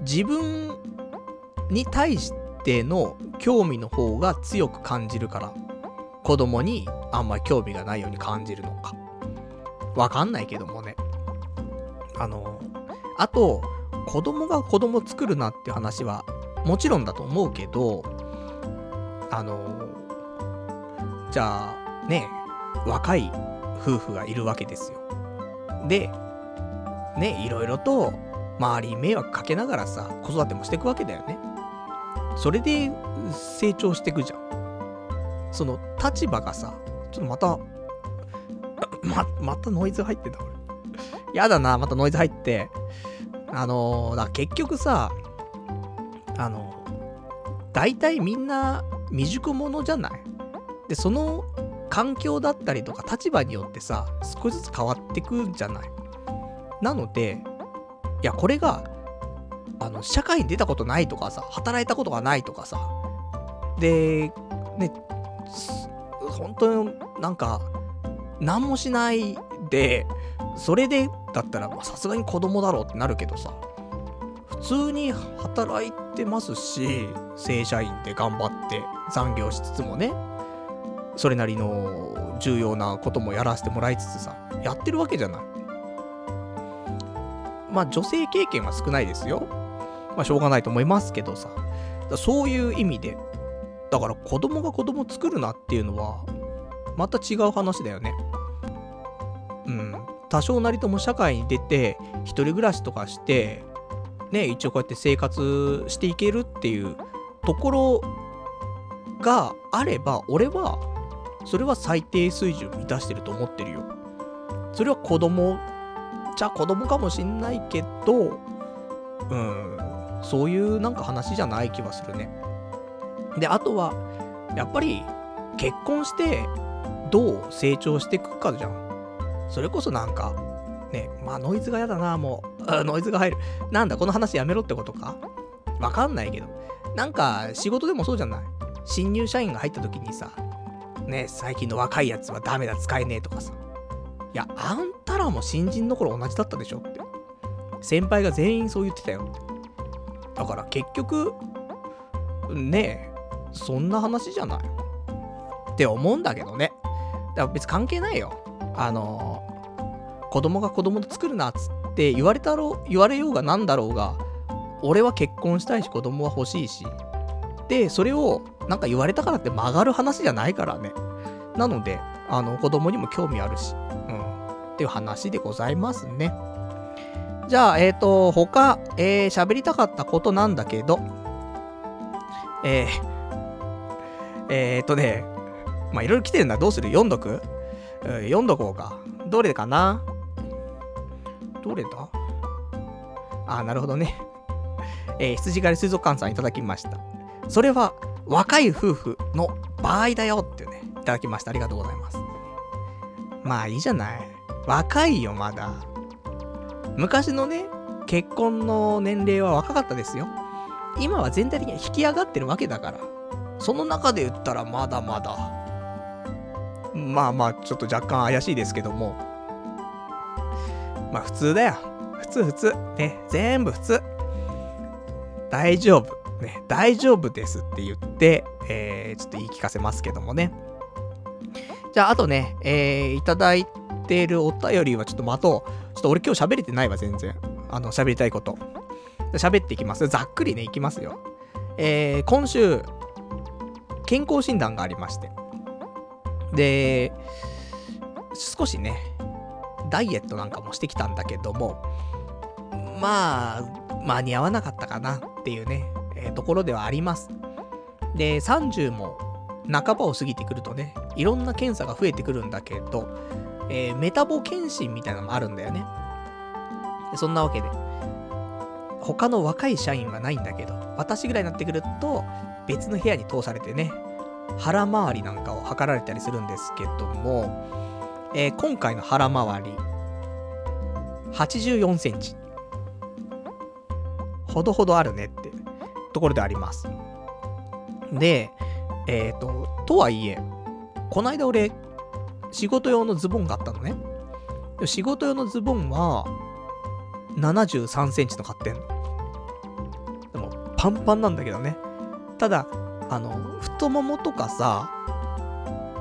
自分に対しての興味の方が強く感じるから、子供にあんまり興味がないように感じるのか。わかんないけどもね。あの、あと、子供が子供作るなって話は、もちろんだと思うけど、あの、じゃあ、ね、若い夫婦がいるわけですよ。で、ね、いろいろと周りに迷惑かけながらさ、子育てもしていくわけだよね。それで成長していくじゃん。その立場がさ、ちょっとまた、ま、またノイズ入ってた俺。やだな、またノイズ入って。あのー、だ結局さ、あの、大体みんな未熟者じゃない？で、その環境だったりとか立場によってさ、少しずつ変わってくんじゃない？なので、いや、これが、あの、社会に出たことないとかさ、働いたことがないとかさ、で、ね、本当になんか、何もしないで、それでだったら、さすがに子供だろうってなるけどさ、普通に働いてますし、正社員で頑張って残業しつつもね、それなりの重要なこともやらせてもらいつつさ、やってるわけじゃない。まあ女性経験は少ないですよ。まあしょうがないと思いますけどさ。そういう意味で、だから子供が子供作るなっていうのは、また違う話だよね。多少なりとも社会に出て、一人暮らしとかして、ね、一応こうやって生活していけるっていうところがあれば、俺は、それは最低水準満たしてると思ってるよ。それは子供、じゃ子供かもしんないけど、うん、そういうなんか話じゃない気はするね。で、あとは、やっぱり、結婚して、どう成長していくかじゃん。それこそなんか、ね、まあノイズが嫌だな、もう。ノイズが入る。なんだ、この話やめろってことか？わかんないけど。なんか、仕事でもそうじゃない？新入社員が入った時にさ、ね、最近の若いやつはダメだ、使えねえとかさ。いや、あんたらも新人の頃同じだったでしょって。先輩が全員そう言ってたよ。だから結局、ねえ、そんな話じゃないって思うんだけどね。だから別関係ないよ。あのー、子供が子供と作るなっつって言われたろ、言われようがなんだろうが、俺は結婚したいし子供は欲しいし。で、それをなんか言われたからって曲がる話じゃないからね。なので、あの、子供にも興味あるし、うん。っていう話でございますね。じゃあ、えっ、ー、と、他、えー、喋りたかったことなんだけど、えー、えー、っとね、まあ、いろいろ来てるんだ。どうする？読んどく、読んどこうか。どれかな？どれだ？あ、なるほどね。えー、羊狩り水族館さんいただきました。それは、若い夫婦の場合だよってね、いただきました。ありがとうございます。まあいいじゃない。若いよ、まだ。昔のね、結婚の年齢は若かったですよ。今は全体的に引き上がってるわけだから。その中で言ったらまだまだ。まあまあ、ちょっと若干怪しいですけども。まあ普通だよ。普通普通。ね、全部普通。大丈夫。ね、大丈夫ですって言って、えー、ちょっと言い聞かせますけどもね。じゃあ、あとね、えー、いただいてるお便りはちょっと待とう。ちょっと俺今日喋れてないわ、全然。あの、喋りたいこと。喋っていきます。ざっくりね、いきますよ。えー、今週、健康診断がありまして。で、少しね、ダイエットなんかもしてきたんだけども、まあ、間に合わなかったかなっていうね、えー、ところではあります。で、30も半ばを過ぎてくるとね、いろんな検査が増えてくるんだけど、えー、メタボ検診みたいなのもあるんだよね。そんなわけで、他の若い社員はないんだけど、私ぐらいになってくると、別の部屋に通されてね、腹回りなんかを測られたりするんですけども、えー、今回の腹回り、84センチ。ほどほどあるねってところであります。で、えっ、ー、と、とはいえ、こないだ俺、仕事用のズボンがあったのね。仕事用のズボンは、73センチの買ってんの。でも、パンパンなんだけどね。ただ、あの、太ももとかさ、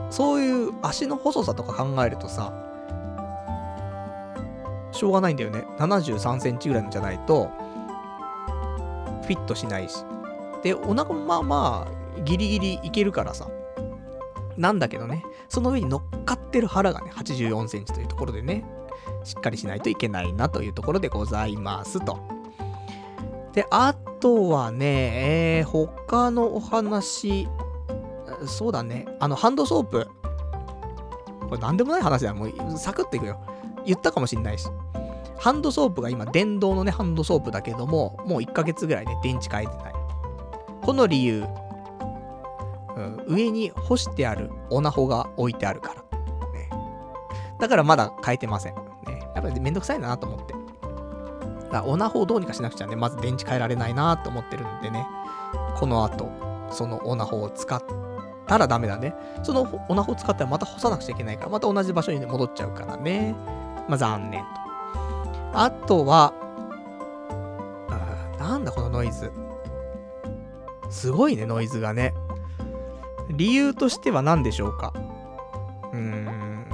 そういう足の細さとか考えるとさ、しょうがないんだよね。73センチぐらいのじゃないと、フィットしないし。で、お腹もまあまあ、ギリギリいけるからさ。なんだけどね、その上に乗っかってる腹がね、84センチというところでね、しっかりしないといけないなというところでございますと。で、あとはね、えー、他のお話、そうだね、あの、ハンドソープ。これなんでもない話だよ。もう、サクッといくよ。言ったかもしんないし。ハンドソープが今、電動のね、ハンドソープだけども、もう1ヶ月ぐらいね、電池変えてない。この理由、うん、上に干してあるオナホが置いてあるから。ね。だからまだ変えてません。ね。やっぱりめんどくさいなと思って。だオナホをどうにかしなくちゃね、まず電池変えられないなと思ってるんでね。この後、そのオナホを使ったらダメだね。そのオナホを使ったらまた干さなくちゃいけないから、また同じ場所に、戻っちゃうからね。まあ残念と。あとは、なんだこのノイズ。すごいね、ノイズがね。理由としては何でしょうかうーん。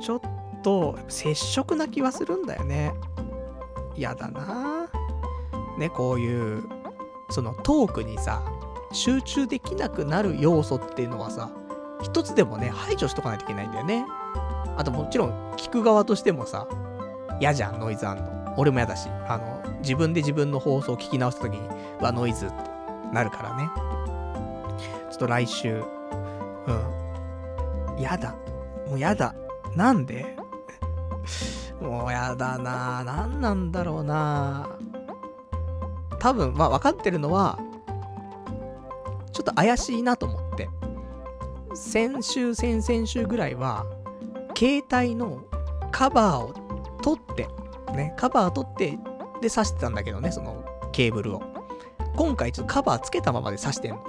ちょっとと、接触な気はするんだよね。嫌だなね、こういう、そのトークにさ、集中できなくなる要素っていうのはさ、一つでもね、排除しとかないといけないんだよね。あともちろん、聞く側としてもさ、嫌じゃん、ノイズあんの。俺も嫌だし、あの、自分で自分の放送を聞き直した時に、はノイズってなるからね。ちょっと来週、うん。やだ。もうやだ。なんでもうやだな何なんだろうな多分、まあ分かってるのは、ちょっと怪しいなと思って。先週、先々週ぐらいは、携帯のカバーを取って、ね、カバー取って、で挿してたんだけどね、そのケーブルを。今回ちょっとカバーつけたままで挿してんの。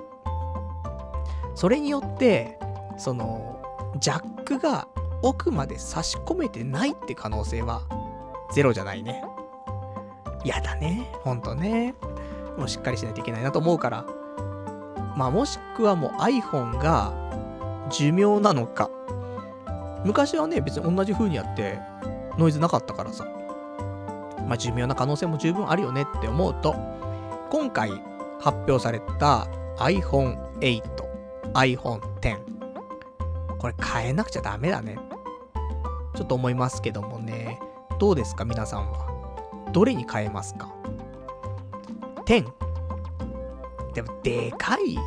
それによって、その、ジャックが奥まで差し込めてないって可能性はゼロじゃないね。やだね。ほんとね。もうしっかりしないといけないなと思うから。まあもしくはもう iPhone が寿命なのか。昔はね、別に同じ風にやってノイズなかったからさ。まあ寿命な可能性も十分あるよねって思うと、今回発表された iPhone 8、iPhone 10。これ変えなくちゃダメだね。ちょっと思いますけどもね。どうですか皆さんは？どれに変えますか ?10。でも、でかい。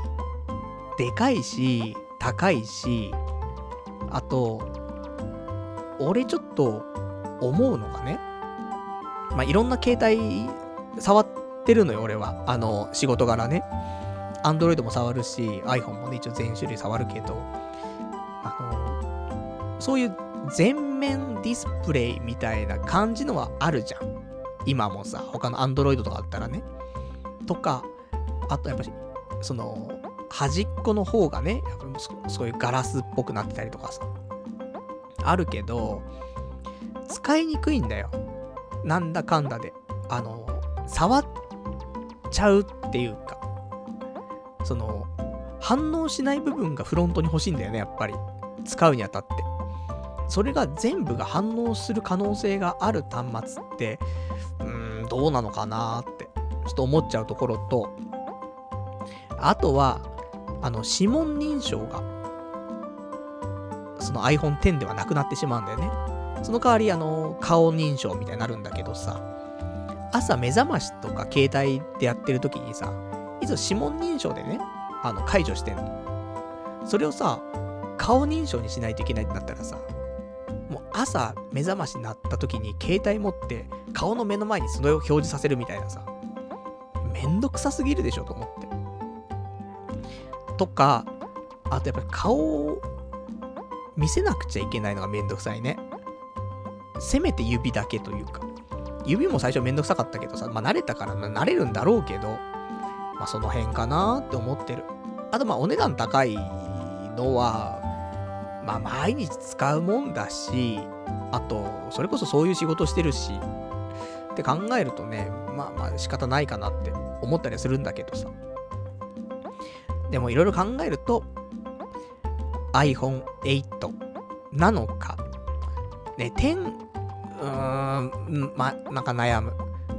でかいし、高いし、あと、俺ちょっと思うのがね。まあ、いろんな携帯触ってるのよ、俺は。あの、仕事柄ね。Android も触るし、iPhone もね、一応全種類触るけど、あの、そういう全面ディスプレイみたいな感じのはあるじゃん。今もさ、他の Android とかあったらね。とか、あとやっぱり、その、端っこの方がね、やっぱそそういうガラスっぽくなってたりとかさ、あるけど、使いにくいんだよ。なんだかんだで。あの、触っちゃうっていうか、その、反応しない部分がフロントに欲しいんだよね、やっぱり。使うにあたって。それが全部が反応する可能性がある端末って、うーん、どうなのかなって、ちょっと思っちゃうところと、あとは、あの、指紋認証が、その iPhone X ではなくなってしまうんだよね。その代わり、あの、顔認証みたいになるんだけどさ、朝目覚ましとか携帯でやってる時にさ、いつも指紋認証でね、あの、解除してんの。それをさ、顔認証にしないといけないってなったらさ、もう朝目覚ましになった時に携帯持って顔の目の前にそれを表示させるみたいなさ、めんどくさすぎるでしょと思って。とか、あとやっぱり顔を見せなくちゃいけないのがめんどくさいね。せめて指だけというか。指も最初めんどくさかったけどさ、まあ慣れたから慣れるんだろうけど、まあその辺かなって思ってる。あとまあお値段高いのは、まあ毎日使うもんだし、あと、それこそそういう仕事してるし、って考えるとね、まあまあ仕方ないかなって思ったりするんだけどさ。でもいろいろ考えると、iPhone 8なのか、ね、10、うーん、ま、なんか悩む。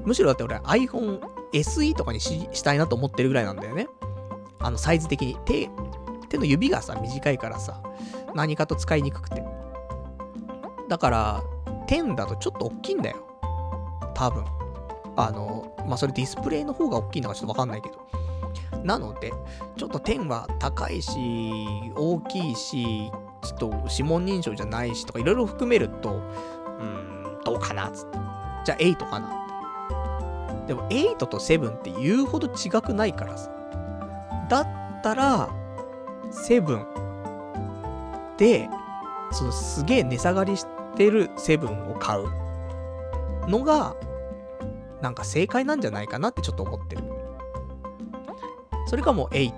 むしろだって俺 iPhone SE とかにししたいなと思ってるぐらいなんだよね。あのサイズ的に。手、手の指がさ、短いからさ、何かと使いにくくて。だから、10だとちょっと大きいんだよ。多分。あの、まあ、それディスプレイの方が大きいのかちょっとわかんないけど。なので、ちょっと10は高いし、大きいし、ちょっと指紋認証じゃないしとかいろいろ含めると、うん、どうかなつって。じゃあ8かな。でも8と7って言うほど違くないからさ。だったら、セブンで、そのすげえ値下がりしてるセブンを買うのが、なんか正解なんじゃないかなってちょっと思ってる。それかもう8。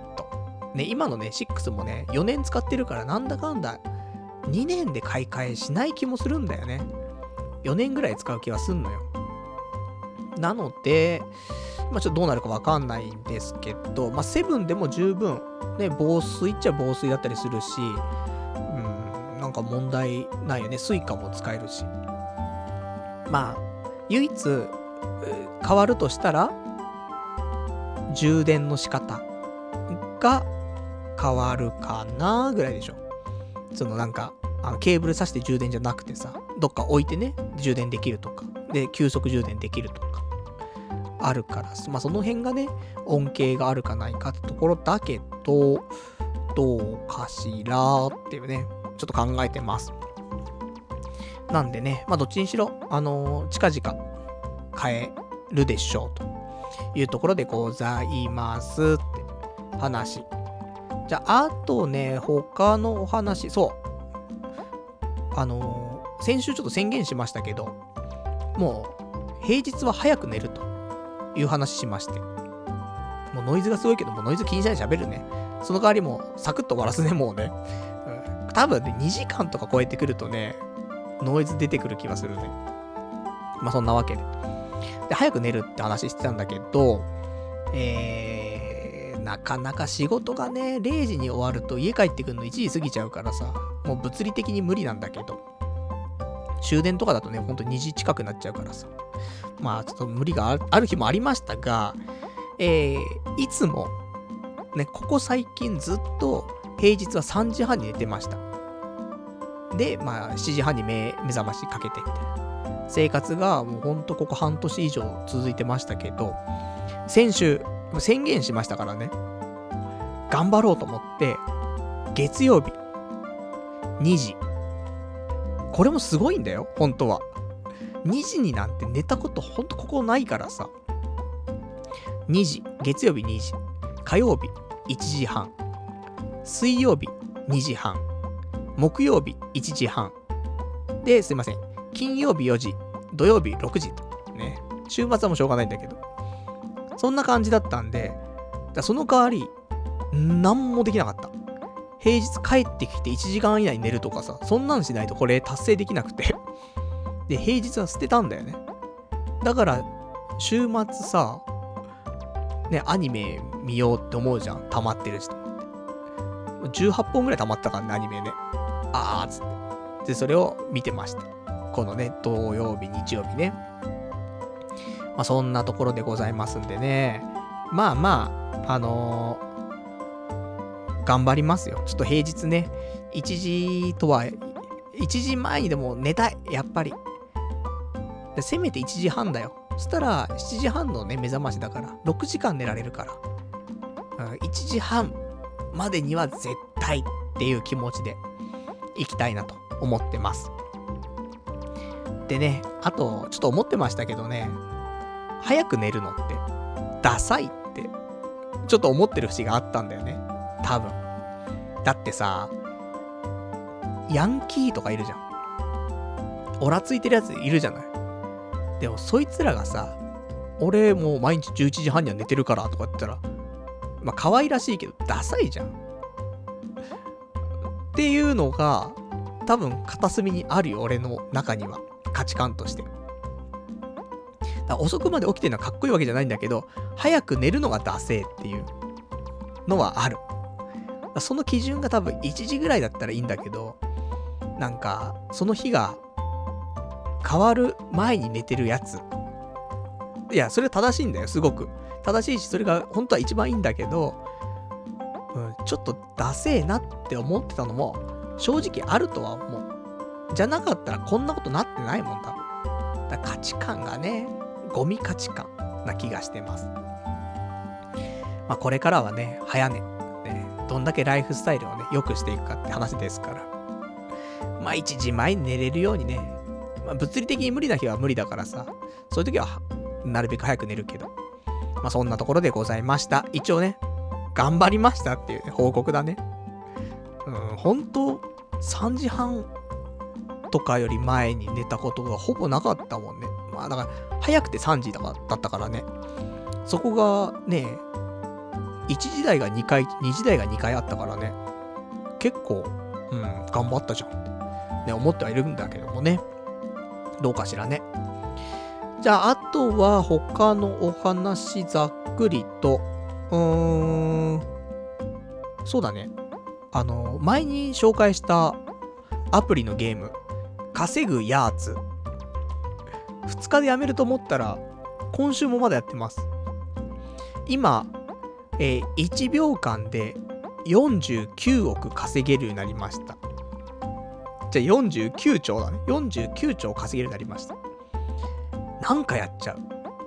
ね、今のね、6もね、4年使ってるからなんだかんだ2年で買い替えしない気もするんだよね。4年ぐらい使う気はすんのよ。なので、まあちょっとどうなるかわかんないんですけど、まあ7でも十分、ね、防水っちゃ防水だったりするし、か問題ないよね。スイカも使えるし。まあ、唯一、変わるとしたら、充電の仕方が変わるかなぐらいでしょ。そのなんか、あのケーブル挿して充電じゃなくてさ、どっか置いてね、充電できるとか、で、急速充電できるとか、あるから、まあその辺がね、恩恵があるかないかってところだけど、どうかしらっていうね、ちょっと考えてます。なんでね、まあどっちにしろ、あのー、近々買えるでしょうというところでございますって話。じゃあ、あとね、他のお話、そう。あのー、先週ちょっと宣言しましたけど、もう、平日は早く寝るという話しまして。もうノイズがすごいけど、もうノイズ気にしないで喋るね。その代わりもサクッと終わらすね、もうね。多分ね、2時間とか超えてくるとね、ノイズ出てくる気がするね。まあそんなわけで。で、早く寝るって話してたんだけど、えー、なかなか仕事がね、0時に終わると家帰ってくるの1時過ぎちゃうからさ、もう物理的に無理なんだけど、終電とかだとね、ほんと2時近くなっちゃうからさ、まあちょっと無理がある日もありましたが、えー、いつも、ね、ここ最近ずっと平日は3時半に寝てました。で、まあ7時半に目覚ましかけてみたいな。生活がもうほんとここ半年以上続いてましたけど、先週、宣言しましたからね。頑張ろうと思って、月曜日、2時。これもすごいんだよ、本当は。2時になんて寝たことほんとここないからさ。2時、月曜日2時。火曜日1時半。水曜日2時半。木曜日1時半。で、すいません。金曜日4時、土曜日6時と。ね。週末はもうしょうがないんだけど。そんな感じだったんで、だその代わり、何もできなかった。平日帰ってきて1時間以内に寝るとかさ、そんなんしないとこれ達成できなくて で、平日は捨てたんだよね。だから、週末さ、ね、アニメ見ようって思うじゃん。溜まってるし。18本ぐらい溜まったからね、アニメね。あーっつって。で、それを見てました。このね、土曜日、日曜日ね。まあ、そんなところでございますんでね。まあまあ、あのー、頑張りますよ。ちょっと平日ね、1時とは、1時前にでも寝たい、やっぱり。せめて1時半だよ。そしたら、7時半のね、目覚ましだから、6時間寝られるから。1時半までには絶対っていう気持ちで行きたいなと思ってます。でね、あと、ちょっと思ってましたけどね、早く寝るのって、ダサいって、ちょっと思ってる節があったんだよね。多分。だってさ、ヤンキーとかいるじゃん。オラついてるやついるじゃない。でも、そいつらがさ、俺もう毎日11時半には寝てるからとか言ったら、まあ可愛らしいけど、ダサいじゃん。っていうのが、多分片隅にあるよ、俺の中には。価値観として。だ遅くまで起きてるのはかっこいいわけじゃないんだけど、早く寝るのがダセーっていうのはある。その基準が多分1時ぐらいだったらいいんだけど、なんか、その日が変わる前に寝てるやつ。いや、それは正しいんだよ、すごく。正しいし、それが本当は一番いいんだけど、うん、ちょっとダセーなって思ってたのも、正直あるとは思う。じゃなかったらこんなことなってないもんだ。だ価値観がね、ゴミ価値観な気がしてます。まあこれからはね、早寝。ね、どんだけライフスタイルをね、良くしていくかって話ですから。まあ1時前に寝れるようにね、まあ、物理的に無理な日は無理だからさ、そういう時はなるべく早く寝るけど。まあそんなところでございました。一応ね、頑張りましたっていうね、報告だね。うん、本当3時半とかより前に寝たことがほぼなかったもんね。まあだから、早くて3時だったからね。そこがね、1時台が2回、2時台が2回あったからね。結構、うん、頑張ったじゃんって、ね、思ってはいるんだけどもね。どうかしらね。じゃあ、あとは他のお話ざっくりと、ーん、そうだね。あの、前に紹介したアプリのゲーム、稼ぐやーつ。2日でやめると思ったら、今週もまだやってます。今、えー、1秒間で49億稼げるようになりました。じゃ49兆だね。49兆稼げるようになりました。なんかやっちゃう。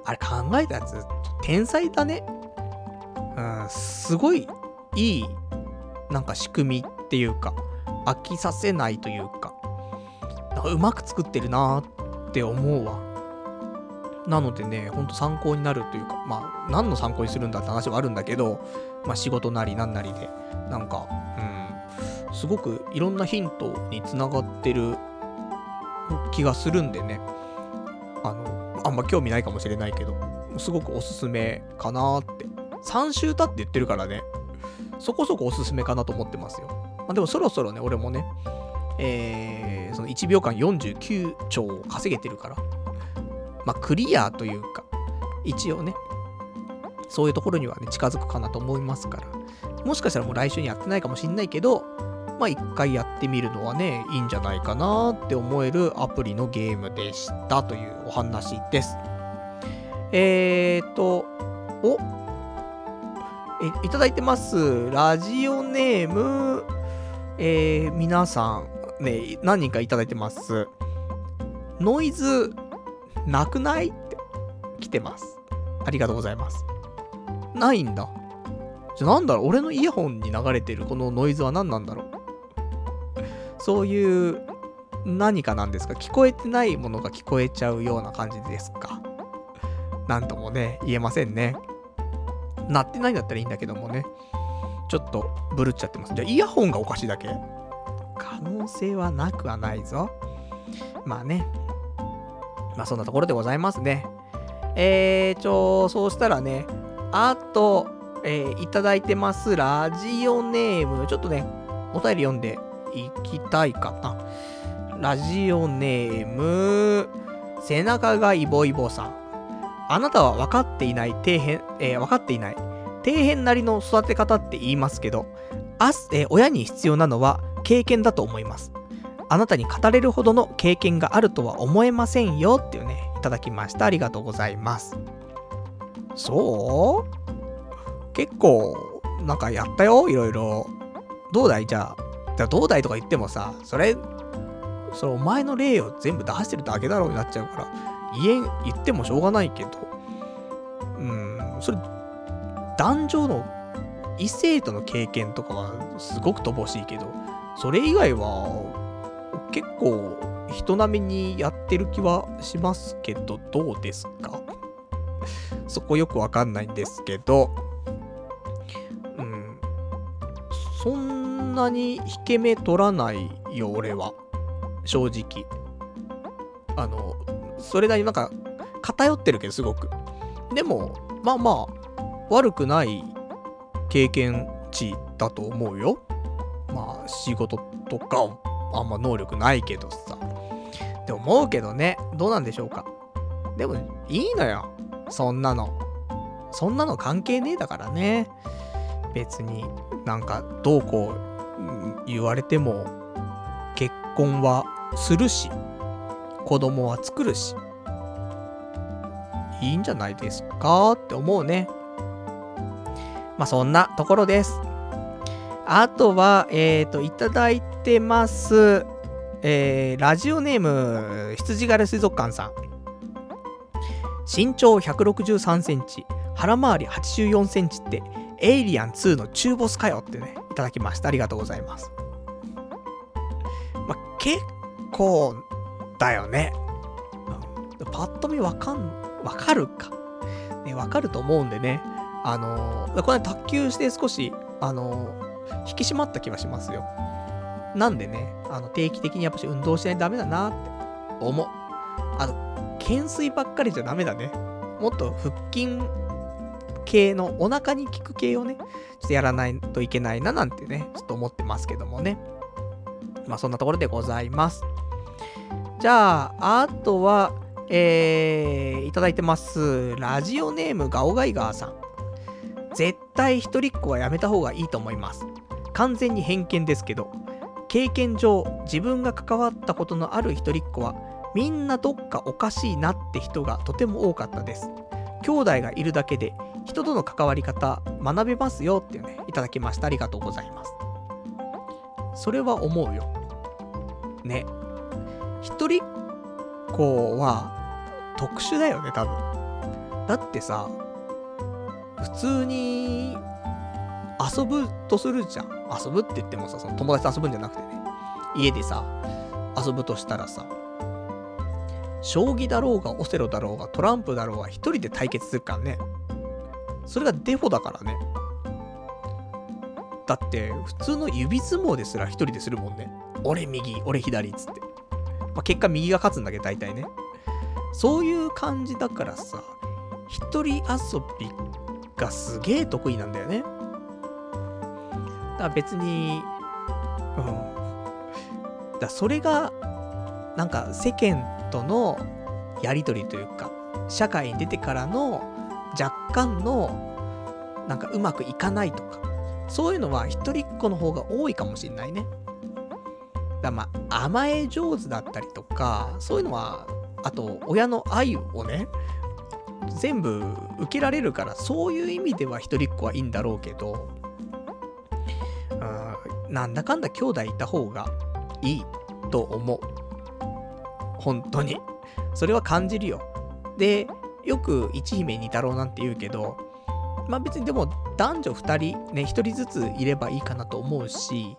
あれ考えたやつ、天才だね。うん、すごいいい、なんか仕組みっていうか、飽きさせないというか、うまく作ってるなーって思うわ。なのでね、ほんと参考になるというか、まあ、何の参考にするんだって話はあるんだけど、まあ、仕事なりなんなりで、なんか、うん、すごくいろんなヒントにつながってる気がするんでね、あの、あんま興味ないかもしれないけど、すごくおすすめかなって。3週経って言ってるからね、そこそこおすすめかなと思ってますよ。まあ、でもそろそろね、俺もね、えー、その1秒間49兆を稼げてるから、まあ、クリアというか、一応ね、そういうところにはね、近づくかなと思いますから、もしかしたらもう来週にやってないかもしんないけど、まあ一回やってみるのはね、いいんじゃないかなって思えるアプリのゲームでしたというお話です。えーと、おえ、いただいてます。ラジオネーム、えー、皆さん、ね、何人かいただいてます。ノイズなくない？って来てます。ありがとうございます。ないんだ。じゃ、なんだろう？俺のイヤホンに流れてるこのノイズは何なんだろう？そういう何かなんですか？聞こえてないものが聞こえちゃうような感じですか？なんともね、言えませんね。鳴ってないんだったらいいんだけどもね。ちょっとブルっちゃってます。じゃあイヤホンがおかしいだけ可能性はなくはないぞ。まあね、まあそんなところでございますね。えー、ちょ、そうしたらね、あと、えー、いただいてます、ラジオネーム、ちょっとね、お便り読んでいきたいかな。ラジオネーム、背中がイボイボさん。あなたは分かっていない底辺、えー、分かっていない。底辺なりの育て方って言いますけど、あえー、親に必要なのは経験だと思います。あなたに語れるほどの経験があるとは思えませんよっていうね、いただきました。ありがとうございます。そう？結構、なんかやったよいろいろ。どうだい？じゃあ。じゃあどうだい？とか言ってもさ、それ、それお前の例を全部出してるだけだろうになっちゃうから、言え言ってもしょうがないけど、うん、それ、男女の異性との経験とかはすごく乏しいけど、それ以外は結構人並みにやってる気はしますけど、どうですか？そこよくわかんないんですけど、うん。そんなに引け目取らないよ、俺は。正直。あの、それなりになんか偏ってるけど、すごく。でも、まあまあ、悪くない経験値だと思うよ。まあ、仕事とかあんま能力ないけどさ。って思うけどね、どうなんでしょうか。でも、いいのよ。そんなの。そんなの関係ねえだからね。別になんかどうこう言われても結婚はするし子供は作るしいいんじゃないですか？って思うね。まあそんなところです。あとは、えっ、ー、と、いただいてます。えー、ラジオネーム、羊柄水族館さん。身長163センチ、腹回り84センチって、エイリアン2の中ボスかよってね、いただきました。ありがとうございます。まあ、結構だよね。うんパッと見わかん、わかるか。ね、わかると思うんでね。あのー、これ卓球して少し、あのー、引き締まった気はしますよ。なんでね、あの、定期的にやっぱし運動しないとダメだなって思う。あの、懸垂ばっかりじゃダメだね。もっと腹筋系のお腹に効く系をね、ちょっとやらないといけないななんてね、ちょっと思ってますけどもね。まあそんなところでございます。じゃあ、あとは、えー、いただいてます。ラジオネームガオガイガーさん。絶対一人っ子はやめた方がいいと思います。完全に偏見ですけど、経験上、自分が関わったことのある一人っ子は、みんなどっかおかしいなって人がとても多かったです。兄弟がいるだけで、人との関わり方、学べますよっていうね、いただきました。ありがとうございます。それは思うよ。ね。一人っ子は、特殊だよね、多分。だってさ、普通に遊ぶとするじゃん。遊ぶって言ってもさ、その友達と遊ぶんじゃなくてね、家でさ、遊ぶとしたらさ、将棋だろうが、オセロだろうが、トランプだろうが、一人で対決するからね。それがデフォだからね。だって、普通の指相撲ですら一人でするもんね。俺右、俺左っつって。まあ、結果右が勝つんだけど、大体ね。そういう感じだからさ、一人遊びがすげえ得意なんだよね。だから別に、うん。だそれが、なんか世間とのやりとりというか、社会に出てからの若干の、なんかうまくいかないとか、そういうのは一人っ子の方が多いかもしんないね。だまあ、甘え上手だったりとか、そういうのは、あと、親の愛をね、全部受けられるから、そういう意味では一人っ子はいいんだろうけど、うんなんだかんだ兄弟いた方がいいと思う。本当に。それは感じるよ。で、よく一姫二太郎なんて言うけど、まあ別にでも男女二人ね、一人ずついればいいかなと思うし、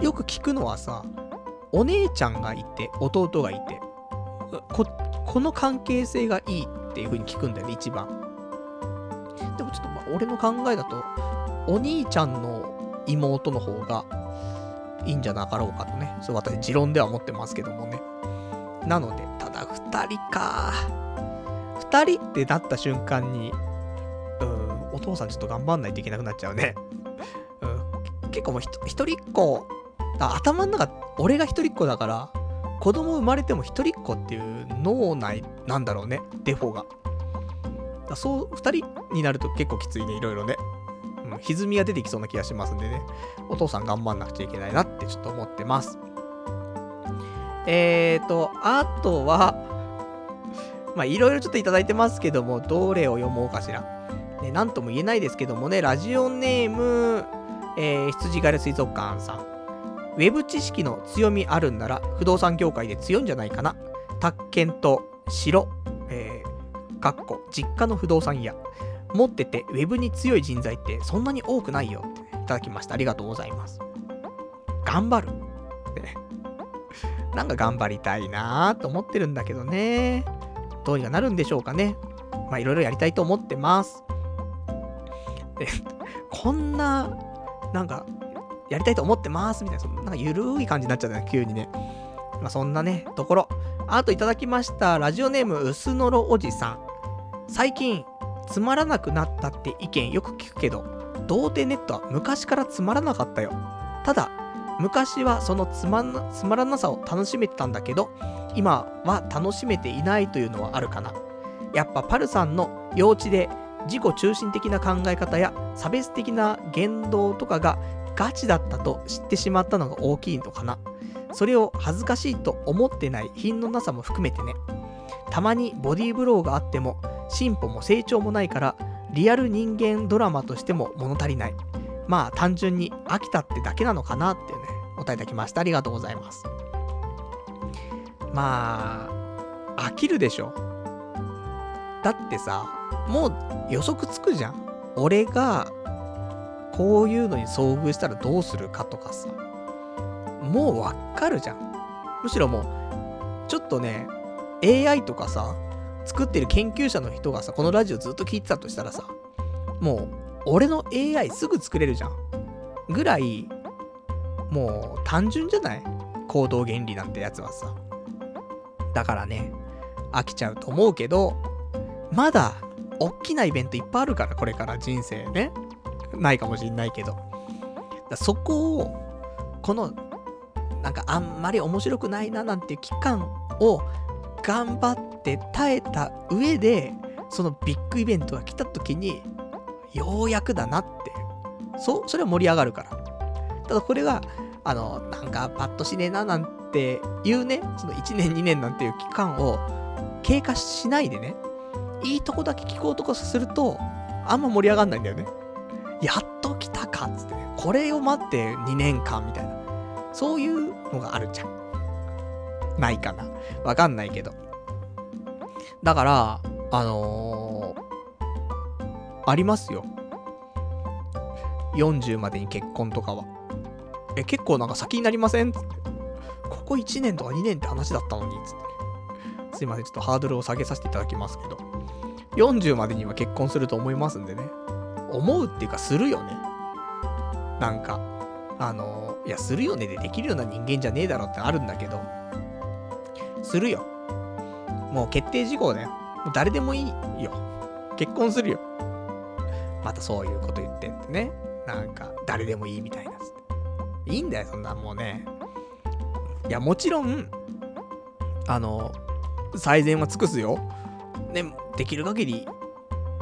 よく聞くのはさ、お姉ちゃんがいて、弟がいて、こ、この関係性がいいっていう風に聞くんだよね、一番。でもちょっとまあ俺の考えだと、お兄ちゃんの妹の方がいいんじゃなかろうかとね、そう私持論では思ってますけどもね。なので、ただ二人か。二人ってなった瞬間に、うん、お父さんちょっと頑張んないといけなくなっちゃうね。うん、結構もう一人っ子、頭の中、俺が一人っ子だから、子供生まれても一人っ子っていう脳内なんだろうね、デフォが。だそう、二人になると結構きついね、いろいろね。うん、歪みが出てきそうな気がしますんでね、お父さん頑張んなくちゃいけないなってちょっと思ってます。えーと、あとは、まあ、いろいろちょっといただいてますけども、どれを読もうかしら。ね、なんとも言えないですけどもね、ラジオネーム、えー、羊狩水族館さん。ウェブ知識の強みあるんなら、不動産業界で強いんじゃないかな。宅建と城、えー、かっこ、実家の不動産屋。持ってて、ウェブに強い人材ってそんなに多くないよって、ね、いただきました。ありがとうございます。頑張るってね。なんか頑張りたいなーと思ってるんだけどね。どうにかなるんでしょうかね。まあいろいろやりたいと思ってます。で、こんな、なんか、やりたいと思ってますみたいな、そなんかゆるい感じになっちゃったね、急にね。まあそんなね、ところ。あといただきました、ラジオネーム、うすのろおじさん。最近、つまらなくなったって意見よく聞くけど、童貞ネットは昔からつまらなかったよ。ただ、昔はそのつまつまらなさを楽しめてたんだけど、今は楽しめていないというのはあるかな。やっぱパルさんの幼稚で自己中心的な考え方や差別的な言動とかがガチだったと知ってしまったのが大きいのかな。それを恥ずかしいと思ってない品のなさも含めてね。たまにボディーブローがあっても進歩も成長もないからリアル人間ドラマとしても物足りない。まあ単純に飽きたってだけなのかなっていうね、お答えいただきました。ありがとうございます。まあ、飽きるでしょ。だってさ、もう予測つくじゃん。俺が、こういうのに遭遇したらどうするかとかさ。もうわかるじゃん。むしろもう、ちょっとね、AI とかさ、作ってる研究者の人がさ、このラジオずっと聞いてたとしたらさ、もう、俺の AI すぐ作れるじゃん。ぐらい、もう単純じゃない？行動原理なんてやつはさ。だからね、飽きちゃうと思うけど、まだ、おっきなイベントいっぱいあるから、これから人生ね。ないかもしんないけど。だそこを、この、なんかあんまり面白くないななんていう期間を頑張って耐えた上で、そのビッグイベントが来た時に、ようやくだなって。そう、それは盛り上がるから。ただこれが、あの、なんかパッとしねえななんていうね、その1年2年なんていう期間を経過しないでね、いいとこだけ聞こうとかすると、あんま盛り上がんないんだよね。やっと来たかっつってね、これを待って2年間みたいな。そういうのがあるじゃん。ないかな。わかんないけど。だから、あのー、ありますよ。40までに結婚とかは。え、結構なんか先になりませんつって。ここ1年とか2年って話だったのに、つって。すいません、ちょっとハードルを下げさせていただきますけど。40までには結婚すると思いますんでね。思うっていうか、するよね。なんか、あの、いや、するよねでできるような人間じゃねえだろってあるんだけど、するよ。もう決定事項だよ。誰でもいいよ。結婚するよ。またそういうこと言ってってね。なんか、誰でもいいみたいなつって。いいんだよ、そんなもうね。いや、もちろん、あの、最善は尽くすよ。ね、できる限り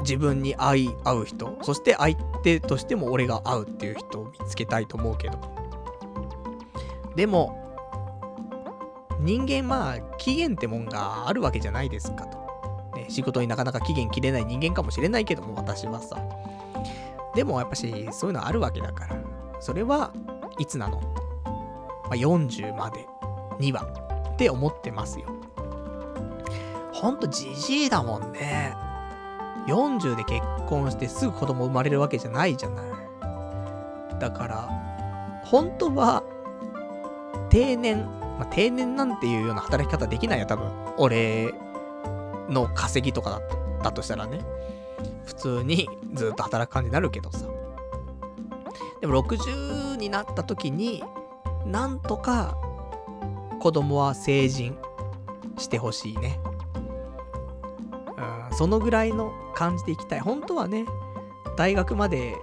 自分に合い合う人、そして相手としても俺が合うっていう人を見つけたいと思うけど。でも、人間まあ、期限ってもんがあるわけじゃないですかと。ね、仕事になかなか期限切れない人間かもしれないけども、私はさ。でもやっぱし、そういうのあるわけだから。それはいつなの、まあ、?40 までにはって思ってますよ。ほんとじじいだもんね。40で結婚してすぐ子供生まれるわけじゃないじゃない。だから、本当は、定年、まあ、定年なんていうような働き方できないよ、多分。俺の稼ぎとかだとだとしたらね。普通にずっと働く感じになるけどさ。でも60になった時に、なんとか子供は成人してほしいね。そのぐらいの感じでいきたい。本当はね、大学まで、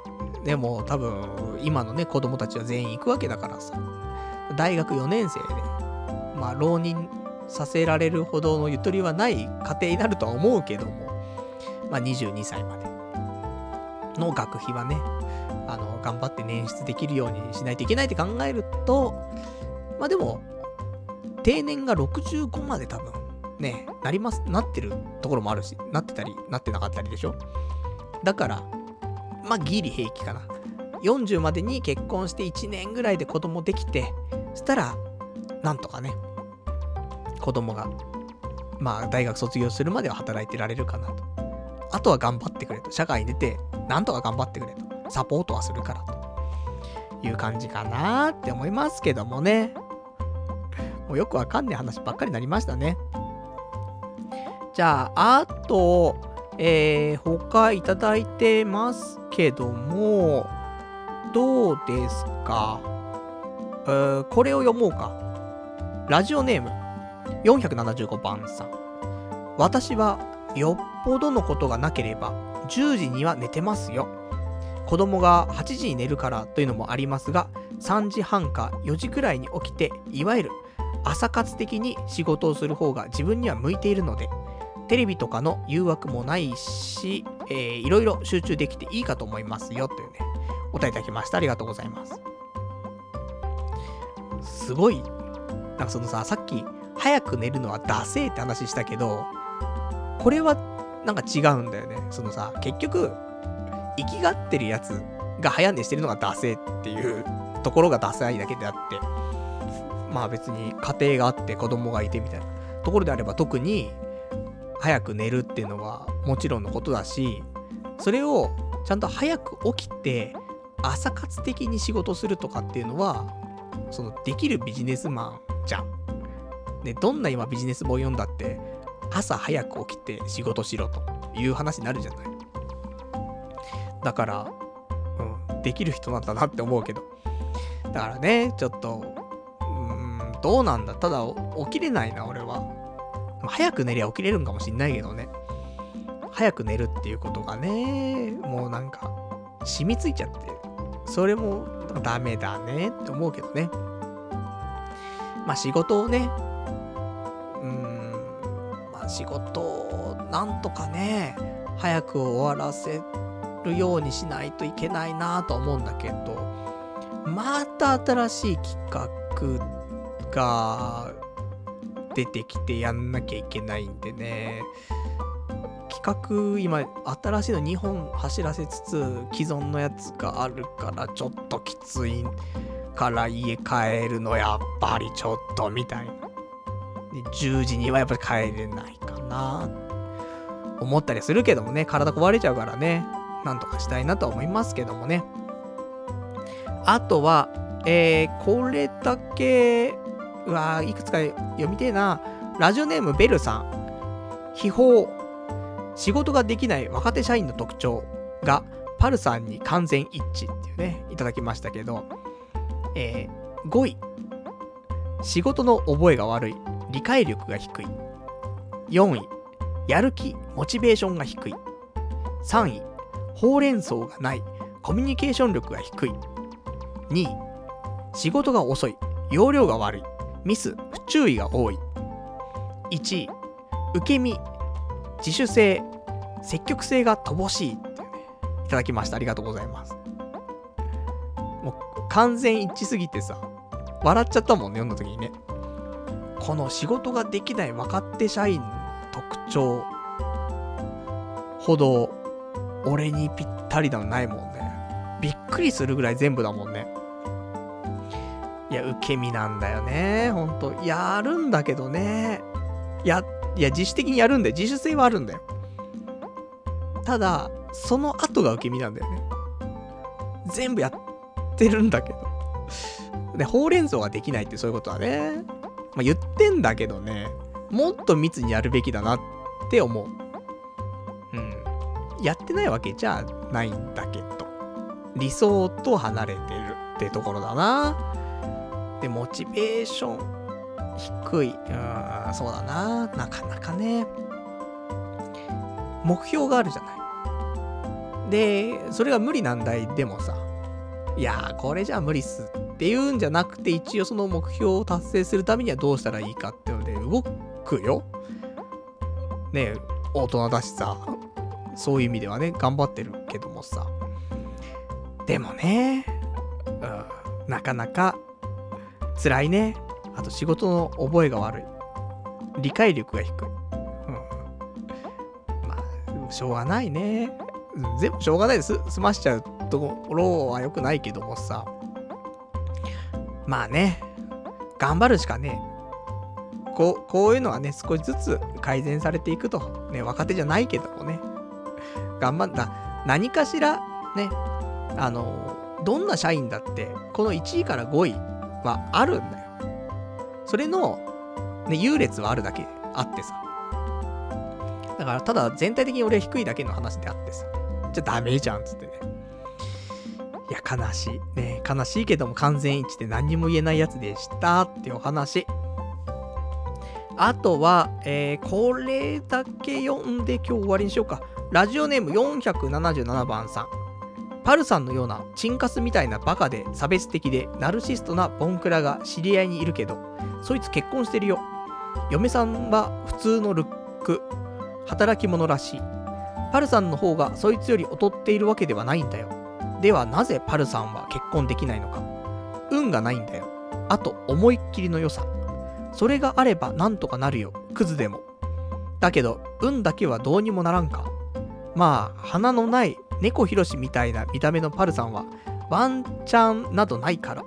でも多分今のね、子供たちは全員行くわけだからさ。大学4年生で、まあ浪人させられるほどのゆとりはない家庭になるとは思うけども、まあ22歳までの学費はね、あの、頑張って捻出できるようにしないといけないって考えると、まあでも、定年が65まで多分、ね、なります、なってるところもあるし、なってたり、なってなかったりでしょ？だから、まあギリ平気かな。40までに結婚して1年ぐらいで子供できて、そしたら、なんとかね、子供が、まあ大学卒業するまでは働いてられるかなと。あとは頑張ってくれと。社会に出て、なんとか頑張ってくれと。サポートはするからという感じかなって思いますけどもね。もうよくわかんない話ばっかりになりましたね。じゃあ、あと、えー、他いただいてますけども、どうですか、これを読もうか。ラジオネーム、475番さん。私は、よっぽどのことがなければ、10時には寝てますよ。子供が8時に寝るからというのもありますが、3時半か4時くらいに起きて、いわゆる朝活的に仕事をする方が自分には向いているので、テレビとかの誘惑もないし、えー、いろいろ集中できていいかと思いますよというね、お答えいただきました。ありがとうございます。すごい、なんかそのさ、さっき、早く寝るのはダセーって話したけど、これはなんか違うんだよね。そのさ、結局、生きがってるやつが早寝してるのがダセーっていうところがダサいだけであって、まあ別に家庭があって子供がいてみたいなところであれば特に早く寝るっていうのはもちろんのことだし、それをちゃんと早く起きて朝活的に仕事するとかっていうのは、そのできるビジネスマンじゃん。で、どんな今ビジネス本読んだって朝早く起きて仕事しろという話になるじゃない。だから、うん、できる人なんだなって思うけど。だからね、ちょっと、うん、どうなんだ。ただ、起きれないな、俺は。早く寝りゃ起きれるんかもしんないけどね。早く寝るっていうことがね、もうなんか、染みついちゃって、それもダメだねって思うけどね。まあ仕事をね、うん、まあ仕事をなんとかね、早く終わらせるようにしないといけないなと思うんだけど、また新しい企画が出てきてやんなきゃいけないんでね、企画今新しいの2本走らせつつ既存のやつがあるからちょっときついから家帰るのやっぱりちょっとみたいな。で10時にはやっぱり帰れないかな思ったりするけどもね、体壊れちゃうからね、なんとかしたいなとは思いますけどもね。あとは、えー、これだけ、うわいくつか読みてえな。ラジオネームベルさん。秘宝。仕事ができない若手社員の特徴が、パルさんに完全一致っていうね、いただきましたけど、えー、5位。仕事の覚えが悪い。理解力が低い。4位。やる気、モチベーションが低い。3位。ほうれん草がない。コミュニケーション力が低い。2位。仕事が遅い。容量が悪い。ミス、不注意が多い。1位。受け身、自主性、積極性が乏しいってい、ただきました。ありがとうございます。もう完全一致すぎてさ、笑っちゃったもんね、読んだ時にね。この仕事ができない若手社員の特徴ほど、俺にぴったりなのないもんね。びっくりするぐらい全部だもんね。いや、受け身なんだよね。ほんと。やるんだけどね。や、いや、自主的にやるんだよ。自主性はあるんだよ。ただ、その後が受け身なんだよね。全部やってるんだけど。で、ほうれん草ができないってそういうことはね。まあ、言ってんだけどね。もっと密にやるべきだなって思う。うん。やってないわけじゃないんだけど。理想と離れてるってところだな。で、モチベーション低い。うーん、そうだな。なかなかね。目標があるじゃない。で、それが無理難題でもさ、いやー、これじゃ無理っすっていうんじゃなくて、一応その目標を達成するためにはどうしたらいいかっていうので動くよ。ね、大人だしさ、そういう意味ではね、頑張ってるけどもさ。でもね、うん、なかなか辛いね。あと仕事の覚えが悪い。理解力が低い。うん。まあ、しょうがないね。全部しょうがないです。済ましちゃうところは良くないけどもさ。まあね、頑張るしかねこう、こういうのはね、少しずつ改善されていくと。ね、若手じゃないけどもね。頑張った。何かしら、ね、あの、どんな社員だって、この1位から5位はあるんだよ。それの、ね、優劣はあるだけあってさ。だから、ただ全体的に俺は低いだけの話であってさ。じゃダメじゃん、つってね。いや、悲しい。ね悲しいけども完全一致で何にも言えないやつでしたっていうお話。あとは、えー、これだけ読んで今日終わりにしようか。ラジオネーム477番さん。パルさんのようなチンカスみたいなバカで差別的でナルシストなボンクラが知り合いにいるけど、そいつ結婚してるよ。嫁さんは普通のルック、働き者らしい。パルさんの方がそいつより劣っているわけではないんだよ。ではなぜパルさんは結婚できないのか。運がないんだよ。あと思いっきりの良さ。それがあればなんとかなるよ。クズでも。だけど、運だけはどうにもならんか。まあ、鼻のない猫ひろしみたいな見た目のパルさんは、ワンチャンなどないから。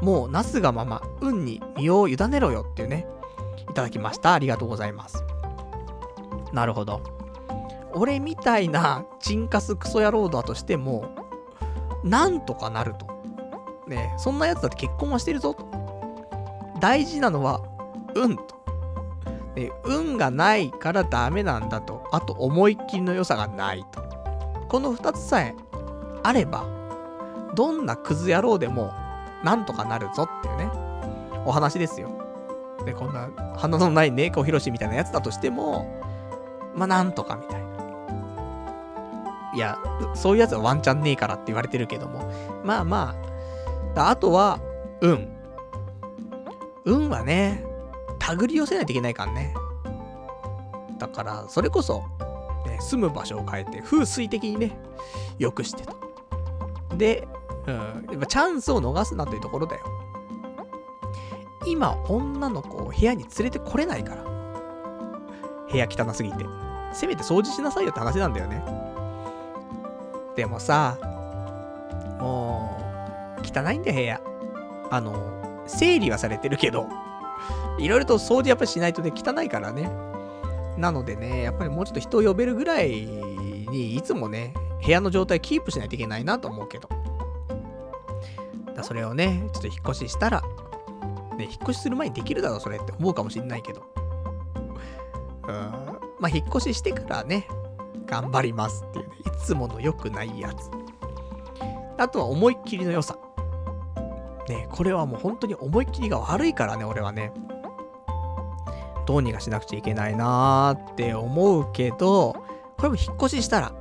もう、なすがまま、運に身を委ねろよっていうね。いただきました。ありがとうございます。なるほど。俺みたいなチンカスクソ野郎だとしても、なんとかなると。ねそんなやつだって結婚はしてるぞと。大事なのは、運と。で運がないからダメなんだと。あと、思いっきりの良さがないと。この二つさえあれば、どんなクズ野郎でも、なんとかなるぞっていうね、お話ですよ。で、こんな、鼻のない猫ひろしみたいなやつだとしても、まあ、なんとかみたいな。いや、そういうやつはワンチャンねえからって言われてるけども。まあまあ。あとは、運。運はね、手繰り寄せないといけないからね。だから、それこそ、ね、住む場所を変えて、風水的にね、良くしてと。で、うん、やっぱチャンスを逃すなというところだよ。今、女の子を部屋に連れてこれないから。部屋汚すぎて。せめて掃除しなさいよって話なんだよね。でもさ、もう、汚いんだよ、部屋。あの、整理はされてるけど、いろいろと掃除やっぱりしないとね、汚いからね。なのでね、やっぱりもうちょっと人を呼べるぐらいに、いつもね、部屋の状態キープしないといけないなと思うけど。だそれをね、ちょっと引っ越ししたら、ね、引っ越しする前にできるだろ、それって思うかもしんないけど。うん。まあ、引っ越ししてからね、頑張りますっていうね、いつもの良くないやつ。あとは思いっきりの良さ。ね、これはもう本当に思いっきりが悪いからね、俺はね。どうにかしなくちゃいけないなーって思うけど、これも引っ越ししたら、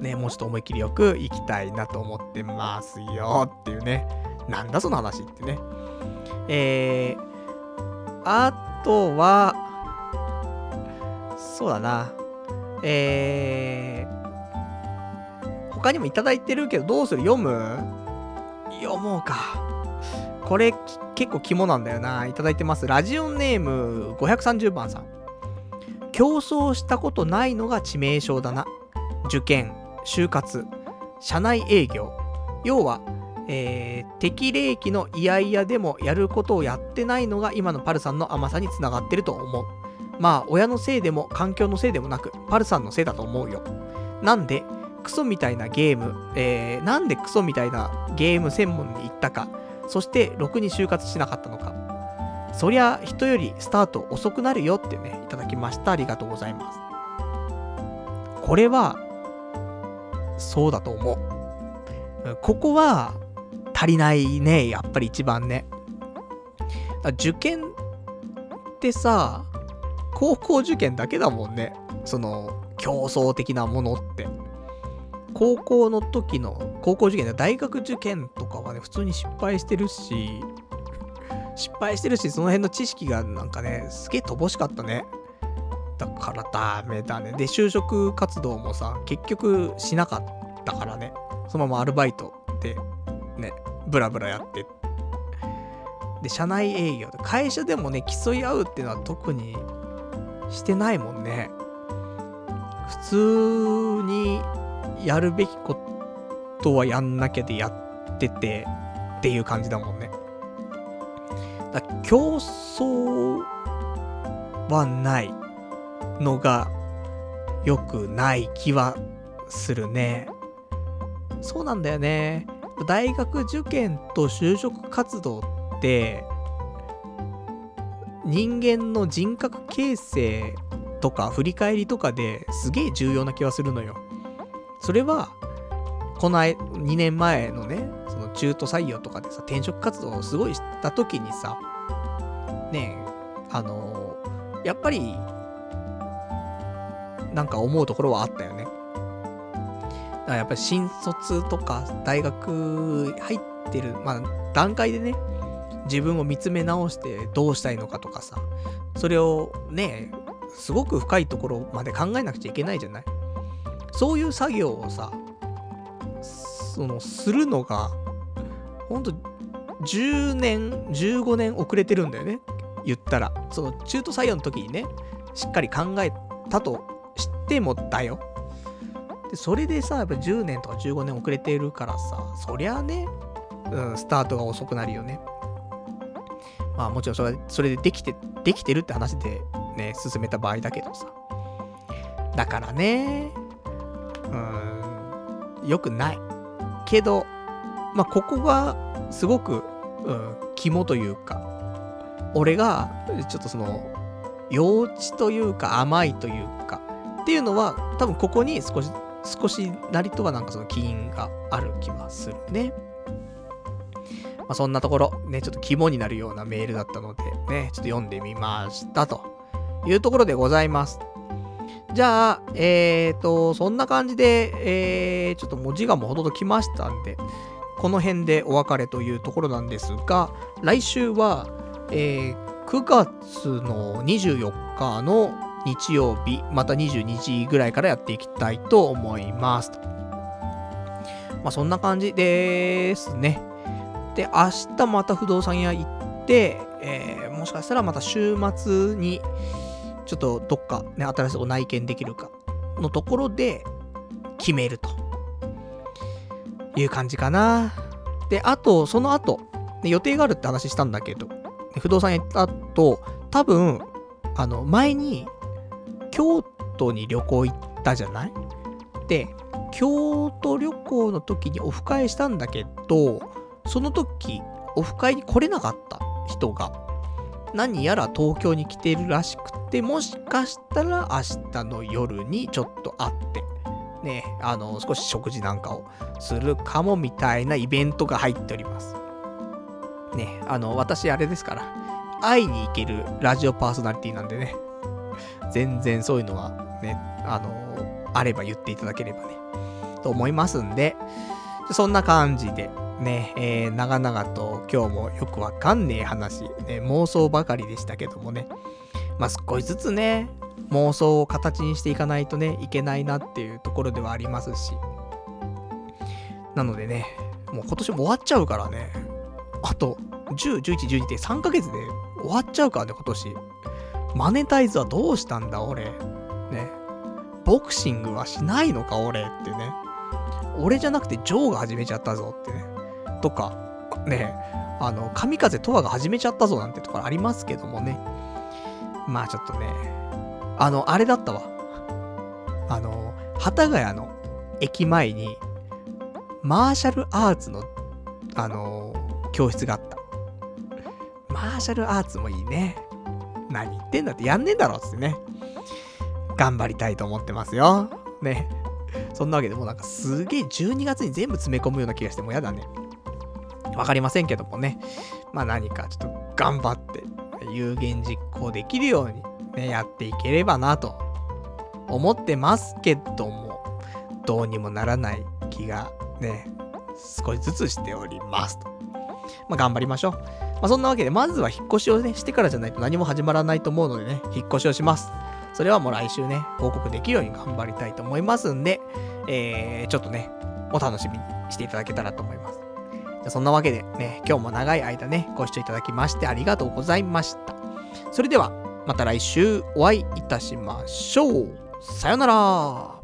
ね、もうちょっと思いっきりよく行きたいなと思ってますよっていうね。なんだその話ってね。えー、あとは、そうだな。えー、他にもいただいてるけど、どうする？読む？読もうか。これ、結構肝なんだよな。いただいてます。ラジオネーム530番さん。競争したことないのが致命傷だな。受験、就活、社内営業。要は、えー、適齢期の嫌々でもやることをやってないのが今のパルさんの甘さにつながってると思う。まあ、親のせいでも環境のせいでもなく、パルさんのせいだと思うよ。なんで、クソみたいなゲーム、えー、なんでクソみたいなゲーム専門に行ったか、そしてろくに就活しなかったのか。そりゃ、人よりスタート遅くなるよってね、いただきました。ありがとうございます。これは、そうだと思う。ここは、足りないね、やっぱり一番ね。受験ってさ、高校受験だけだもんね。その、競争的なものって。高校の時の、高校受験で大学受験とかはね、普通に失敗してるし、失敗してるし、その辺の知識がなんかね、すげえ乏しかったね。だからダメだね。で、就職活動もさ、結局しなかったからね。そのままアルバイトで、ね、ブラブラやって。で、社内営業、会社でもね、競い合うっていうのは特にしてないもんね。普通にやるべきこととはやんなきゃでやっててっていう感じだもんね。だ競争はないのが良くない気はするね。そうなんだよね。大学受験と就職活動って人間の人格形成とか振り返りとかですげえ重要な気はするのよ。それは、この2年前のね、その中途採用とかでさ、転職活動をすごいした時にさ、ねえ、あのー、やっぱり、なんか思うところはあったよね。だからやっぱり新卒とか大学入ってる、まあ段階でね、自分を見つめ直してどうしたいのかとかさ、それをね、すごく深いところまで考えなくちゃいけないじゃないそういう作業をさ、その、するのが、ほんと、10年、15年遅れてるんだよね。言ったら。その、中途採用の時にね、しっかり考えたとしてもだよ。で、それでさ、やっぱ10年とか15年遅れてるからさ、そりゃあね、うん、スタートが遅くなるよね。まあもちろんそれそれでできて、できてるって話でね、進めた場合だけどさ。だからね、うん、良くない。けど、まあここがすごく、うん、肝というか、俺が、ちょっとその、幼稚というか甘いというか、っていうのは、多分ここに少し少しなりとはなんかその起因がある気はするね。まあ、そんなところ、ね、ちょっと肝になるようなメールだったので、ね、ちょっと読んでみましたというところでございます。じゃあ、えーと、そんな感じで、えー、ちょっと文字がもうほどと来ましたんで、この辺でお別れというところなんですが、来週は、えー、9月の24日の日曜日、また22時ぐらいからやっていきたいと思います。まあ、そんな感じですね。で、明日また不動産屋行って、えー、もしかしたらまた週末に、ちょっとどっかね、新しいとこ内見できるかのところで決めるという感じかな。で、あと、その後、ね、予定があるって話したんだけど、不動産屋行った後、多分、あの、前に、京都に旅行行ったじゃない？で、京都旅行の時にオフ会したんだけど、その時、オフ会に来れなかった人が、何やら東京に来てるらしくて、もしかしたら明日の夜にちょっと会って、ね、あの、少し食事なんかをするかもみたいなイベントが入っております。ね、あの、私あれですから、会いに行けるラジオパーソナリティなんでね、全然そういうのはね、あの、あれば言っていただければね、と思いますんで、そんな感じで、ね、えー、長々と今日もよくわかんねえ話、ね、妄想ばかりでしたけどもね、まあ、少しずつね、妄想を形にしていかないとね、いけないなっていうところではありますし。なのでね、もう今年も終わっちゃうからね、あと、10、11、12って3ヶ月で終わっちゃうからね、今年。マネタイズはどうしたんだ、俺。ね。ボクシングはしないのか、俺ってね。俺じゃなくてジョーが始めちゃったぞってね。とか、ね、あの、神風とわが始めちゃったぞなんてところありますけどもね。まあちょっとね、あの、あれだったわ。あの、幡ヶ谷の駅前に、マーシャルアーツの、あの、教室があった。マーシャルアーツもいいね。何言ってんだってやんねえだろっつってね。頑張りたいと思ってますよ。ね。そんなわけでもうなんかすげえ12月に全部詰め込むような気がしてもうやだね。わかりませんけどもね。まあ何かちょっと頑張って有言実行できるようにね、やっていければなと思ってますけども、どうにもならない気がね、少しずつしておりますと。まあ頑張りましょう。まあそんなわけで、まずは引っ越しをね、してからじゃないと何も始まらないと思うのでね、引っ越しをします。それはもう来週ね、報告できるように頑張りたいと思いますんで、えー、ちょっとね、お楽しみにしていただけたらと思います。そんなわけでね、今日も長い間ね、ご視聴いただきましてありがとうございました。それでは、また来週お会いいたしましょう。さよなら。